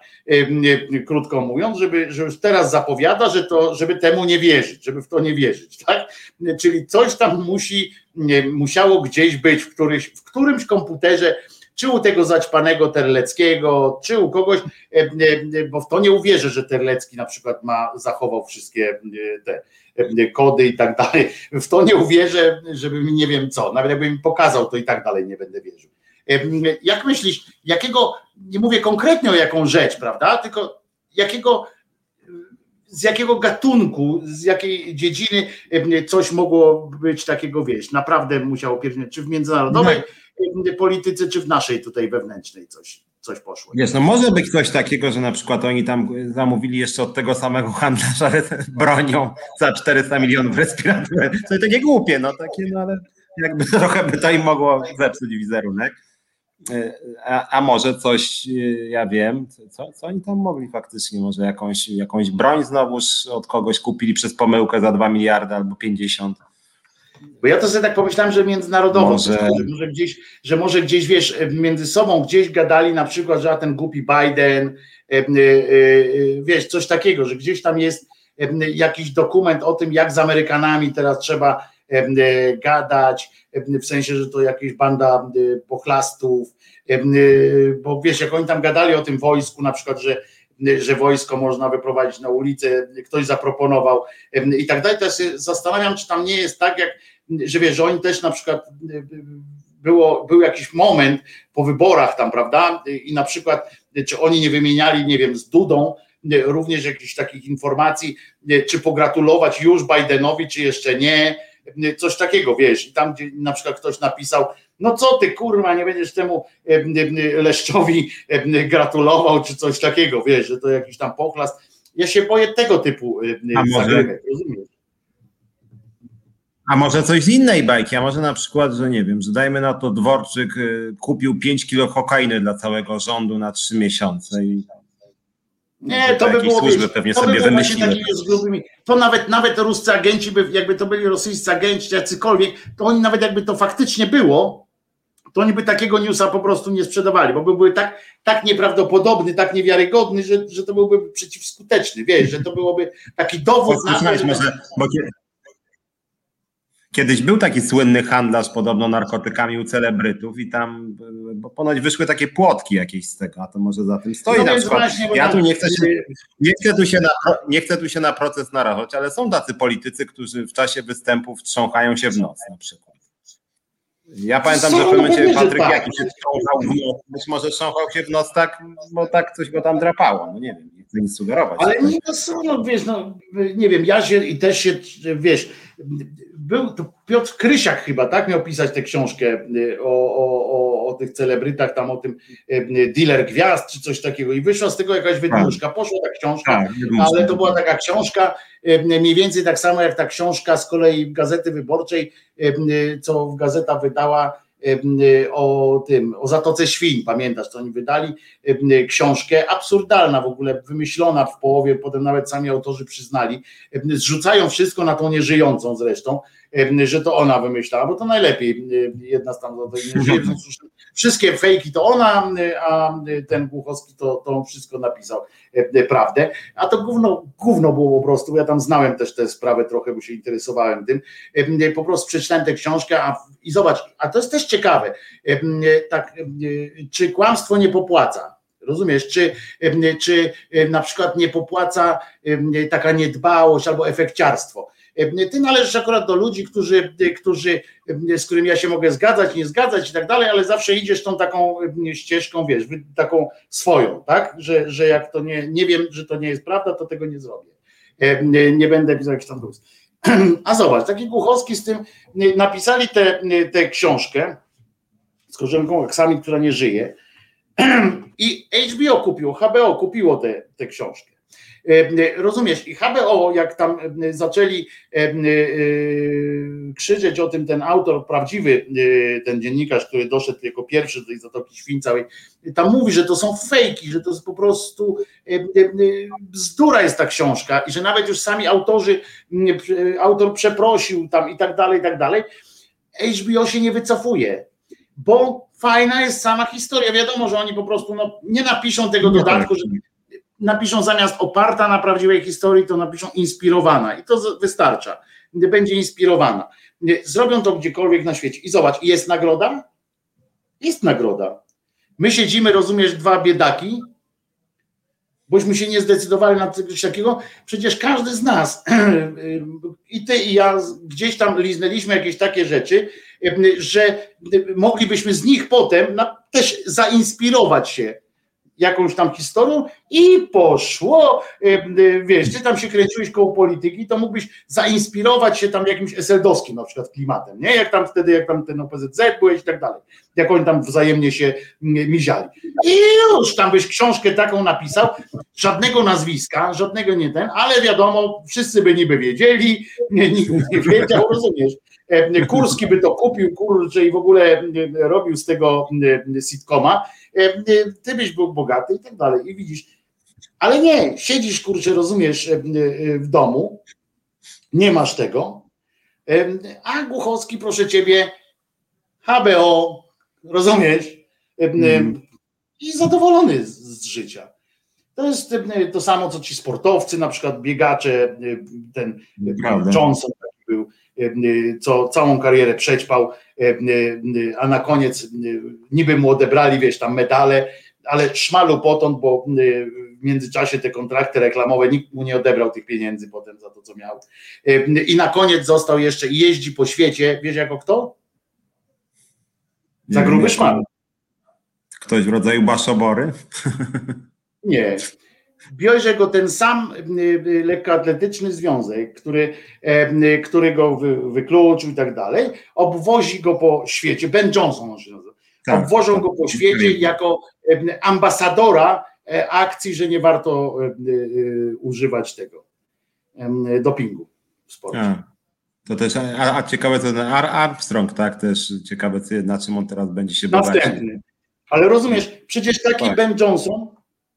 Krótko mówiąc, żeby, że już teraz zapowiada, że to, żeby temu nie wierzyć, żeby w to nie wierzyć, tak? Czyli coś tam musi, musiało gdzieś być w, któryś, w którymś komputerze czy u tego zaćpanego Terleckiego, czy u kogoś, e, e, bo w to nie uwierzę, że Terlecki na przykład ma, zachował wszystkie e, te kody i tak dalej. W to nie uwierzę, żeby mi nie wiem co, nawet jakby mi pokazał, to i tak dalej nie będę wierzył. Jak myślisz, jakiego, nie mówię konkretnie o jaką rzecz, prawda, tylko jakiego z jakiego gatunku, z jakiej dziedziny coś mogło być takiego, wieść? naprawdę musiało pierwsze, czy w międzynarodowej, polityce, czy w naszej tutaj wewnętrznej coś, coś poszło. Wiesz, no może być coś takiego, że na przykład oni tam zamówili jeszcze od tego samego handlarza bronią za 400 milionów respiratorów. To takie głupie, no takie, no ale jakby trochę by to im mogło zepsuć wizerunek. a, a, może coś, ja wiem, co, co oni tam mogli faktycznie, może jakąś, jakąś broń znowuż od kogoś kupili przez pomyłkę za 2 miliardy albo 50. Bo ja to sobie tak pomyślałem, że międzynarodowo, może... Że, może gdzieś, że może gdzieś, wiesz, między sobą gdzieś gadali na przykład, że a ten głupi Biden, e, e, e, wiesz, coś takiego, że gdzieś tam jest jakiś dokument o tym, jak z Amerykanami teraz trzeba gadać, w sensie, że to jakaś banda pochlastów, bo wiesz, jak oni tam gadali o tym wojsku, na przykład, że że wojsko można wyprowadzić na ulicę, ktoś zaproponował i tak dalej, ja się zastanawiam, czy tam nie jest tak, jak, że wiesz, że oni też na przykład było, był jakiś moment po wyborach tam, prawda, i na przykład, czy oni nie wymieniali, nie wiem, z Dudą, również jakichś takich informacji, czy pogratulować już Bidenowi, czy jeszcze nie, coś takiego, wiesz, i tam gdzie na przykład ktoś napisał, no co ty kurwa, nie będziesz temu Leszczowi gratulował, czy coś takiego, wiesz, że to jakiś tam pochlast. Ja się boję tego typu może, rozumiesz? A może coś z innej bajki, a może na przykład, że nie wiem, że dajmy na to Dworczyk kupił 5 kilo kokainy dla całego rządu na 3 miesiące i nie, to by było wiesz, pewnie to sobie by wymyśliły. To nawet nawet ruscy agenci, by, jakby to byli rosyjscy agenci, jacykolwiek, to oni nawet jakby to faktycznie było, to oni by takiego newsa po prostu nie sprzedawali, bo by były tak, tak nieprawdopodobny, tak niewiarygodny, że, że to byłby przeciwskuteczny, wiesz, że to byłoby taki dowód na to, że... Może, bo Kiedyś był taki słynny handlarz podobno narkotykami u celebrytów i tam bo ponoć wyszły takie płotki jakieś z tego, a to może za tym stoi no na przykład. Właśnie, ja tu nie chcę, się, nie, chcę tu się na, nie chcę tu się na proces narażać, ale są tacy politycy, którzy w czasie występów trząchają się w noc na przykład. Ja pamiętam, że w pewnym momencie Patryk tak. jakiś się trząchał w noc, być może trząchał się w noc tak, bo tak coś go tam drapało, no nie wiem, nic sugerować. Ale nie, no, no wiesz, no nie wiem, ja się i też się, wiesz, był to Piotr Krysiak chyba, tak, miał pisać tę książkę y, o, o, o, o tych celebrytach, tam o tym y, dealer gwiazd, czy coś takiego i wyszła z tego jakaś wydmuszka, tak. poszła ta książka, tak, ale to była taka książka, y, mniej więcej tak samo jak ta książka z kolei Gazety Wyborczej, co gazeta wydała o tym, o Zatoce Świń, pamiętasz, co oni wydali książkę, absurdalna w ogóle, wymyślona w połowie, potem nawet sami autorzy przyznali, zrzucają wszystko na tą nieżyjącą zresztą, że to ona wymyślała, bo to najlepiej jedna z tam wszystkie fejki to ona, a ten Głuchowski to, to wszystko napisał prawdę, a to gówno, gówno było po prostu, ja tam znałem też tę sprawę trochę, bo się interesowałem tym, po prostu przeczytałem tę książkę a, i zobacz, a to jest też ciekawe, tak, czy kłamstwo nie popłaca, Rozumiesz, czy, czy na przykład nie popłaca taka niedbałość albo efekciarstwo. Ty należysz akurat do ludzi, którzy, którzy, z którymi ja się mogę zgadzać, nie zgadzać i tak dalej, ale zawsze idziesz tą taką ścieżką, wiesz, taką swoją, tak? Że, że jak to nie, nie wiem, że to nie jest prawda, to tego nie zrobię. Nie, nie będę pisał jakiś tam plus. A zobacz, taki Głuchowski z tym napisali tę książkę z korzenką Aksamit, która nie żyje. I HBO kupiło, HBO kupiło tę książkę. Rozumiesz, i HBO, jak tam zaczęli krzyczeć o tym ten autor prawdziwy, ten dziennikarz, który doszedł jako pierwszy do tej Zatoki Świń całej, tam mówi, że to są fejki, że to jest po prostu bzdura jest ta książka i że nawet już sami autorzy, autor przeprosił tam i tak dalej, i tak dalej. HBO się nie wycofuje, bo fajna jest sama historia. Wiadomo, że oni po prostu no, nie napiszą tego dodatku, że napiszą zamiast oparta na prawdziwej historii, to napiszą inspirowana i to wystarcza. Będzie inspirowana. Zrobią to gdziekolwiek na świecie. I zobacz, jest nagroda? Jest nagroda. My siedzimy, rozumiesz, dwa biedaki, bośmy się nie zdecydowali na coś takiego. Przecież każdy z nas, i ty, i ja, gdzieś tam liznęliśmy jakieś takie rzeczy, że moglibyśmy z nich potem też zainspirować się jakąś tam historią i poszło, e, e, wiesz, ty tam się kręciłeś koło polityki, to mógłbyś zainspirować się tam jakimś eseldowskim na przykład klimatem, nie? Jak tam wtedy, jak tam ten OPZZ byłeś i tak dalej. jak oni tam wzajemnie się miziali. I już tam byś książkę taką napisał, żadnego nazwiska, żadnego nie ten, ale wiadomo, wszyscy by niby wiedzieli, nikt nie wiedział, rozumiesz? E, Kurski by to kupił, kurczę, i w ogóle robił z tego sitcoma, ty byś był bogaty i tak dalej. I widzisz, ale nie, siedzisz, kurczę, rozumiesz, w domu, nie masz tego, a Głuchowski, proszę ciebie, HBO, rozumiesz? Mm. I zadowolony z, z, życia. To jest to samo, co ci sportowcy, na przykład biegacze, ten Prawda. Johnson taki był, co całą karierę przećpał, a na koniec niby mu odebrali, wiesz, tam medale, ale szmalu potąd, bo w międzyczasie te kontrakty reklamowe, nikt mu nie odebrał tych pieniędzy potem za to, co miał. I na koniec został jeszcze, jeździ po świecie, wiesz jako kto? Za gruby szmal. Ktoś w rodzaju baszobory? Nie. Bierze go ten sam y, y, lekkoatletyczny związek, który, e, który go wykluczył i tak dalej, obwozi go po świecie, Ben Johnson on się nazywa, tak, obwożą tak, go po świecie jako ambasadora e, akcji, że nie warto e, używać tego dopingu w sporcie. A. To też, a, a ciekawe to Armstrong, tak, też ciekawe, na czym on teraz będzie się bawić. Następny. Ale rozumiesz, przecież taki tak. Ben Johnson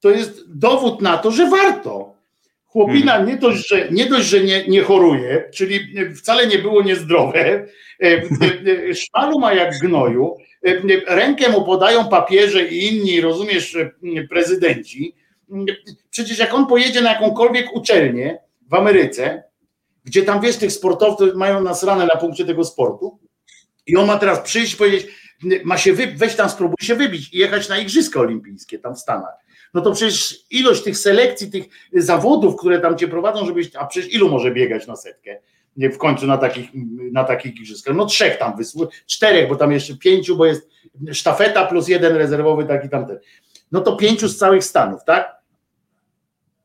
to jest dowód na to, że warto. Chłopina hmm. nie dość, że, nie, dość, że nie, nie choruje, czyli wcale nie było niezdrowe, e, e, e, szmalu ma jak gnoju, rękę mu podają papieże i inni, rozumiesz, prezydenci. Przecież jak on pojedzie na jakąkolwiek uczelnię w Ameryce, gdzie tam wiesz, tych sportowców mają nasrane na punkcie tego sportu i on ma teraz przyjść i powiedzieć, ma się wy, weź tam spróbuj się wybić i jechać na Igrzyska Olimpijskie tam w Stanach. No to przecież ilość tych selekcji, tych zawodów, które tam cię prowadzą, żebyś, a przecież ilu może biegać na setkę w końcu na takich, na takich igrzyskach? No trzech tam wysłu, czterech, bo tam jeszcze pięciu, bo jest sztafeta plus jeden rezerwowy taki tamten. No to pięciu z całych Stanów, tak?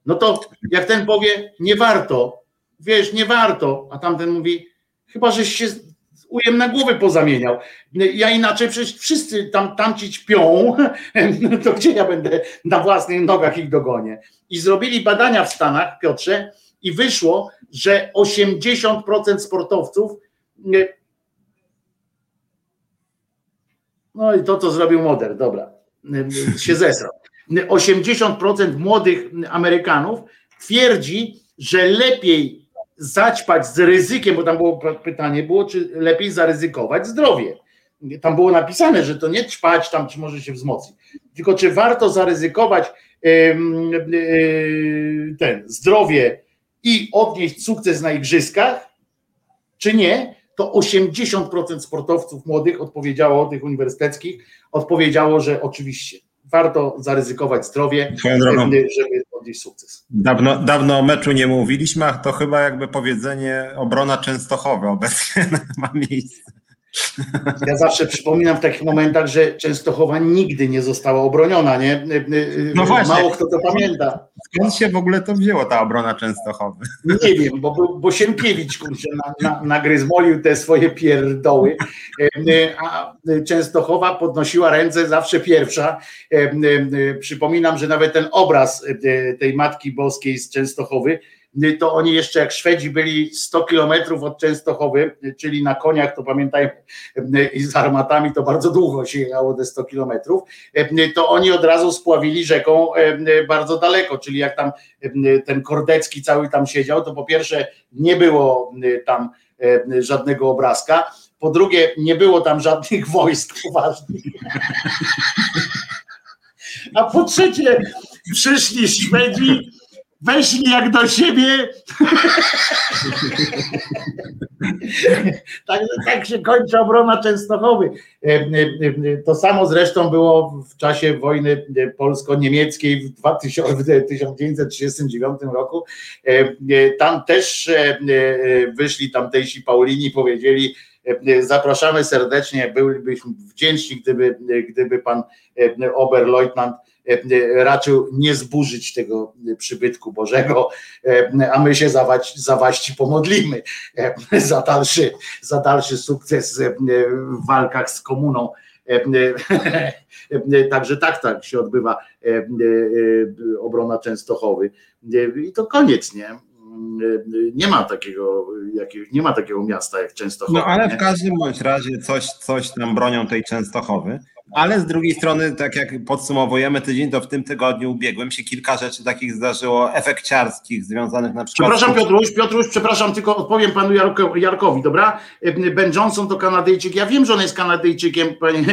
No to jak ten powie, nie warto, wiesz, nie warto, a tamten mówi, chyba żeś się ujem na głowy pozamieniał. Ja inaczej przecież wszyscy tam tamci ćpią, to gdzie ja będę na własnych nogach ich dogonię. I zrobili badania w Stanach, Piotrze, i wyszło, że 80% sportowców no i to, co zrobił Moder, dobra, się zesrał. 80% młodych Amerykanów twierdzi, że lepiej zaćpać z ryzykiem, bo tam było pytanie, było, czy lepiej zaryzykować zdrowie. Tam było napisane, że to nie ćpać tam, czy może się wzmocnić, tylko czy warto zaryzykować ten zdrowie i odnieść sukces na igrzyskach, czy nie, to 80% sportowców młodych odpowiedziało, tych uniwersyteckich, odpowiedziało, że oczywiście warto zaryzykować zdrowie, żeby odnieść sukces. Dawno, dawno o meczu nie mówiliśmy, a to chyba jakby powiedzenie obrona Częstochowa obecnie ma miejsce. Ja zawsze przypominam w takich momentach, że Częstochowa nigdy nie została obroniona, nie? No właśnie. Mało kto to pamięta. Skąd się w ogóle to wzięło, ta obrona Częstochowy? Nie wiem, bo, bo Sienkiewicz kurczę, na, na, nagryzmolił te swoje pierdoły, a Częstochowa podnosiła ręce zawsze pierwsza. Przypominam, że nawet ten obraz tej Matki Boskiej z Częstochowy to oni jeszcze jak Szwedzi byli 100 kilometrów od Częstochowy, czyli na koniach, to pamiętają, i z armatami to bardzo długo się jechało te 100 kilometrów, to oni od razu spławili rzeką bardzo daleko, czyli jak tam ten Kordecki cały tam siedział, to po pierwsze nie było tam żadnego obrazka, po drugie nie było tam żadnych wojsk poważnych. A po trzecie przyszli Szwedzi weszli jak do siebie. tak, tak się kończy obrona Częstochowy. E, e, e, to samo zresztą było w czasie wojny polsko-niemieckiej w 1939 roku. Tam też wyszli tamtejsi Paulini, powiedzieli, zapraszamy serdecznie, bylibyśmy wdzięczni, gdyby, gdyby pan Oberleutnant raczył nie zburzyć tego przybytku Bożego, e, a my się za waści pomodlimy e, za dalszy, za dalszy sukces w walkach z komuną Także tak, tak się odbywa obrona Częstochowy. I to koniec, nie? Nie ma takiego, jakiegoś, nie ma takiego miasta jak Częstochowa. No ale w każdym bądź razie coś, coś tam bronią tej Częstochowy. Ale z drugiej strony, tak jak podsumowujemy tydzień, to w tym tygodniu ubiegłym się kilka rzeczy takich zdarzyło efekciarskich, związanych na przykład. Przepraszam. Piotruś, Piotruś, przepraszam, tylko odpowiem panu Jarko, Jarkowi, dobra? Ben Johnson to Kanadyjczyk, ja wiem, że on jest Kanadyjczykiem, panie,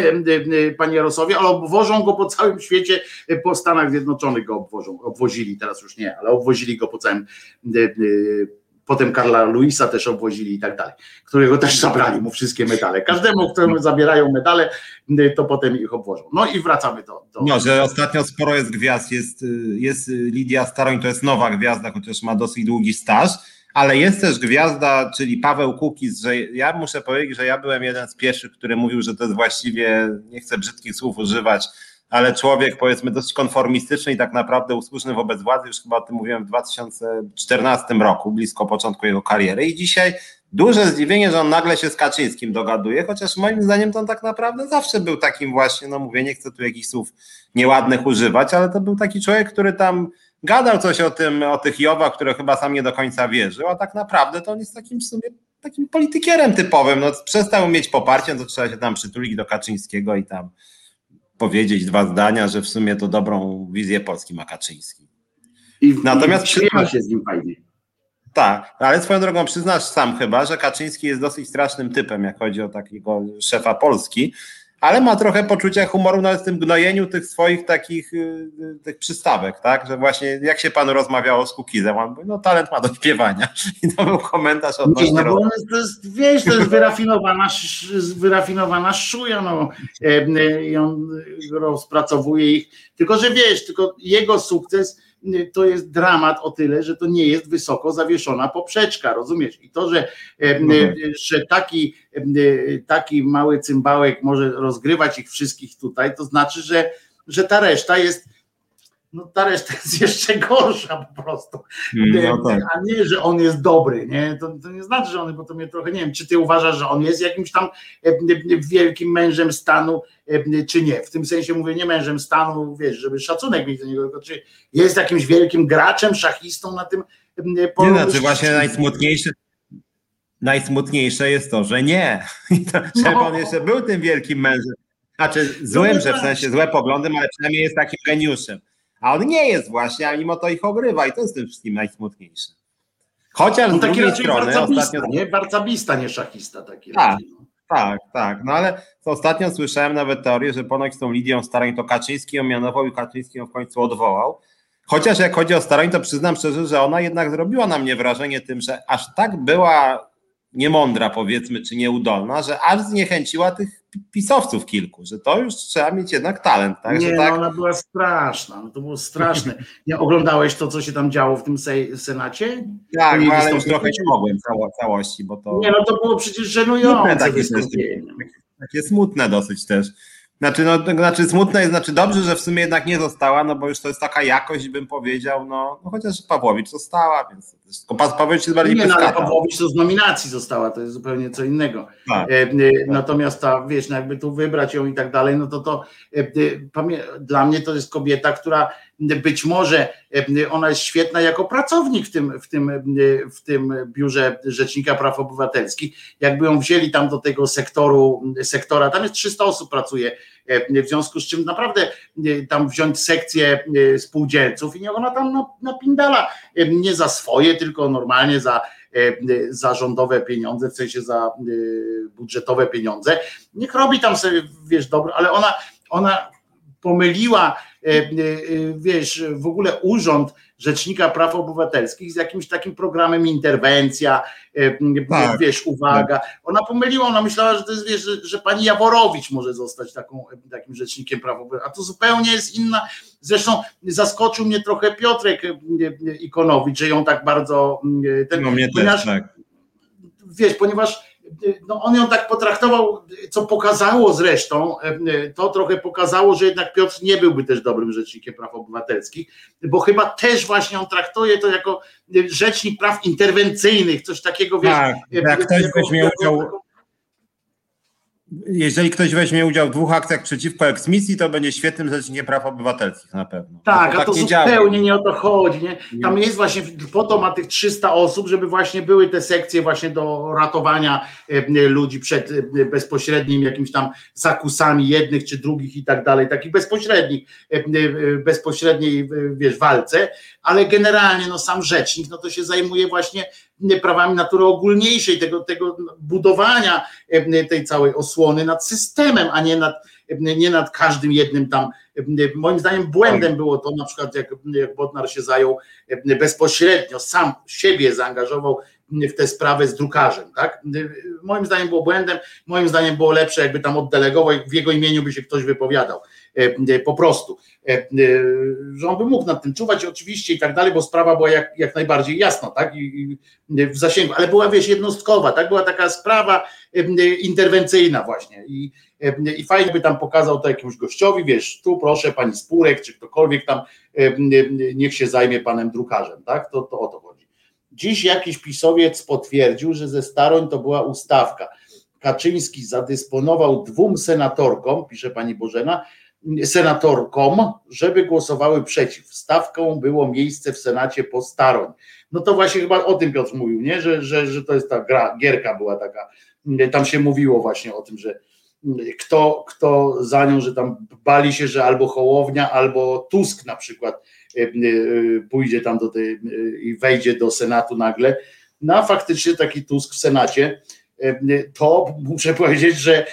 panie Jarosławie, ale obwożą go po całym świecie, po Stanach Zjednoczonych go obwożą, obwozili, teraz już nie, ale obwozili go po całym potem Karla Luisa też obwozili i tak dalej, którego też zabrali mu wszystkie medale. Każdemu, któremu zabierają medale, to potem ich obwożą. No i wracamy do... do... No, że ostatnio sporo jest gwiazd, jest, jest Lidia Staroń, to jest nowa gwiazda, chociaż ma dosyć długi staż, ale jest też gwiazda, czyli Paweł Kukiz, że ja muszę powiedzieć, że ja byłem jeden z pierwszych, który mówił, że to jest właściwie, nie chcę brzydkich słów używać, ale człowiek powiedzmy dosyć konformistyczny i tak naprawdę usłużny wobec władzy, już chyba o tym mówiłem w 2014 roku, blisko początku jego kariery. I dzisiaj duże zdziwienie, że on nagle się z Kaczyńskim dogaduje, chociaż moim zdaniem to on tak naprawdę zawsze był takim właśnie, no mówię, nie chcę tu jakichś słów nieładnych używać, ale to był taki człowiek, który tam gadał coś o tym, o tych Jowach, które chyba sam nie do końca wierzył, a tak naprawdę to on jest takim w sumie takim politykierem typowym, no przestał mieć poparcie, no to trzeba się tam przytulić do Kaczyńskiego i tam powiedzieć dwa zdania, że w sumie to dobrą wizję Polski ma Kaczyński. I, Natomiast śmiewa się z nim fajnie. Tak, ale swoją drogą przyznasz sam chyba, że Kaczyński jest dosyć strasznym typem, jak chodzi o takiego szefa Polski, ale ma trochę poczucia humoru nawet w tym gnojeniu tych swoich takich tych przystawek, tak? Że właśnie jak się panu rozmawiało z Kukizem, on mówi, no talent ma do śpiewania. I to był komentarz odnośnie Nie, no bo on jest, to jest, wiesz, to jest wyrafinowana, wyrafinowana szuja, no e, i on rozpracowuje ich, tylko że wiesz, tylko jego sukces y, to jest dramat o tyle, że to nie jest wysoko zawieszona poprzeczka, rozumiesz? I to, że, e, tak. y, że taki, e, taki mały cymbałek może rozgrywać ich wszystkich tutaj, to znaczy, że, że ta reszta jest no ta reszta jest jeszcze gorsza po prostu. No tak. A nie, że on jest dobry, nie? To, to nie znaczy, że on, bo to mnie trochę nie wiem, czy ty uważasz, że on jest jakimś tam e, e, wielkim mężem stanu, e, czy nie? W tym sensie mówię nie mężem stanu, wiesz, żeby szacunek mieć do niego, tylko czy jest jakimś wielkim graczem, szachistą na tym e, polu? Nie, znaczy właśnie najsmutniejsze, najsmutniejsze jest to, że nie. I to, że No. on jeszcze był tym wielkim mężem. Znaczy złym, No że w tak. sensie złe poglądy, ale przynajmniej jest takim geniuszem. A on nie jest właśnie, a mimo to ich ogrywa i to jest tym wszystkim najsmutniejsze. Chociaż On z drugiej strony ostatnio... nie? Warcabista, nie szachista taki Tak. no. Tak, tak. No ale ostatnio słyszałem nawet teorię, że ponoć z tą Lidią Starań to Kaczyński ją mianował i Kaczyński ją w końcu odwołał. Chociaż jak chodzi o Starań, to przyznam szczerze, że ona jednak zrobiła na mnie wrażenie tym, że aż tak była niemądra powiedzmy, czy nieudolna, że aż zniechęciła tych pisowców kilku, że to już trzeba mieć jednak talent, tak? nie, że no tak ona była straszna, no to było straszne. Nie oglądałeś to, co się tam działo w tym Senacie? tak, no, ale już trochę nie mogłem cało, całości, bo to... Nie, no to było przecież żenujące takie, takie smutne dosyć też. Znaczy, no, to znaczy smutne jest, znaczy dobrze, że w sumie jednak nie została, no bo już to jest taka jakość, bym powiedział, no, no chociaż Pawłowicz została, więc tylko Pas- Pawłowicz jest bardziej Nie, no ale. Pawłowicz to z nominacji została, to jest zupełnie co innego. Tak. E, e, Natomiast ta, wiesz, no jakby tu wybrać ją i tak dalej, no to to e, e, dla mnie to jest kobieta, która być może e, ona jest świetna jako pracownik w tym, w tym, e, w tym biurze Rzecznika Praw Obywatelskich. Jakby ją wzięli tam do tego sektoru, sektora, tam jest 300 osób pracuje, e, w związku z czym naprawdę tam wziąć sekcję spółdzielców i ona tam na- napindala nie za swoje, tylko normalnie za e, za rządowe pieniądze, w sensie za budżetowe pieniądze. Niech robi tam sobie, wiesz, dobro, ale ona, ona pomyliła, wiesz, w ogóle urząd Rzecznika Praw Obywatelskich z jakimś takim programem interwencja, e, Tak. wiesz, uwaga. Ona pomyliła, ona myślała, że to jest, wiesz, że, że pani Jaworowicz może zostać taką, takim Rzecznikiem Praw Obywatelskich, a to zupełnie jest inna. Zresztą zaskoczył mnie trochę Piotrek e, e, Ikonowicz, że ją tak bardzo e, ten, No mnie ponieważ- też, tak. wiesz, ponieważ no on ją tak potraktował, co pokazało zresztą, to trochę pokazało, że jednak Piotr nie byłby też dobrym rzecznikiem praw obywatelskich, bo chyba też właśnie on traktuje to jako rzecznik praw interwencyjnych, coś takiego, wiesz. Tak, jak ktoś weźmie udział, jeżeli ktoś weźmie udział w dwóch akcjach przeciwko eksmisji, to będzie świetnym rzecznikiem praw obywatelskich na pewno. Tak, to a to nie zupełnie działa. nie o to chodzi. Nie? Tam jest właśnie, po to ma tych 300 osób, żeby właśnie były te sekcje właśnie do ratowania e, ludzi przed e, bezpośrednim jakimś tam zakusami jednych czy drugich i tak dalej, takich bezpośrednich, e, bezpośredniej wiesz, walce, ale generalnie no sam rzecznik no to się zajmuje właśnie prawami natury ogólniejszej, tego, tego budowania e, tej całej osłony nad systemem, a nie nad, e, nie nad każdym jednym tam. e, Moim zdaniem błędem było to na przykład, jak, jak Bodnar się zajął e, bezpośrednio, sam siebie zaangażował w tę sprawę z drukarzem. Tak? Moim zdaniem było błędem, moim zdaniem było lepsze, jakby tam oddelegował, w jego imieniu by się ktoś wypowiadał. E, Po prostu, E, e, że on by mógł nad tym czuwać oczywiście i tak dalej, bo sprawa była jak, jak najbardziej jasna, tak? I, i w zasięgu, ale była wiesz, jednostkowa, tak? Była taka sprawa e, interwencyjna właśnie i, e, i fajnie by tam pokazał to jakiemuś gościowi, wiesz, tu proszę pani Spurek, czy ktokolwiek tam e, niech się zajmie panem drukarzem, tak? To, to o to chodzi. Dziś jakiś pisowiec potwierdził, że ze Staroń to była ustawka. Kaczyński zadysponował dwóm senatorkom, pisze pani Bożena, senatorkom, żeby głosowały przeciw. Stawką było miejsce w Senacie po Staroń. No to właśnie chyba o tym Piotr mówił, nie? Że, że, że to jest ta gra, gierka była taka, tam się mówiło właśnie o tym, że kto, kto za nią, że tam bali się, że albo Hołownia, albo Tusk na przykład e, e, pójdzie tam do tej e, i wejdzie do Senatu nagle. No a faktycznie taki Tusk w Senacie, to muszę powiedzieć, że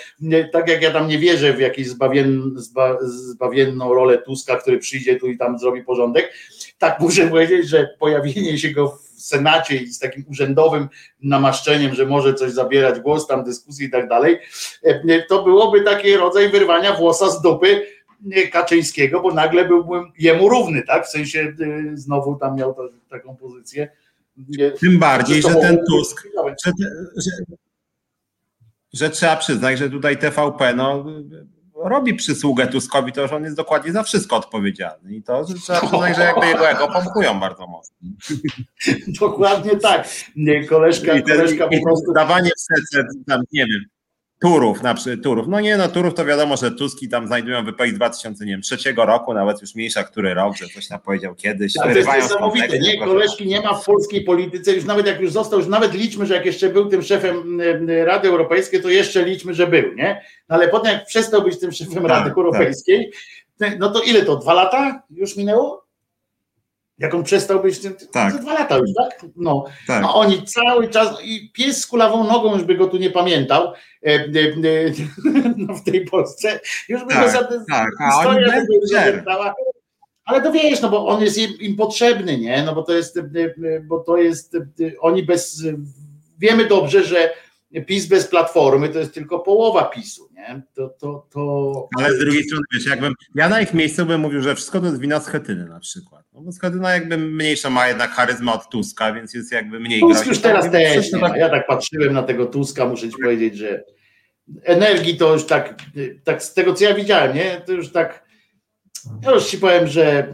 tak jak ja tam nie wierzę w jakąś zbawien, zba, zbawienną rolę Tuska, który przyjdzie tu i tam zrobi porządek, tak muszę powiedzieć, że pojawienie się go w Senacie i z takim urzędowym namaszczeniem, że może coś zabierać głos, tam dyskusji i tak dalej, to byłoby taki rodzaj wyrwania włosa z dupy Kaczyńskiego, bo nagle byłbym jemu równy, tak? W sensie znowu tam miał to, taką pozycję. Tym bardziej, że ten Tusk, że, że, że trzeba przyznać, że tutaj TVP no, robi przysługę Tuskowi, to że on jest dokładnie za wszystko odpowiedzialny. I to że trzeba przyznać, że jakby jego ego pompują bardzo mocno. Dokładnie tak. Koleżka, I ten, koleżka po prostu. Dawanie w serce, tam nie wiem, Turów, na przykład Turów. No nie, no Turów to wiadomo, że Tuski tam znajdują wypowiedź 2003 roku, nawet już mniejsza, który rok, że coś tam powiedział kiedyś. Tak, to jest niesamowite, nie? Koleżki nie ma w polskiej polityce, już nawet jak już został, już nawet liczmy, że jak jeszcze był tym szefem Rady Europejskiej, to jeszcze liczmy, że był, nie? No ale potem jak przestał być tym szefem Tak, Rady Europejskiej, no to ile to, dwa lata już minęło? Jak on przestał być tym, Tak. to dwa lata już, tak? No, Tak. a oni cały czas, i pies z kulawą nogą już by go tu nie pamiętał e, e, e, no, w tej Polsce, już by Tak, go za tak, a oni zapamiętała. Ale to wiesz, no bo on jest im, im potrzebny, nie? No bo to jest, e, e, bo to jest, oni bez, wiemy dobrze, że PiS bez platformy to jest tylko połowa PiSu, nie? To, to, to... Ale z drugiej strony, wiesz, jakbym, ja na ich miejscu bym mówił, że wszystko to jest wina Schetyny na przykład. No bo Schetyna jakby mniejsza ma jednak charyzmę od Tuska, więc jest jakby mniej Tusk już teraz Tak, też nie ma. tak- Ja tak patrzyłem na tego Tuska, muszę ci powiedzieć, że energii to już tak, tak z tego co ja widziałem, nie? To już tak, ja już ci powiem, że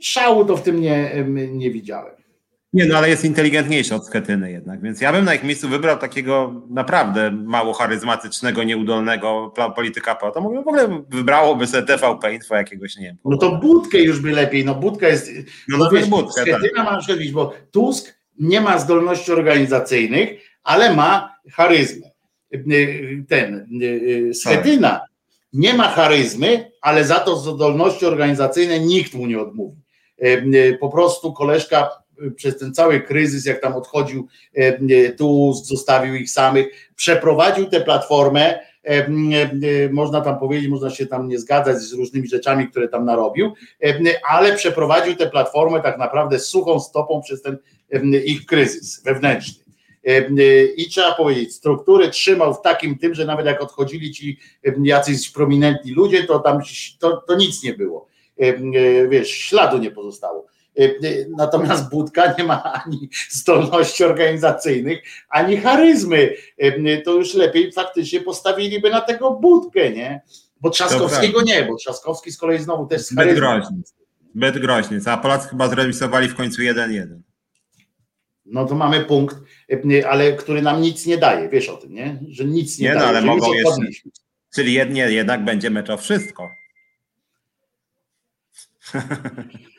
szału to w tym nie, nie widziałem. Nie, no ale jest inteligentniejszy od Schetyny jednak, więc ja bym na ich miejscu wybrał takiego naprawdę mało charyzmatycznego, nieudolnego polityka po to mówię, w ogóle wybrałoby sobie TVP Info jakiegoś, nie wiem. No to Budkę już by lepiej, no Budka jest, No bo nawet wiesz, Budkę, tak. Schetyna ma na przykład, widzisz, bo Tusk nie ma zdolności organizacyjnych, ale ma charyzmę. Ten Schetyna nie ma charyzmy, ale za to zdolności organizacyjne nikt mu nie odmówi. Po prostu koleżka przez ten cały kryzys, jak tam odchodził Tusk, zostawił ich samych, przeprowadził tę platformę, można tam powiedzieć, można się tam nie zgadzać z różnymi rzeczami, które tam narobił, ale przeprowadził tę platformę tak naprawdę suchą stopą przez ten ich kryzys wewnętrzny. I trzeba powiedzieć, struktury trzymał w takim tym, że nawet jak odchodzili ci jacyś prominentni ludzie, to tam to, to nic nie było. Wiesz, śladu nie pozostało. Natomiast Budka nie ma ani zdolności organizacyjnych, ani charyzmy. To już lepiej faktycznie postawiliby na tego Budkę, nie? Bo Trzaskowskiego nie, bo Trzaskowski z kolei znowu też z Zbyt groźny. Zbyt groźny. A Polacy chyba zremisowali w końcu 1-1. no to mamy punkt, ale który nam nic nie daje, wiesz o tym, nie? Że nic nie, Nie, no, daje. ale że mogą jeszcze-. Czyli jednie, jednak będzie mecz o wszystko.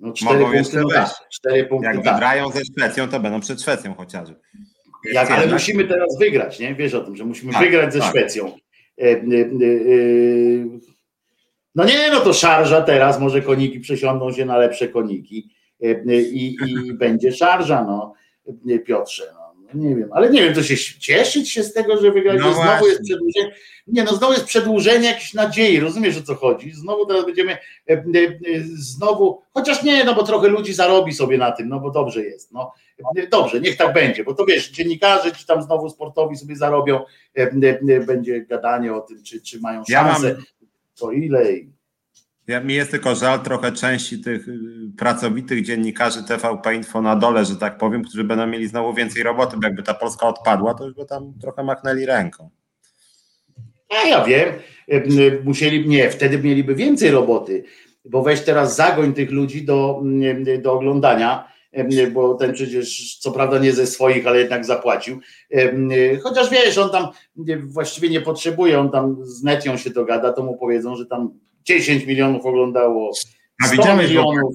No cztery mogą punkty, jeszcze no tak, cztery punkty, Jak tak. wygrają ze Szwecją, to będą przed Szwecją chociażby. Jak, ale musimy teraz wygrać, nie? Wiesz o tym, że musimy Tak, wygrać ze tak. Szwecją. E, e, e, e, no nie, no to szarża teraz, może koniki przesiądą się na lepsze koniki e, e, i, i będzie szarża, no Piotrze. No nie wiem, ale nie wiem, to się cieszyć się z tego, że wygrać, No znowu jest przedłużenie. Nie, no znowu jest przedłużenie jakiejś nadziei, rozumiesz o co chodzi? Znowu teraz będziemy e, e, e, znowu, chociaż nie, no bo trochę ludzi zarobi sobie na tym, no bo dobrze jest, no dobrze, niech tak będzie, bo to wiesz, dziennikarze ci tam znowu sportowi sobie zarobią, e, e, e, będzie gadanie o tym, czy, czy mają Ja mam- szansę, to ile i Ja, mi jest tylko żal trochę części tych y, pracowitych dziennikarzy TVP Info na dole, że tak powiem, którzy będą mieli znowu więcej roboty, bo jakby ta Polska odpadła, to już by tam trochę machnęli ręką. A ja wiem, e, m, musieli, nie, wtedy mieliby więcej roboty, bo weź teraz zagoń tych ludzi do, do oglądania, bo ten przecież co prawda nie ze swoich, ale jednak zapłacił. Chociaż wiesz, on tam właściwie nie potrzebuje, on tam z Netią się dogada, to mu powiedzą, że tam 10 milionów oglądało, A 100 widziałeś, milionów.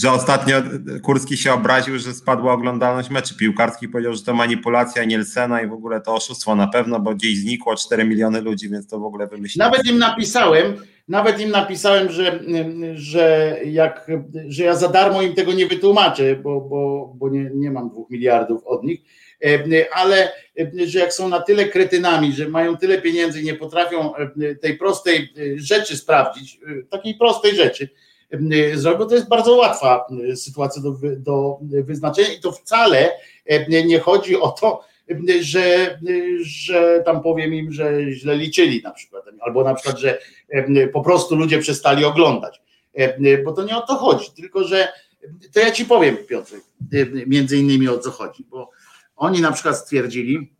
że ostatnio Kurski się obraził, że spadła oglądalność meczy piłkarskich, powiedział, że to manipulacja Nielsena i w ogóle to oszustwo na pewno, bo gdzieś znikło 4 miliony ludzi, więc to w ogóle wymyśliło. Nawet im napisałem, nawet im napisałem, że, że, jak, że ja za darmo im tego nie wytłumaczę, bo, bo, bo nie, nie mam dwóch miliardów od nich, ale że jak są na tyle kretynami, że mają tyle pieniędzy i nie potrafią tej prostej rzeczy sprawdzić, e, takiej prostej rzeczy zrobić, bo to jest bardzo łatwa sytuacja do, do wyznaczenia i to wcale nie- chodzi o to, że, że tam powiem im, że źle liczyli na przykład, albo na przykład, że po prostu ludzie przestali oglądać, bo to nie o to chodzi, tylko że to ja ci powiem Piotr, między innymi o co chodzi, bo oni na przykład stwierdzili,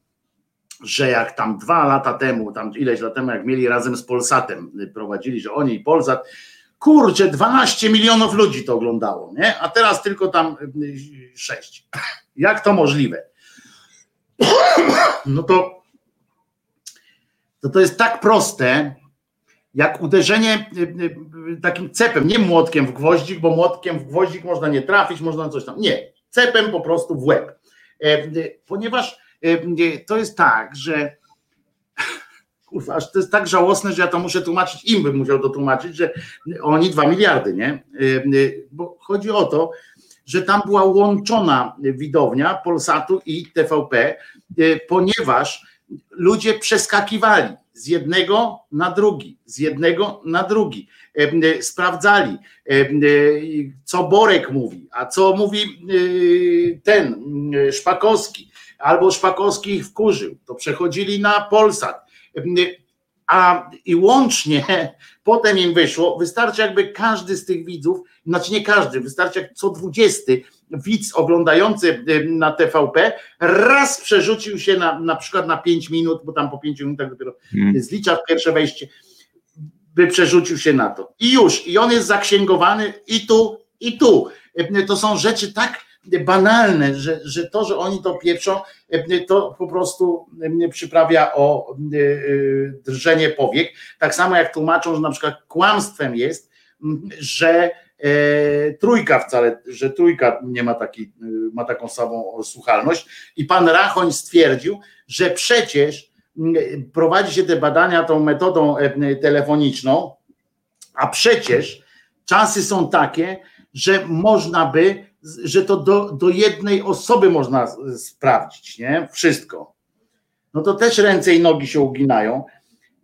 że jak tam dwa lata temu, tam ileś lat temu, jak mieli razem z Polsatem, prowadzili, że oni i Polsat, kurczę, 12 milionów ludzi to oglądało, nie? A teraz tylko tam 6. Jak to możliwe? No to, to to jest tak proste, jak uderzenie y, y, takim cepem, nie młotkiem w gwoździk, bo młotkiem w gwoździk można nie trafić, można coś tam. Nie, cepem po prostu w łeb. E, Ponieważ e, to jest tak, że kurwa, to jest tak żałosne, że ja to muszę tłumaczyć, im bym musiał to tłumaczyć, że oni dwa miliardy, nie? E, Bo chodzi o to, że tam była łączona widownia Polsatu i TVP, ponieważ ludzie przeskakiwali z jednego na drugi, z jednego na drugi, E, y, sprawdzali, e, co Borek mówi, a co mówi ten Szpakowski, albo Szpakowski ich wkurzył, to przechodzili na Polsat. A i łącznie potem im wyszło, wystarczy jakby każdy z tych widzów, znaczy nie każdy, wystarczy jak co dwudziesty widz oglądający na TVP raz przerzucił się na, na przykład na 5 minut, bo tam po 5 minutach dopiero Mm. zlicza pierwsze wejście, by przerzucił się na to. I już, i on jest zaksięgowany i tu, i tu. To są rzeczy tak banalne, że, że to, że oni to pieprzą, y, to po prostu mnie przyprawia o drżenie powiek. Tak samo jak tłumaczą, że na przykład kłamstwem jest, że e, trójka wcale, że trójka nie ma, taki, ma taką samą słuchalność i pan Rachoń stwierdził, że przecież prowadzi się te badania tą metodą e, telefoniczną, a przecież czasy są takie, że można by, że to do, do jednej osoby można sprawdzić, nie? Wszystko. No to też ręce i nogi się uginają,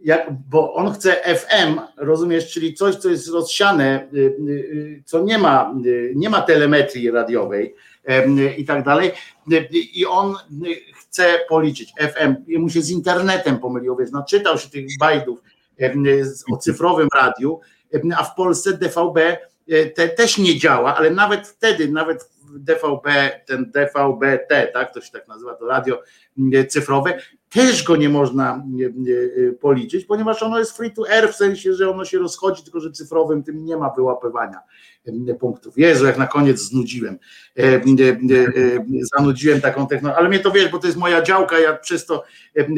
jak, bo on chce FM, rozumiesz, czyli coś, co jest rozsiane, y, y, y, co nie ma, nie ma telemetrii radiowej i tak dalej. I on chce policzyć FM, mu się z internetem pomyliło, więc naczytał się tych bajdów o cyfrowym radiu, a w Polsce DVB te też nie działa, ale nawet wtedy, nawet DVB, ten DVB-T, tak, to się tak nazywa, to radio mm, cyfrowe, też go nie można nie, policzyć, ponieważ ono jest free to air w sensie, że ono się rozchodzi, tylko że cyfrowym tym nie ma wyłapywania punktów. Jezu, jak na koniec znudziłem. Zanudziłem taką technologię, ale mnie to wiesz, bo to jest moja działka, ja przez to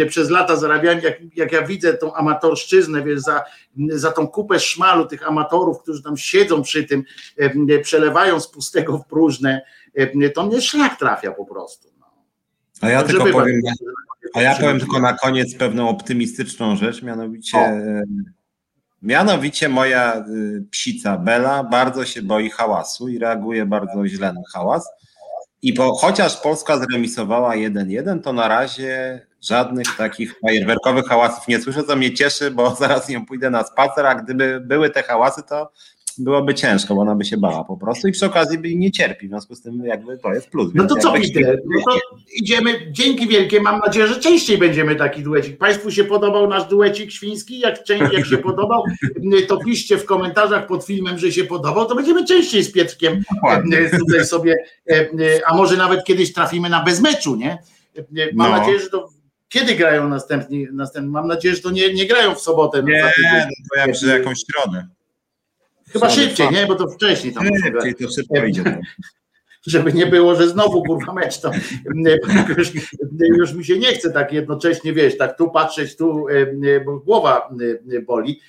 przez lata zarabiałem, jak, jak ja widzę tą amatorszczyznę, wiesz, za, za tą kupę szmalu tych amatorów, którzy tam siedzą przy tym, przelewają z pustego w próżne, to mnie szlak trafia po prostu. No. A ja tylko powiem, a ja powiem tylko na koniec pewną optymistyczną rzecz, mianowicie o. mianowicie moja y, psica Bela bardzo się boi hałasu i reaguje bardzo źle na hałas. I bo chociaż Polska zremisowała 1-1, to na razie żadnych takich fajerwerkowych hałasów nie słyszę, co mnie cieszy, bo zaraz nie pójdę na spacer, a gdyby były te hałasy, to byłoby ciężko, bo ona by się bała po prostu i przy okazji by nie cierpi, w związku z tym jakby to jest plus. No to co Peter, no to idziemy, dzięki wielkie, mam nadzieję, że częściej będziemy taki duecik. Państwu się podobał nasz duecik świński? Jak, jak się podobał, to piszcie w komentarzach pod filmem, że się podobał, to będziemy częściej z Pietrkiem e, tutaj sobie, e, e, a może nawet kiedyś trafimy na bezmeczu, nie? Mam no. nadzieję, że to kiedy grają następni? Mam nadzieję, że to nie, nie grają w sobotę. Nie, no, to ja że jakąś środę. Chyba szybciej, nie? Bo to wcześniej tam Szybciej, to szybko idzie. Żeby nie było, że znowu kurwa mecz, to już, już mi się nie chce tak jednocześnie, wiesz, tak tu patrzeć, tu, bo głowa boli.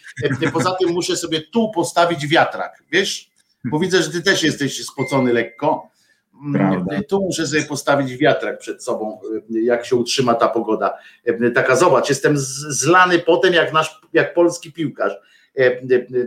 Poza tym muszę sobie tu postawić wiatrak, wiesz? Bo widzę, że ty też jesteś spocony lekko. Prawda. Tu muszę sobie postawić wiatrak przed sobą, jak się utrzyma ta pogoda. Taka zobacz, jestem zlany potem jak nasz, jak polski piłkarz E, e,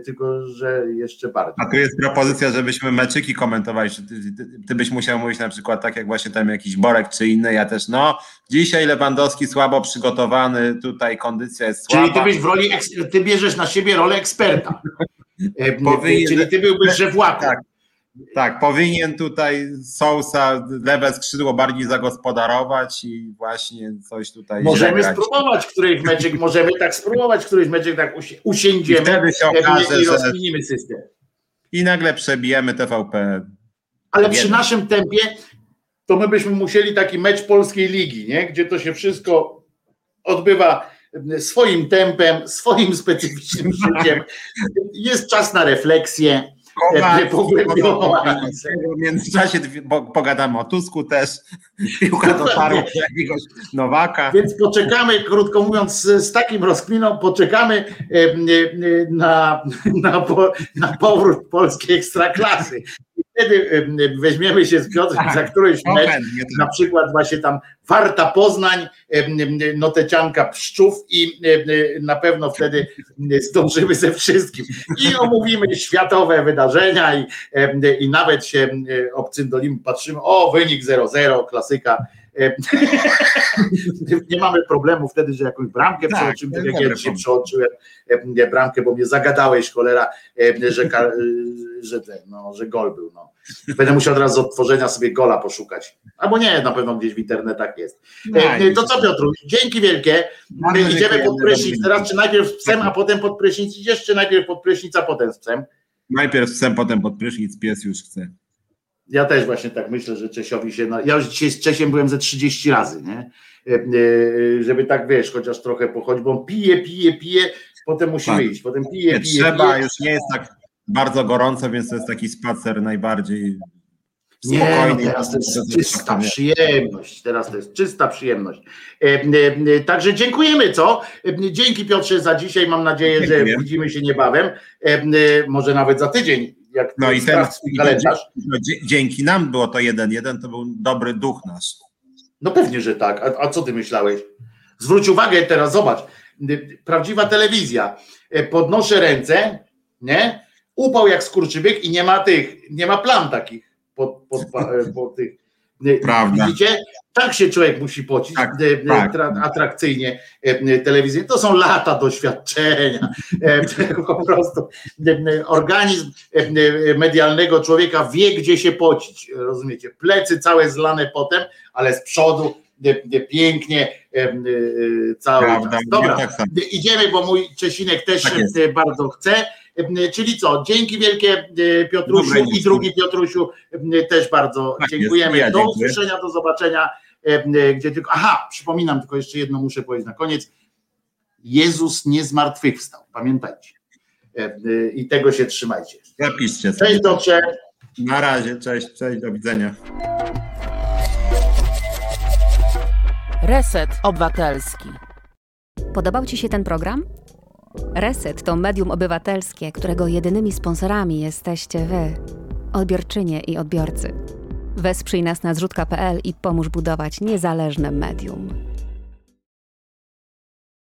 tylko że jeszcze bardziej. A tu jest propozycja, żebyśmy meczyki komentowali. Ty, ty, ty, byś musiał mówić na przykład tak, jak właśnie tam jakiś Borek czy inny, ja też, no, dzisiaj Lewandowski słabo przygotowany, tutaj kondycja jest słaba. Czyli ty byś w roli, ty bierzesz na siebie rolę eksperta. E, Powinien, Czyli ty byłbyś żewłakiem. Tak, tak, powinien tutaj Sousa lewe skrzydło bardziej zagospodarować i właśnie coś tutaj. Możemy spróbować któryś meczek, możemy tak spróbować któryś meczek, tak usiędziemy I wtedy się okaże, i rozwinimy system. I nagle przebijemy TVP. Ale przy naszym tempie to my byśmy musieli taki mecz polskiej ligi, nie? gdzie to się wszystko odbywa swoim tempem, swoim specyficznym życiem. Jest czas na refleksję w międzyczasie pogadamy o Tusku też. Piłka dotarła do jakiegoś Nowaka. Więc poczekamy, krótko mówiąc, z takim rozkminą, poczekamy na, na, na powrót polskiej ekstraklasy wtedy weźmiemy się z Piotrem tak, za któryś mecz, na przykład właśnie tam Warta Poznań, Notecianka Pszczów i na pewno wtedy zdążymy ze wszystkim. I omówimy światowe wydarzenia i, i nawet się obcyndolimy, patrzymy, o wynik 0-0, klasyka, nie mamy problemu wtedy, że jakąś bramkę tak, przeoczymy, tak jak ja dzisiaj przeoczyłem bramkę, bo mnie zagadałeś cholera, że, że, ten, no, że gol był. No. Będę musiał teraz z odtworzenia sobie gola poszukać. Albo nie, na pewno gdzieś w internetach jest. No, to co Piotru, dzięki wielkie. My idziemy pod prysznic teraz, czy najpierw z psem, a potem pod prysznic idziesz, czy najpierw pod prysznic, a potem z psem? Najpierw z psem, potem pod prysznic, pies już chce. Ja też właśnie tak myślę, że Czesiowi się. Ja już dzisiaj z Czesiem byłem ze 30 razy, nie? E, e, żeby tak wiesz, chociaż trochę pochodzić, bo on pije, pije, pije, potem musimy tak. iść, potem pije, nie, pije. Trzeba, pije. już nie jest tak bardzo gorąco, więc to jest taki spacer najbardziej nie, no teraz to jest czysta przyjemność. Teraz to jest czysta przyjemność. E, także dziękujemy, co? Dzięki Piotrze za dzisiaj. Mam nadzieję, że widzimy się niebawem. Może nawet za tydzień jak no i ten kalendarz. No, dzięki nam było to jeden jeden, to był dobry duch nasz. No pewnie, że tak. A, a co ty myślałeś? Zwróć uwagę teraz, zobacz. Prawdziwa telewizja. E, podnoszę ręce, nie? Upał jak skurczybyk i nie ma tych, nie ma plam takich pod, pod, e, pod tych. Prawda. Widzicie? tak się człowiek musi pocić tak, e, tak. atrakcyjnie e, telewizję. To są lata doświadczenia. E, po prostu organizm medialnego człowieka wie, gdzie się pocić. Rozumiecie? Plecy całe zlane potem, ale z przodu pięknie cały Prawda, czas. Dobra, tak idziemy, bo mój Czesinek też tak bardzo chce. Czyli co, dzięki wielkie Piotrusiu i drugi Piotrusiu też bardzo tak dziękujemy. do usłyszenia, do zobaczenia gdzie tylko, aha, przypominam, tylko jeszcze jedno muszę powiedzieć na koniec, Jezus nie zmartwychwstał, pamiętajcie. I tego się trzymajcie. Zapiszcie. Cześć, dobrze. Na razie, cześć, cześć, do widzenia. Reset Obywatelski. Podobał Ci się ten program? Reset to medium obywatelskie, którego jedynymi sponsorami jesteście Wy, odbiorczynie i odbiorcy. Wesprzyj nas na zrzutka.pl i pomóż budować niezależne medium.